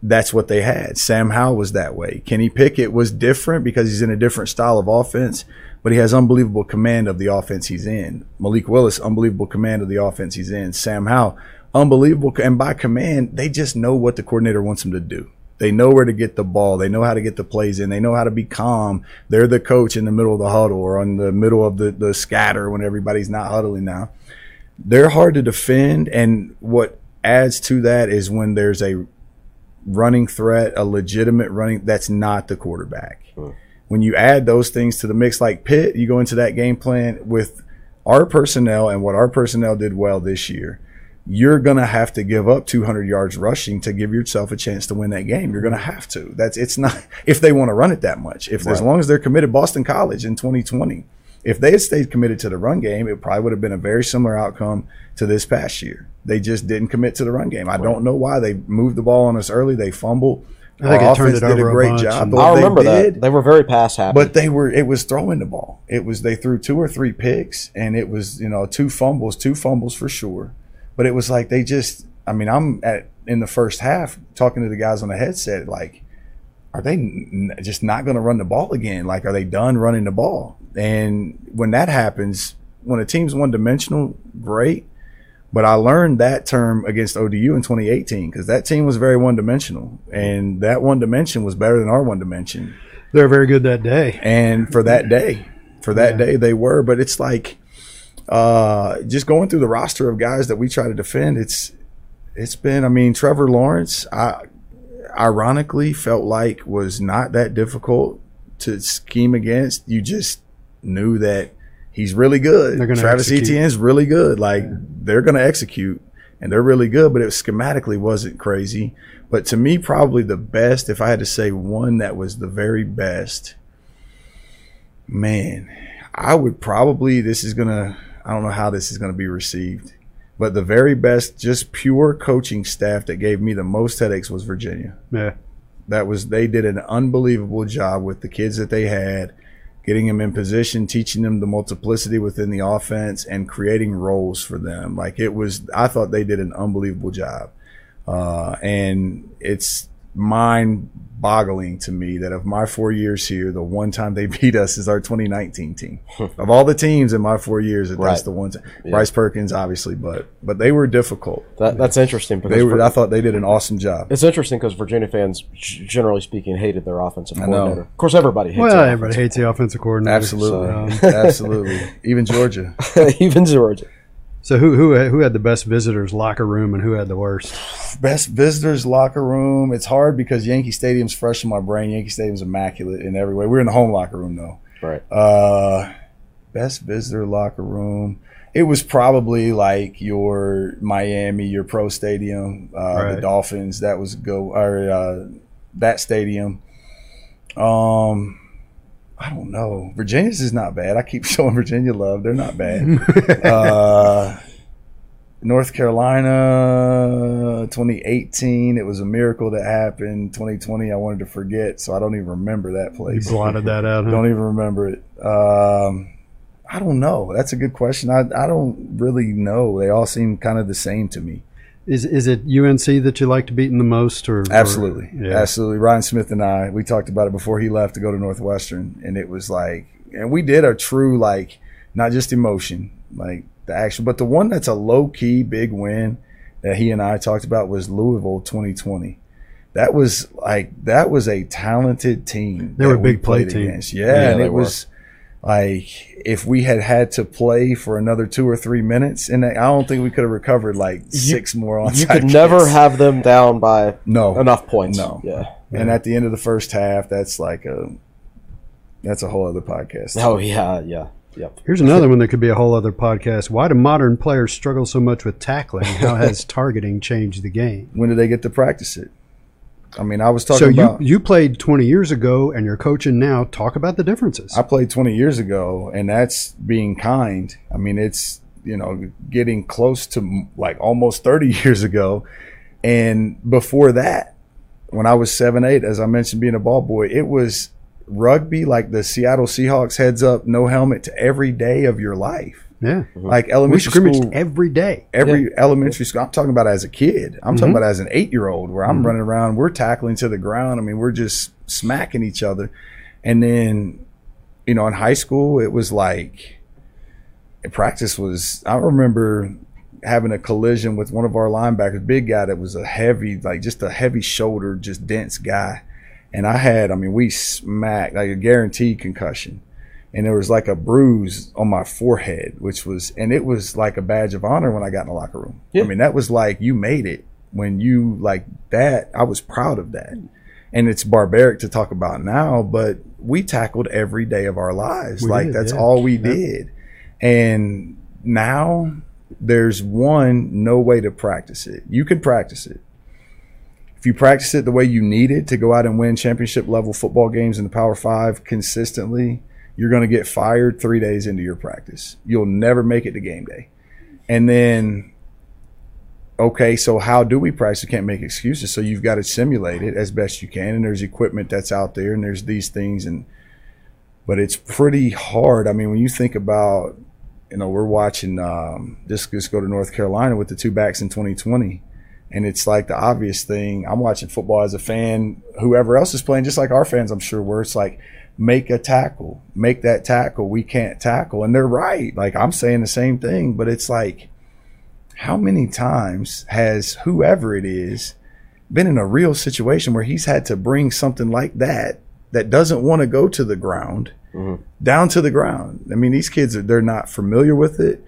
that's what they had. Sam Howell was that way. Kenny Pickett was different because he's in a different style of offense, but he has unbelievable command of the offense he's in. Malik Willis, unbelievable command of the offense he's in. Sam Howell, unbelievable. And by command, they just know what the coordinator wants them to do. They know where to get the ball. They know how to get the plays in. They know how to be calm. They're the coach in the middle of the huddle or on the middle of the, the scatter when everybody's not huddling now. They're hard to defend. And what adds to that is when there's a running threat, a legitimate running, that's not the quarterback. Hmm. When you add those things to the mix, like Pitt, you go into that game plan with our personnel and what our personnel did well this year. You're going to have to give up 200 yards rushing to give yourself a chance to win that game. You're going to have to. That's it's not (laughs) if they want to run it that much. If as long as they're committed, Boston College in 2020, if they had stayed committed to the run game, it probably would have been a very similar outcome to this past year. They just didn't commit to the run game. I don't know why they moved the ball on us early. They fumbled. I think Our it turned offense it did a over a great job. I what they remember did- that. They were very pass happy. but they were it was throwing the ball. It was they threw two or three picks and it was, you know, two fumbles, two fumbles for sure. But it was like they just I mean, I'm at in the first half talking to the guys on the headset like are they n- just not going to run the ball again? Like are they done running the ball? And when that happens, when a team's one dimensional, great. But I learned that term against ODU in 2018 because that team was very one dimensional, and that one dimension was better than our one dimension They're very good that day. and for that day for that day they were. But it's like uh just going through the roster of guys that we try to defend it's it's been i mean trevor lawrence i ironically felt like was not that difficult to scheme against. You just knew that he's really good travis execute. etienne's really good like they're gonna execute and they're really good but it schematically wasn't crazy but to me probably the best if i had to say one that was the very best man, I would probably this is gonna I don't know how this is gonna be received, but the very best, just pure coaching staff that gave me the most headaches was Virginia. Yeah. That was they did an unbelievable job with the kids that they had, getting them in position, teaching them the multiplicity within the offense, and creating roles for them. Like it was, I thought they did an unbelievable job, uh, and it's mind boggling to me that of my four years here, the one time they (laughs) beat us is our 2019 team. (laughs) of all the teams in my four years, that's Right. the one. Time. Bryce Perkins, obviously, but but they were difficult. that, that's interesting because They were. Vir- I thought they did an awesome job. it's interesting because Virginia fans, generally speaking, hated their offensive coordinator. Of course, everybody hates. Well, everybody hates the offensive coordinator. Absolutely, So, um, absolutely. Even Georgia. (laughs) even Georgia. So who who who had the best visitors locker room and who had the worst? Best visitors locker room. It's hard because Yankee Stadium's fresh in my brain. Yankee Stadium's immaculate in every way. We're in the home locker room though. Right. Uh, best visitor locker room. It was probably like your Miami, your pro stadium, uh, the Dolphins. That was go or uh, that stadium. Um, I don't know. Virginia's is not bad. I keep (laughs) showing Virginia love. They're not bad. (laughs) uh, North Carolina, 2018. It was a miracle that happened. 2020, I wanted to forget, so I don't even remember that You place. blotted that out. (laughs) Huh? Don't even remember it. Um, I don't know. That's a good question. I, I don't really know. They all seem kind of the same to me. Is is it UNC that you like to beat in the most, or or- Absolutely. yeah. Absolutely. Ryan Smith and I, we talked about it before he left to go to Northwestern. And it was like, and we did a true, like, not just emotion, like the action, but the one that's a low key big win that he and I talked about was Louisville 2020. That was like, that was a talented team. They were a big play team. Against. Yeah. Yeah, and it were. was like, if we had had to play for another two or three minutes, and I don't think we could have recovered like six more on You could never have them down by no enough points. No. Yeah. and at the end of the first half, that's like a that's a whole other podcast. Oh yeah. Yeah. Yep. Here's another one that could be a whole other podcast. Why do modern players struggle so much with tackling? How has (laughs) targeting changed the game? When do they get to practice it? I mean, I was talking So you about. you played 20 years ago, and you're coaching now. Talk about the differences. I played 20 years ago, and that's being kind. I mean, it's you know getting close to like almost 30 (laughs) years ago, and before that, when I was seven, eight, as I mentioned, being a ball boy, it was rugby like the Seattle Seahawks heads up, no helmet to every day of your life. Yeah, Like we elementary scrimmaged school, every day. every elementary school. I'm talking about as a kid. I'm Mm-hmm. talking about as an eight year old where I'm running around. We're tackling to the ground. I mean, we're just smacking each other. And then, you know, in high school, it was like practice was. I remember having a collision with one of our linebackers, big guy that was a heavy, like just a heavy shouldered, just dense guy. And I had, I mean, we smacked like a guaranteed concussion and there was like a bruise on my forehead, which was, and it was like a badge of honor when I got in the locker room. Yeah. I mean, that was like you made it when you like that. I was proud of that, and it's barbaric to talk about now, but we tackled every day of our lives. We like did, that's yeah. all we did, and now there's one no way to practice it. You can practice it. If you practice it the way you need it to go out and win championship level football games in the Power Five consistently, you're going to get fired three days into your practice. You'll never make it to game day. And then, okay, so how do we practice? You can't make excuses. So you've got to simulate it as best you can. And there's equipment that's out there and there's these things. And, but it's pretty hard. I mean, when you think about, you know, we're watching, um, just, just go to North Carolina with the two backs in 2020 and it's like the obvious thing. I'm watching football as a fan. Whoever else is playing, just like our fans, I'm sure, where it's like, make a tackle, make that tackle. We can't tackle, and they're right. Like I'm saying the same thing, but it's like, how many times has whoever it is been in a real situation where he's had to bring something like that that doesn't want to go to the ground mm-hmm. down to the ground? I mean, these kids are they're not familiar with it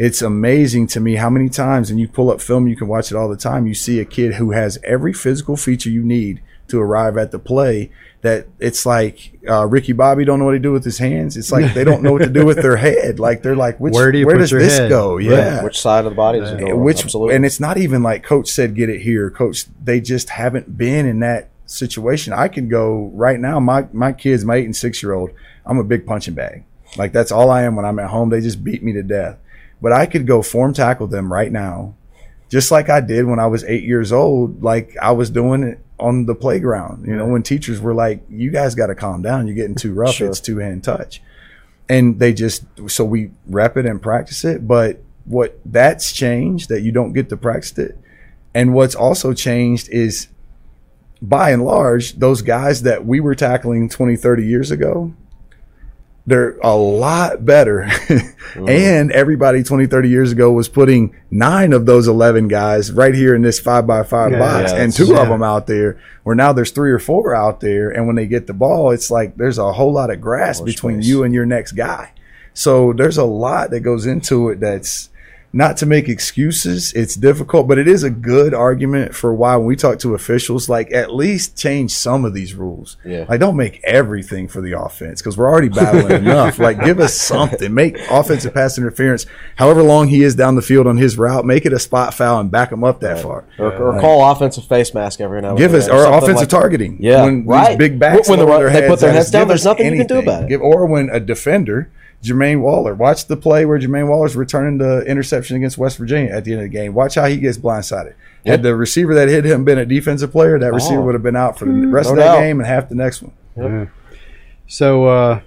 it's amazing to me how many times, and you pull up film, you can watch it all the time. You see a kid who has every physical feature you need to arrive at the play. That it's like uh, Ricky Bobby don't know what to do with his hands. It's like they don't know what to do with their (laughs) head. Like they're like, which, Where do you where put does your this head? go? Right. Yeah, Which side of the body does it go? which Absolutely. and it's not even like coach said get it here coach they just haven't been in that situation i can go right now my my kids my eight and six year old i'm a big punching bag like that's all i am when i'm at home they just beat me to death but i could go form tackle them right now just like i did when i was eight years old like i was doing it on the playground you know when teachers were like you guys got to calm down. You're getting too rough. Sure. it's two hand touch. And they just so we rep it and practice it. But what that's changed that you don't get to practice it. And what's also changed is by and large those guys that we were tackling 20 30 years ago they're a lot better. (laughs) Mm-hmm. And everybody 20 30 years ago was putting nine of those 11 guys right here in this five by five Yeah, box. Yeah, and two of them out there where now there's three or four out there. And when they get the ball it's like there's a whole lot of grass between space. you and your next guy. So there's a lot that goes into it that's not to make excuses, it's difficult, but it is a good argument for why when we talk to officials, like at least change some of these rules. Yeah. Like don't make everything for the offense because we're already battling (laughs) enough. Like give us something. Make offensive pass interference, however long he is down the field on his route, make it a spot foul and back him up that far. Or, or call offensive face mask every now and Give us or or offensive like- targeting. Yeah, when right. these big backs When the run- they put their heads down, there's nothing you can do about it. Give, or when a defender, Jermaine Waller, watch the play where Jermaine Waller's returning the interception against West Virginia at the end of the game. Watch how he gets blindsided. Had the receiver that hit him been a defensive player, that receiver Oh. would have been out for the rest No of that doubt. game and half the next one. Yeah. So uh,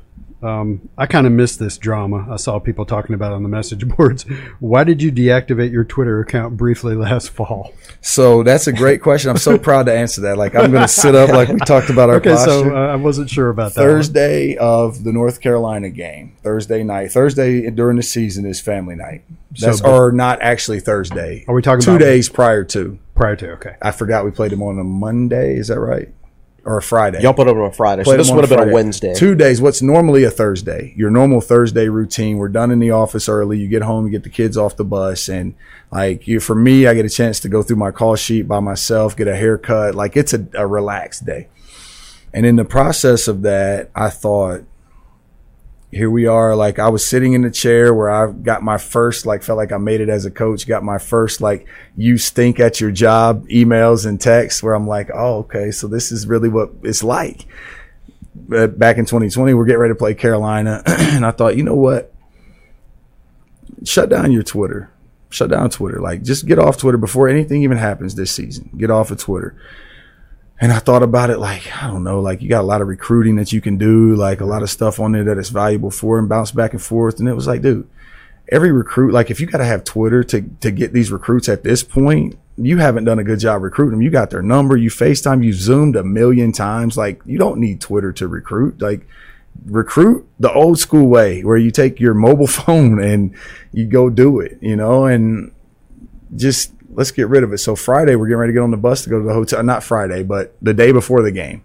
um, I kind of missed this drama. I saw people talking about it on the message (laughs) boards. Why did you deactivate your Twitter account briefly last fall? So that's a great question. I'm so (laughs) proud to answer that. Like I'm going to sit up like we talked about our Okay, posture. so uh, I wasn't sure about that. one. Thursday of the North Carolina game, Thursday night. Thursday during the season is family night. That's So- or not actually Thursday. Are we talking two days prior to? prior to okay. I forgot we played them on a Monday. Is that right? Or a Friday? Y'all put it on a Friday, so this would have been a Wednesday. Two days. What's normally a Thursday? Your normal Thursday routine. We're done in the office early. You get home, you get the kids off the bus, and like you, for me, I get a chance to go through my call sheet by myself, get a haircut. Like it's a, a relaxed day. And in the process of that, I thought, here we are. Like I was sitting in the chair where I got my first, like felt like I made it as a coach. Got my first, like you stink at your job emails and texts where I'm like, oh, okay, so this is really what it's like. But back in 2020, we're getting ready to play Carolina, (clears throat) and I thought, you know what? Shut down your Twitter. Shut down Twitter. Like just get off Twitter before anything even happens this season. Get off of Twitter. And I thought about it like, I don't know, like you got a lot of recruiting that you can do, like a lot of stuff on there that is valuable for and bounce back and forth. And it was like, dude, every recruit, like if you got to have Twitter to, to get these recruits at this point, you haven't done a good job recruiting them. You got their number, you FaceTime, you zoomed a million times. Like you don't need Twitter to recruit. Like recruit the old school way where you take your mobile (laughs) phone and you go do it, you know, and just let's get rid of it. So Friday we're getting ready to get on the bus to go to the hotel. Not Friday, but the day before the game.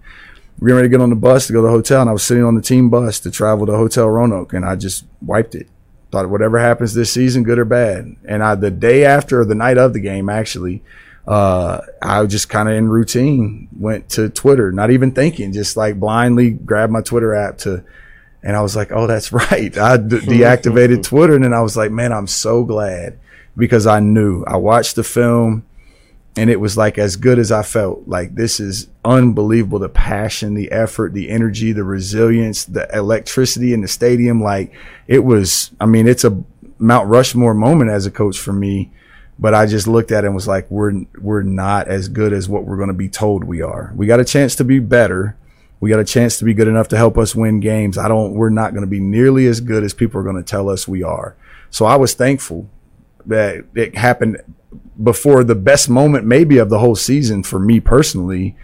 We're getting ready to get on the bus to go to the hotel, and I was sitting on the team bus to travel to Hotel Roanoke, and I just wiped it. Thought whatever happens this season, good or bad. And I the day after or the night of the game, actually, uh, I was just kind of in routine went to Twitter, not even thinking, just like blindly grabbed my Twitter app to, and I was like, oh, that's (laughs) right. I (laughs) deactivated Twitter, and then I was like, man, I'm so glad because I knew I watched the film and it was like as good as I felt. Like this is unbelievable. The passion, the effort, the energy, the resilience, the electricity in the stadium. Like it was, I mean, it's a Mount Rushmore moment as a coach for me. But I just looked at it and was like, we're, we're not as good as what we're going to be told we are. We got a chance to be better. We got a chance to be good enough to help us win games. I don't, we're not going to be nearly as good as people are going to tell us we are. So I was thankful that it happened before the best moment maybe of the whole season for me personally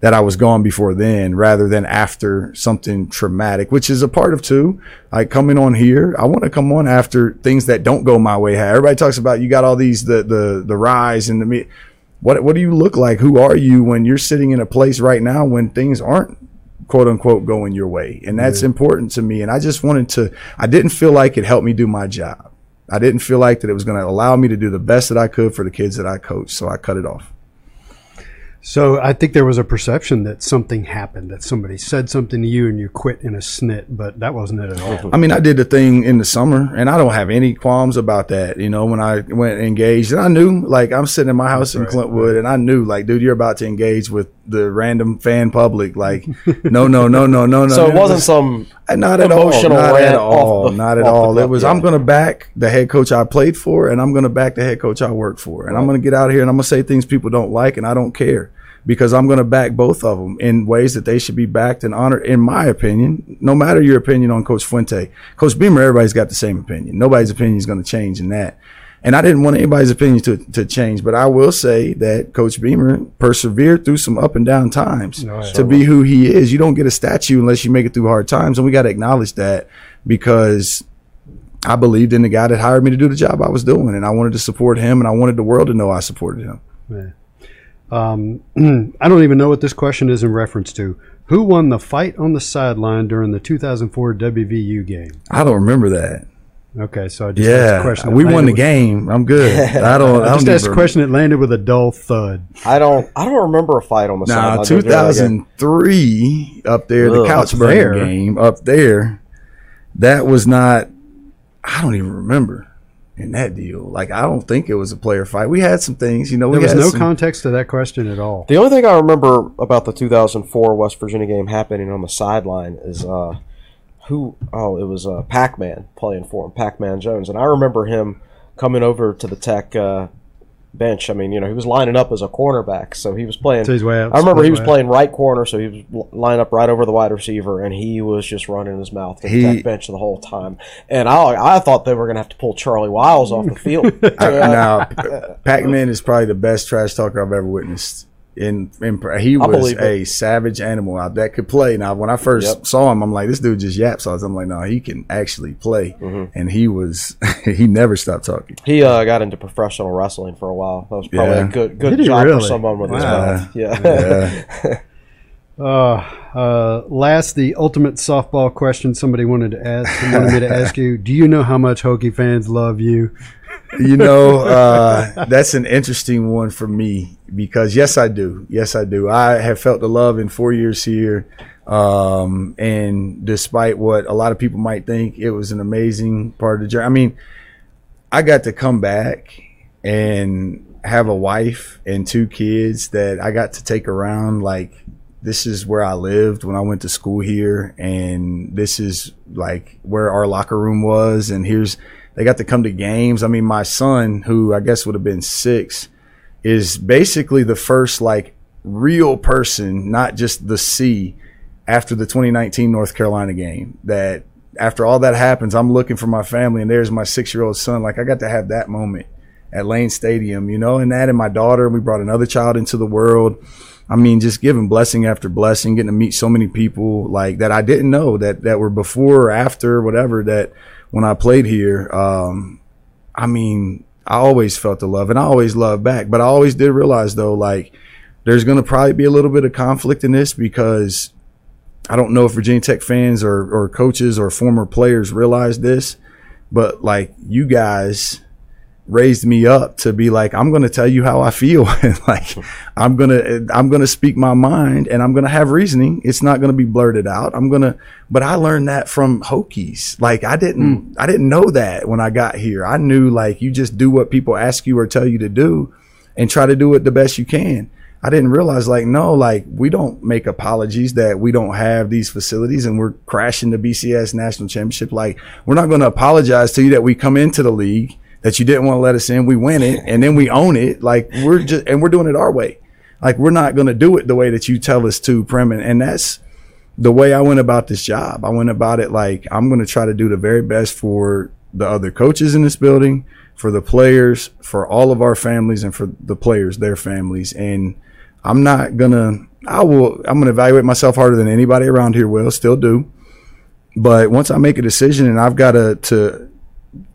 that I was gone before then rather than after something traumatic, which is a part of too. Like coming on here, I want to come on after things that don't go my way. Everybody talks about you got all these the the the rise and the me. What what do you look like? Who are you when you're sitting in a place right now when things aren't quote unquote going your way? And that's important to me. And I just wanted to. I didn't feel like it helped me do my job. I didn't feel like that it was going to allow me to do the best that I could for the kids that I coach. So I cut it off. So I think there was a perception that something happened, that somebody said something to you and you quit in a snit, but that wasn't it at all. I mean, I did the thing in the summer, and I don't have any qualms about that. You know, when I went engaged, and I knew, like, I'm sitting in my house in Clintwood, and I knew, like, dude, you're about to engage with the random fan public. Like, no, no, no, no, no, no. So it wasn't some uh, not at all. emotional Not at all. not at all. It was. I'm going to back the head coach I played for, and I'm going to back the head coach I worked for, and I'm going to get out here and I'm going to say things people don't like, and I don't care because I'm going to back both of them in ways that they should be backed and honored. In my opinion, no matter your opinion on Coach Fuente, Coach Beamer, everybody's got the same opinion. Nobody's opinion is going to change in that. And I didn't want anybody's opinion to, to change, but I will say that Coach Beamer persevered through some up and down times yeah. to be who he is. You don't get a statue unless you make it through hard times. And we got to acknowledge that because I believed in the guy that hired me to do the job I was doing. And I wanted to support him and I wanted the world to know I supported him. Yeah. Um, (clears throat) I don't even know what this question is in reference to. Who won the fight on the sideline during the 2004 WVU game? I don't remember that. Okay, so I just asked a Yeah, question. that we won landed the with- game. I'm good. (laughs) I don't. I, I just asked a question that landed with a dull thud. I don't. I don't remember a fight on the Nah, sideline. 2003 up there, the Ugh, couch burning there. game up there. That was not. I don't even remember in that deal. Like I don't think it was a player fight. We had some things, you know. We There was had no some- context to that question at all. The only thing I remember about the 2004 West Virginia game happening on the sideline is uh, who? Oh, it was uh, Pac-Man playing for him, Pac-Man Jones, and I remember him coming over to the Tech uh, bench. I mean, you know, he was lining up as a cornerback, so he was playing. So he's way out- I remember he was out. playing right corner, so he was li- lined up right over the wide receiver, and he was just running his mouth to the Tech bench the whole time. And I, I thought they were going to have to pull Charlie Wiles off the field. (laughs) I, now, (laughs) Pac Man is probably the best trash talker I've ever witnessed. In, in he was believe it. a savage animal out that could play. Now, when I first Yep. saw him, I'm like, this dude just yaps. So I'm like, no, he can actually play. Mm-hmm. And he was, (laughs) he never stopped talking. He uh, got into professional wrestling for a while. That was probably Yeah. a good good Did job really? for someone with his Wow. mouth. Yeah. Yeah. (laughs) Uh, uh, last, the ultimate softball question somebody wanted to ask wanted me to ask you. Do you know how much Hokie fans love you? You know, uh, that's an interesting one for me because yes, I do. Yes, I do. I have felt the love in four years here. Um, and despite what a lot of people might think, it was an amazing part of the journey. I mean, I got to come back and have a wife and two kids that I got to take around. Like, this is where I lived when I went to school here, and this is like where our locker room was. And here's, they got to come to games. I mean, my son, who I guess would have been six, is basically the first like real person, not just the C, after the 2019 North Carolina game. That after all that happens, I'm looking for my family, and there's my six year old son. Like I got to have that moment at Lane Stadium, you know, and that and my daughter. We brought another child into the world. I mean, just giving blessing after blessing, getting to meet so many people like that I didn't know that that were before or after whatever that when I played here. Um, I mean, I always felt the love and I always loved back, but I always did realize though, like there's going to probably be a little bit of conflict in this because I don't know if Virginia Tech fans or, or coaches or former players realize this, but like you guys raised me up to be like, I'm going to tell you how I feel. (laughs) and like, I'm going to, I'm going to speak my mind and I'm going to have reasoning. It's not going to be blurted out. I'm going to, but I learned that from Hokies. Like I didn't, hmm. I didn't know that when I got here. I knew like you just do what people ask you or tell you to do and try to do it the best you can. I didn't realize like no, like we don't make apologies that we don't have these facilities and we're crashing the BCS national championship. Like we're not going to apologize to you that we come into the league that you didn't want to let us in. We win it and then we own it. Like we're just and we're doing it our way. Like we're not going to do it the way that you tell us to, Prem. And, and that's the way I went about this job. I went about it like I'm going to try to do the very best for the other coaches in this building, for the players, for all of our families, and for the players, their families. And I'm not gonna. I will. I'm gonna evaluate myself harder than anybody around here will. Still do. But once I make a decision and I've got to to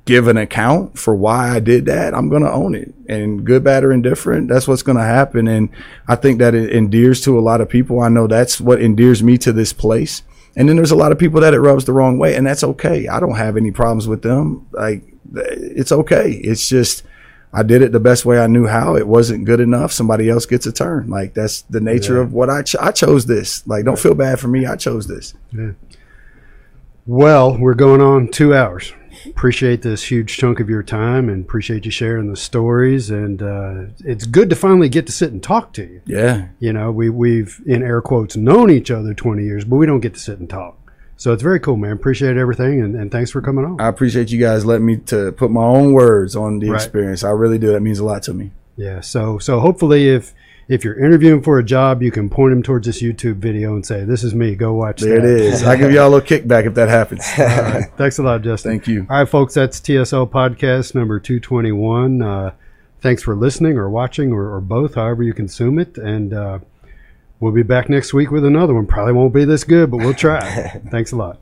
give an account for why I did that, I'm gonna own it. And good, bad, or indifferent, that's what's gonna happen. And I think that it endears to a lot of people. I know that's what endears me to this place. And then there's a lot of people that it rubs the wrong way, and that's okay. I don't have any problems with them. Like it's okay. It's just I did it the best way I knew how. It wasn't good enough. Somebody else gets a turn. Like that's the nature of what I ch- I chose this. Like don't feel bad for me. I chose this. Well, we're going on two hours. Appreciate this huge chunk of your time and appreciate you sharing the stories. And uh, it's good to finally get to sit and talk to you. Yeah. You know, we, we've, in air quotes, known each other 20 years, but we don't get to sit and talk. So it's very cool, man. Appreciate everything. And, and thanks for coming on. I appreciate you guys letting me to put my own words on the Right. experience. I really do. That means a lot to me. Yeah. So, so hopefully if, if you're interviewing for a job, you can point them towards this YouTube video and say, this is me. Go watch There that. it is. I give y'all a little kickback if that happens. (laughs) All right. Thanks a lot, Justin. Thank you. All right, folks, that's TSL podcast number 221. Uh, thanks for listening or watching or, or both, however you consume it. And uh, we'll be back next week with another one. Probably won't be this good, but we'll try. (laughs) thanks a lot.